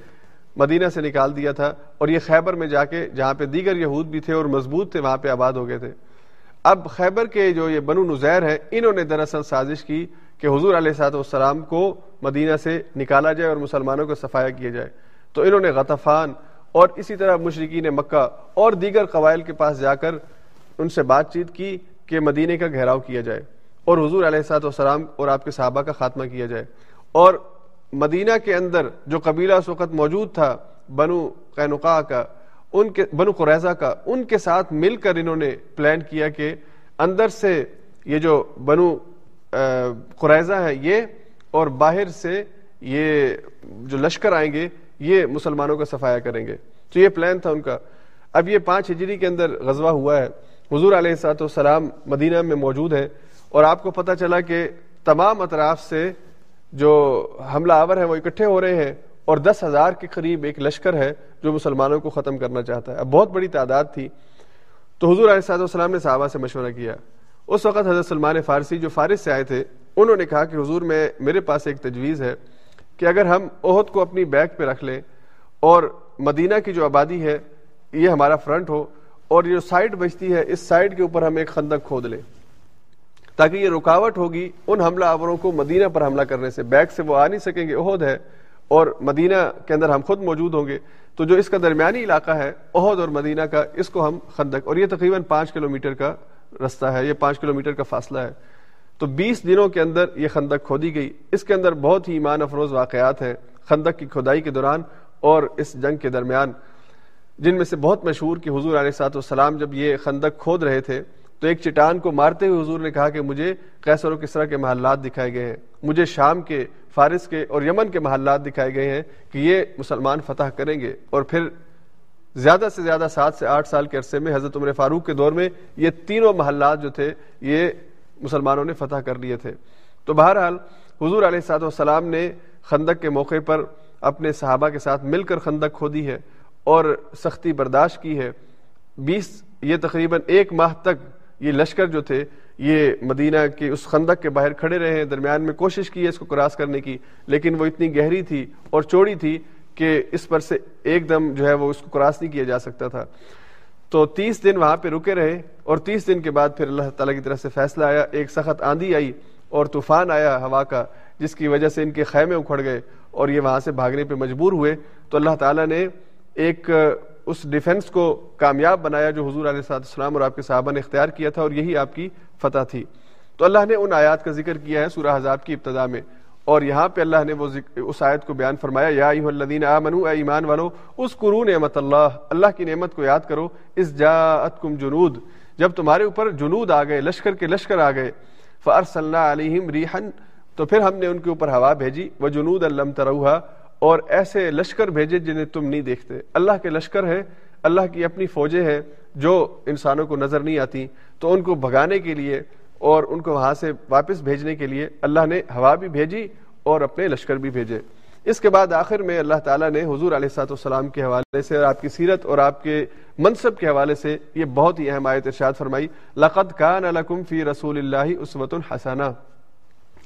مدینہ سے نکال دیا تھا اور یہ خیبر میں جا کے جہاں پہ دیگر یہود بھی تھے اور مضبوط تھے، وہاں پہ آباد ہو گئے تھے۔ اب خیبر کے جو یہ بنو نزیر ہیں، انہوں نے دراصل سازش کی کہ حضور علیہ صاحب والسلام کو مدینہ سے نکالا جائے اور مسلمانوں کو صفایا کیا جائے۔ تو انہوں نے غطفان اور اسی طرح مشرقین مکہ اور دیگر قبائل کے پاس جا کر ان سے بات چیت کی کہ مدینہ کا گھیراؤ کیا جائے اور حضور علیہ صاحب والسلام اور آپ کے صحابہ کا خاتمہ کیا جائے۔ اور مدینہ کے اندر جو قبیلہ اس وقت موجود تھا، بنو قینقا کا ان کے بنو قریضہ کا ان کے ساتھ مل کر انہوں نے پلان کیا کہ اندر سے یہ جو بنو قریضہ ہے یہ اور باہر سے یہ جو لشکر آئیں گے یہ مسلمانوں کا صفایا کریں گے۔ تو یہ پلان تھا ان کا۔ اب یہ پانچ ہجری کے اندر غزوہ ہوا ہے۔ حضور علیہ سات والسلام مدینہ میں موجود ہے اور آپ کو پتہ چلا کہ تمام اطراف سے جو حملہ آور ہیں وہ اکٹھے ہو رہے ہیں۔ اور دس ہزار کے قریب ایک لشکر ہے جو مسلمانوں کو ختم کرنا چاہتا ہے۔ اب بہت بڑی تعداد تھی۔ تو حضور علیہ والسلام نے صحابہ سے مشورہ کیا۔ اس وقت حضرت سلمان فارسی جو فارس سے آئے تھے، انہوں نے کہا کہ حضور میں، میرے پاس ایک تجویز ہے کہ اگر ہم عہد کو اپنی بیک پہ رکھ لیں اور مدینہ کی جو آبادی ہے، یہ ہمارا فرنٹ ہو اور یہ جو سائڈ بچتی ہے، اس سائڈ کے اوپر ہم ایک خندق کھود لیں۔ تاکہ یہ رکاوٹ ہوگی، ان حملہ آوروں کو مدینہ پر حملہ کرنے سے۔ بیک سے وہ آ نہیں سکیں گے، عہد ہے۔ اور مدینہ کے اندر ہم خود موجود ہوں گے، تو جو اس کا درمیانی علاقہ ہے عہد اور مدینہ کا، اس کو ہم خندق، اور یہ تقریباً پانچ کلومیٹر کا رستہ ہے، یہ پانچ کلومیٹر کا فاصلہ ہے۔ تو بیس دنوں کے اندر یہ خندق کھودی گئی۔ اس کے اندر بہت ہی ایمان افروز واقعات ہیں خندق کی کھدائی کے دوران اور اس جنگ کے درمیان، جن میں سے بہت مشہور کہ حضور علیہ سات والسلام جب یہ خندق کھود رہے تھے، تو ایک چٹان کو مارتے ہوئے حضور نے کہا کہ مجھے کیسر و کسرا کے محلات دکھائے گئے ہیں، مجھے شام کے فارس کے اور یمن کے محلات دکھائے گئے ہیں کہ یہ مسلمان فتح کریں گے اور پھر زیادہ سے زیادہ سات سے آٹھ سال کے عرصے میں حضرت عمر فاروق کے دور میں یہ تینوں محلات جو تھے، یہ مسلمانوں نے فتح کر لیے تھے۔ تو بہرحال، حضور علیہ سات والسلام نے خندق کے موقع پر اپنے صحابہ کے ساتھ مل کر خندق کھودی ہے اور سختی برداشت کی ہے۔ بیس، یہ تقریباً ایک ماہ تک یہ لشکر جو تھے یہ مدینہ کے اس خندق کے باہر کھڑے رہے ہیں، درمیان میں کوشش کی ہے اس کو کراس کرنے کی، لیکن وہ اتنی گہری تھی اور چوڑی تھی کہ اس پر سے ایک دم جو ہے وہ اس کو کراس نہیں کیا جا سکتا تھا۔ تو تیس دن وہاں پہ رکے رہے اور تیس دن کے بعد پھر اللہ تعالیٰ کی طرف سے فیصلہ آیا، ایک سخت آندھی آئی اور طوفان آیا ہوا کا، جس کی وجہ سے ان کے خیمے اکھڑ گئے اور یہ وہاں سے بھاگنے پہ مجبور ہوئے۔ تو اللہ تعالیٰ نے ایک، اس ڈیفنس کو کامیاب بنایا جو حضور علیہ السلام اور آپ کے صحابہ نے اختیار کیا تھا اور یہی آپ کی فتح تھی۔ تو اللہ نے ان آیات کا ذکر کیا ہے سورہ حضاب کی ابتدا میں۔ اور یہاں پہ اللہ نے وہ ذکر، اس آیت کو بیان فرمایا، یا الذین آمنو اے ایمان والو اس قرو نعمت اللہ۔ اللہ کی نعمت کو یاد کرو اس جاءتکم جنود۔ جب تمہارے اوپر جنود آ گئے، لشکر کے لشکر آ گئے، فارسلنا علیہم ریحن تو پھر ہم نے ان کے اوپر ہوا بھیجی وہ جنود اللہ تروہا۔ اور ایسے لشکر بھیجے جنہیں تم نہیں دیکھتے۔ اللہ کے لشکر ہے اللہ کی اپنی فوجیں ہیں جو انسانوں کو نظر نہیں آتی۔ تو ان کو بھگانے کے لیے اور ان کو وہاں سے واپس بھیجنے کے لیے اللہ نے ہوا بھی بھیجی اور اپنے لشکر بھی بھیجے۔ اس کے بعد آخر میں اللہ تعالیٰ نے حضور علیہ سات والسلام کے حوالے سے اور آپ کی سیرت اور آپ کے منصب کے حوالے سے یہ بہت ہی اہم آیت ارشاد فرمائی، لقد کان لکم فی رسول اللہ عصوت الحسنہ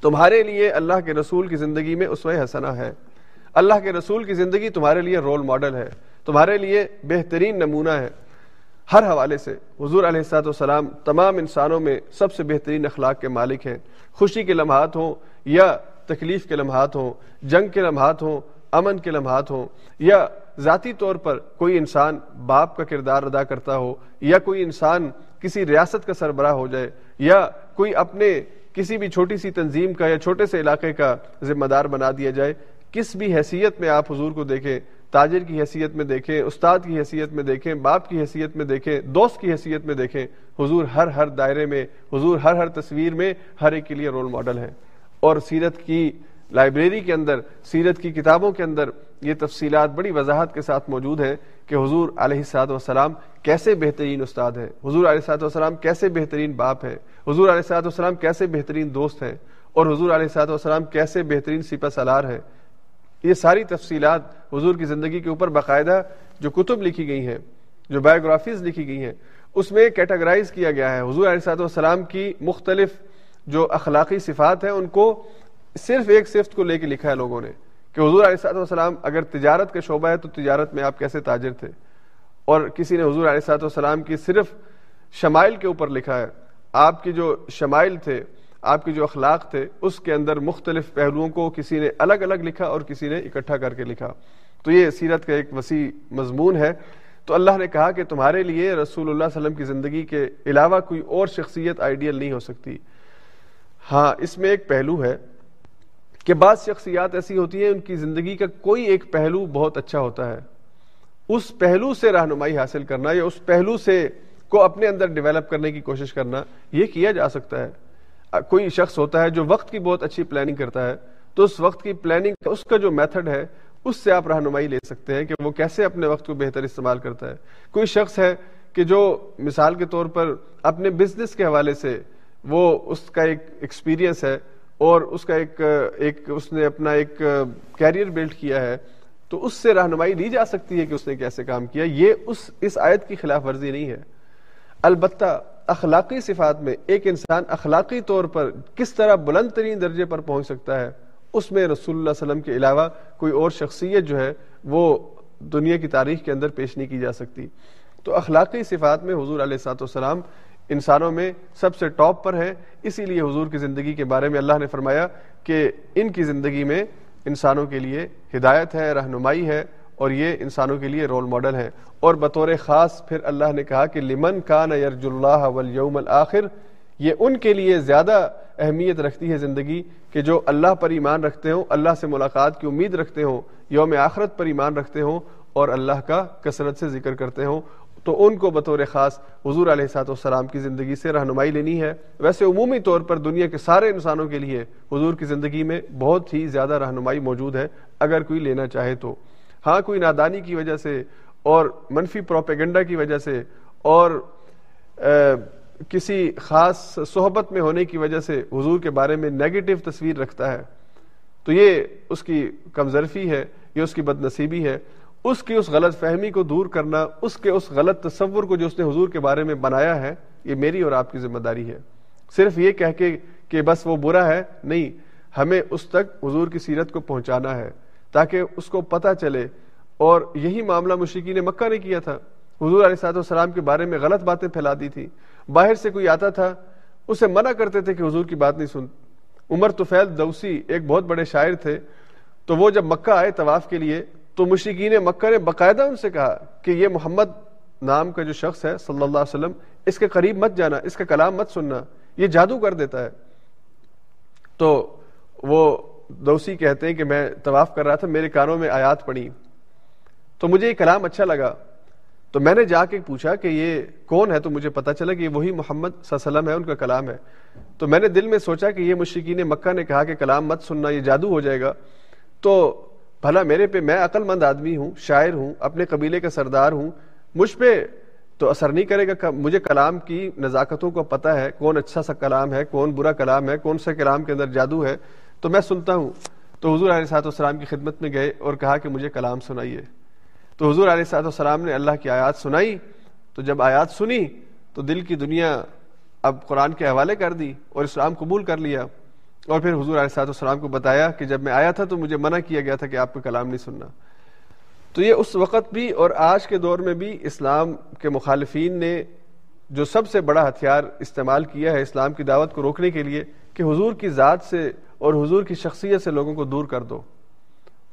تمہارے لیے اللہ کے رسول کی زندگی میں اسوہ حسنہ ہے۔ اللہ کے رسول کی زندگی تمہارے لیے رول ماڈل ہے۔ تمہارے لیے بہترین نمونہ ہے۔ ہر حوالے سے حضور علیہ السلاۃ والسلام تمام انسانوں میں سب سے بہترین اخلاق کے مالک ہیں۔ خوشی کے لمحات ہوں یا تکلیف کے لمحات ہوں، جنگ کے لمحات ہوں، امن کے لمحات ہوں، یا ذاتی طور پر کوئی انسان باپ کا کردار ادا کرتا ہو، یا کوئی انسان کسی ریاست کا سربراہ ہو جائے، یا کوئی اپنے کسی بھی چھوٹی سی تنظیم کا یا چھوٹے سے علاقے کا ذمہ دار بنا دیا جائے، کس بھی حیثیت میں آپ حضور کو دیکھیں تاجر کی حیثیت میں دیکھیں، استاد کی حیثیت میں دیکھیں، باپ کی حیثیت میں دیکھیں، دوست کی حیثیت میں دیکھیں، حضور ہر ہر دائرے میں، حضور ہر ہر تصویر میں ہر ایک کے لیے رول ماڈل ہیں۔ اور سیرت کی لائبریری کے اندر، سیرت کی کتابوں کے اندر یہ تفصیلات بڑی وضاحت کے ساتھ موجود ہیں کہ حضور علیہ سعد وسلام کیسے بہترین استاد ہیں، حضور علیہ سعد وسلام کیسے بہترین باپ ہیں، حضور علیہ سعد وسلام کیسے بہترین دوست ہیں، اور حضور علیہ سعد وسلام کیسے بہترین سپہ سالار ہیں۔ یہ ساری تفصیلات حضور کی زندگی کے اوپر باقاعدہ جو کتب لکھی گئی ہیں، جو بایوگرافیز لکھی گئی ہیں، اس میں کیٹاگرائز کیا گیا ہے۔ حضور علیہ والسلام کی مختلف جو اخلاقی صفات ہیں، ان کو صرف ایک صفت کو لے کے لکھا ہے لوگوں نے کہ حضور علیہ والسلام اگر تجارت کا شعبہ ہے تو تجارت میں آپ کیسے تاجر تھے؟ اور کسی نے حضور علیہ والسلام کی صرف شمائل کے اوپر لکھا ہے۔ آپ کی جو شمائل تھے آپ کی جو اخلاق تھے، اس کے اندر مختلف پہلوؤں کو کسی نے الگ الگ لکھا اور کسی نے اکٹھا کر کے لکھا۔ تو یہ سیرت کا ایک وسیع مضمون ہے۔ تو اللہ نے کہا کہ تمہارے لیے رسول اللہ علیہ وسلم کی زندگی کے علاوہ کوئی اور شخصیت آئیڈیل نہیں ہو سکتی۔ ہاں اس میں ایک پہلو ہے کہ بعض شخصیات ایسی ہوتی ہیں، ان کی زندگی کا کوئی ایک پہلو بہت اچھا ہوتا ہے۔ اس پہلو سے رہنمائی حاصل کرنا یا اس پہلو سے کو اپنے اندر ڈیولپ کرنے کی کوشش کرنا، یہ کیا جا سکتا ہے؟ کوئی شخص ہوتا ہے جو وقت کی بہت اچھی پلاننگ کرتا ہے، تو اس وقت کی پلاننگ اس کا جو میتھڈ ہے، اس سے آپ رہنمائی لے سکتے ہیں کہ وہ کیسے اپنے وقت کو بہتر استعمال کرتا ہے۔ کوئی شخص ہے کہ جو مثال کے طور پر اپنے بزنس کے حوالے سے وہ اس کا ایک ایکسپیرینس ہے اور اس کا ایک ایک، اس نے اپنا ایک کیریئر بلڈ کیا ہے، تو اس سے رہنمائی لی جا سکتی ہے کہ اس نے کیسے کام کیا۔ یہ اس اس آیت کی خلاف ورزی نہیں ہے۔ البتہ اخلاقی صفات میں ایک انسان اخلاقی طور پر کس طرح بلند ترین درجے پر پہنچ سکتا ہے، اس میں رسول اللہ علیہ وسلم کے علاوہ کوئی اور شخصیت جو ہے وہ دنیا کی تاریخ کے اندر پیش نہیں کی جا سکتی۔ تو اخلاقی صفات میں حضور علیہ سات وسلام انسانوں میں سب سے ٹاپ پر ہے اسی لیے حضور کی زندگی کے بارے میں اللہ نے فرمایا کہ ان کی زندگی میں انسانوں کے لیے ہدایت ہے، رہنمائی ہے۔ اور یہ انسانوں کے لیے رول ماڈل ہے اور بطور خاص پھر اللہ نے کہا کہ لمن کان یرج اللہ والیوم الاخر، یہ ان کے لیے زیادہ اہمیت رکھتی ہے زندگی کہ جو اللہ پر ایمان رکھتے ہوں، اللہ سے ملاقات کی امید رکھتے ہوں، یوم آخرت پر ایمان رکھتے ہوں اور اللہ کا کثرت سے ذکر کرتے ہوں۔ تو ان کو بطور خاص حضور علیہ سات والسلام کی زندگی سے رہنمائی لینی ہے۔ ویسے عمومی طور پر دنیا کے سارے انسانوں کے لیے حضور کی زندگی میں بہت ہی زیادہ رہنمائی موجود ہے، اگر کوئی لینا چاہے تو۔ ہاں کوئی نادانی کی وجہ سے اور منفی پروپیگنڈا کی وجہ سے اور کسی خاص صحبت میں ہونے کی وجہ سے حضور کے بارے میں نیگیٹو تصویر رکھتا ہے۔ تو یہ اس کی کمزرفی ہے، یہ اس کی بد نصیبی ہے۔ اس کی اس غلط فہمی کو دور کرنا، اس کے اس غلط تصور کو جو اس نے حضور کے بارے میں بنایا ہے، یہ میری اور آپ کی ذمہ داری ہے۔ صرف یہ کہہ کے کہ بس وہ برا ہے، نہیں، ہمیں اس تک حضور کی سیرت کو پہنچانا ہے۔ تاکہ اس کو پتہ چلے۔ اور یہی معاملہ مشرقی نے مکہ نے کیا تھا۔ حضور علیہ صاحب السلام کے بارے میں غلط باتیں پھیلا دی تھی۔ باہر سے کوئی آتا تھا، اسے منع کرتے تھے کہ حضور کی بات نہیں سن۔ عمر توفیل دوسی ایک بہت بڑے شاعر تھے۔ تو وہ جب مکہ آئے طواف کے لیے، تو مشرقین مکہ نے باقاعدہ ان سے کہا کہ یہ محمد نام کا جو شخص ہے صلی اللہ علیہ وسلم، اس کے قریب مت جانا، اس کا کلام مت سننا، یہ جادو کر دیتا ہے۔ تو وہ دوسی کہتے ہیں کہ میں طواف کر رہا تھا، میرے کانوں میں آیات پڑی۔ تو مجھے یہ کلام اچھا لگا۔ تو میں نے جا کے پوچھا کہ یہ کون ہے؟ تو مجھے پتا چلا کہ یہ وہی محمد صلی اللہ علیہ وسلم ہے، ان کا کلام ہے۔ تو میں نے دل میں سوچا کہ یہ مشرقین مکہ نے کہا کہ کلام مت سننا، یہ جادو ہو جائے گا۔ تو بھلا میرے پہ میں عقل مند آدمی ہوں، شاعر ہوں، اپنے قبیلے کا سردار ہوں، مجھ پہ تو اثر نہیں کرے گا۔ مجھے کلام کی نزاکتوں کو پتہ ہے، کون اچھا سا کلام ہے، کون برا کلام ہے، کون سا کلام کے اندر جادو ہے۔ تو میں سنتا ہوں۔ تو حضور علیہ صاحب السلام کی خدمت میں گئے اور کہا کہ مجھے کلام سنائیے۔ تو حضور علیہ صاحب السلام نے اللہ کی آیات سنائی۔ تو جب آیات سنی تو دل کی دنیا اب قرآن کے حوالے کر دی اور اسلام قبول کر لیا۔ اور پھر حضور علیہ صاحب السلام کو بتایا کہ جب میں آیا تھا تو مجھے منع کیا گیا تھا کہ آپ کو کلام نہیں سننا۔ تو یہ اس وقت بھی اور آج کے دور میں بھی اسلام کے مخالفین نے جو سب سے بڑا ہتھیار استعمال کیا ہے اسلام کی دعوت کو روکنے کے لیے کہ حضور کی ذات سے اور حضور کی شخصیت سے لوگوں کو دور کر دو۔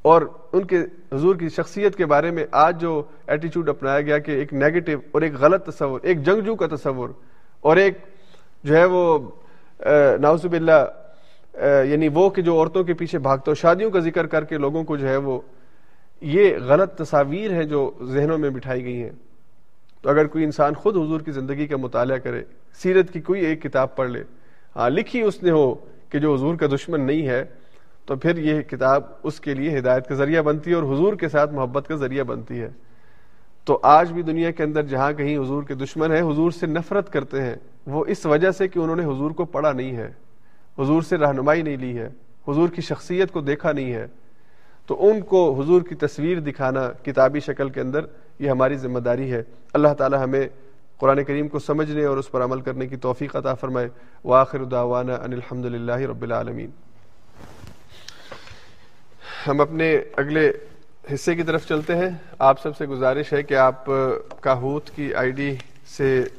اور ان کے، حضور کی شخصیت کے بارے میں آج جو ایٹیچیوڈ اپنایا گیا کہ ایک نیگیٹو اور ایک غلط تصور، ایک جنگجو کا تصور، اور ایک جو ہے وہ ناؤزب اللہ یعنی وہ کہ جو عورتوں کے پیچھے بھاگتا ہو، شادیوں کا ذکر کر کے لوگوں کو جو ہے وہ، یہ غلط تصاویر ہیں جو ذہنوں میں بٹھائی گئی ہیں۔ تو اگر کوئی انسان خود حضور کی زندگی کا مطالعہ کرے، سیرت کی کوئی ایک کتاب پڑھ لے ہاں لکھی اس نے ہو کہ جو حضور کا دشمن نہیں ہے، تو پھر یہ کتاب اس کے لیے ہدایت کا ذریعہ بنتی ہے اور حضور کے ساتھ محبت کا ذریعہ بنتی ہے۔ تو آج بھی دنیا کے اندر جہاں کہیں حضور کے دشمن ہیں، حضور سے نفرت کرتے ہیں۔ وہ اس وجہ سے کہ انہوں نے حضور کو پڑھا نہیں ہے۔ حضور سے رہنمائی نہیں لی ہے۔ حضور کی شخصیت کو دیکھا نہیں ہے۔ تو ان کو حضور کی تصویر دکھانا کتابی شکل کے اندر یہ ہماری ذمہ داری ہے۔ اللہ تعالی ہمیں قرآن کریم کو سمجھنے اور اس پر عمل کرنے کی توفیق عطا فرمائے۔ وآخر دعوانا ان الحمد للہ رب العالمین۔ ہم اپنے اگلے حصے کی طرف چلتے ہیں۔ آپ سب سے گزارش ہے کہ آپ کاہوت کی آئی ڈی سے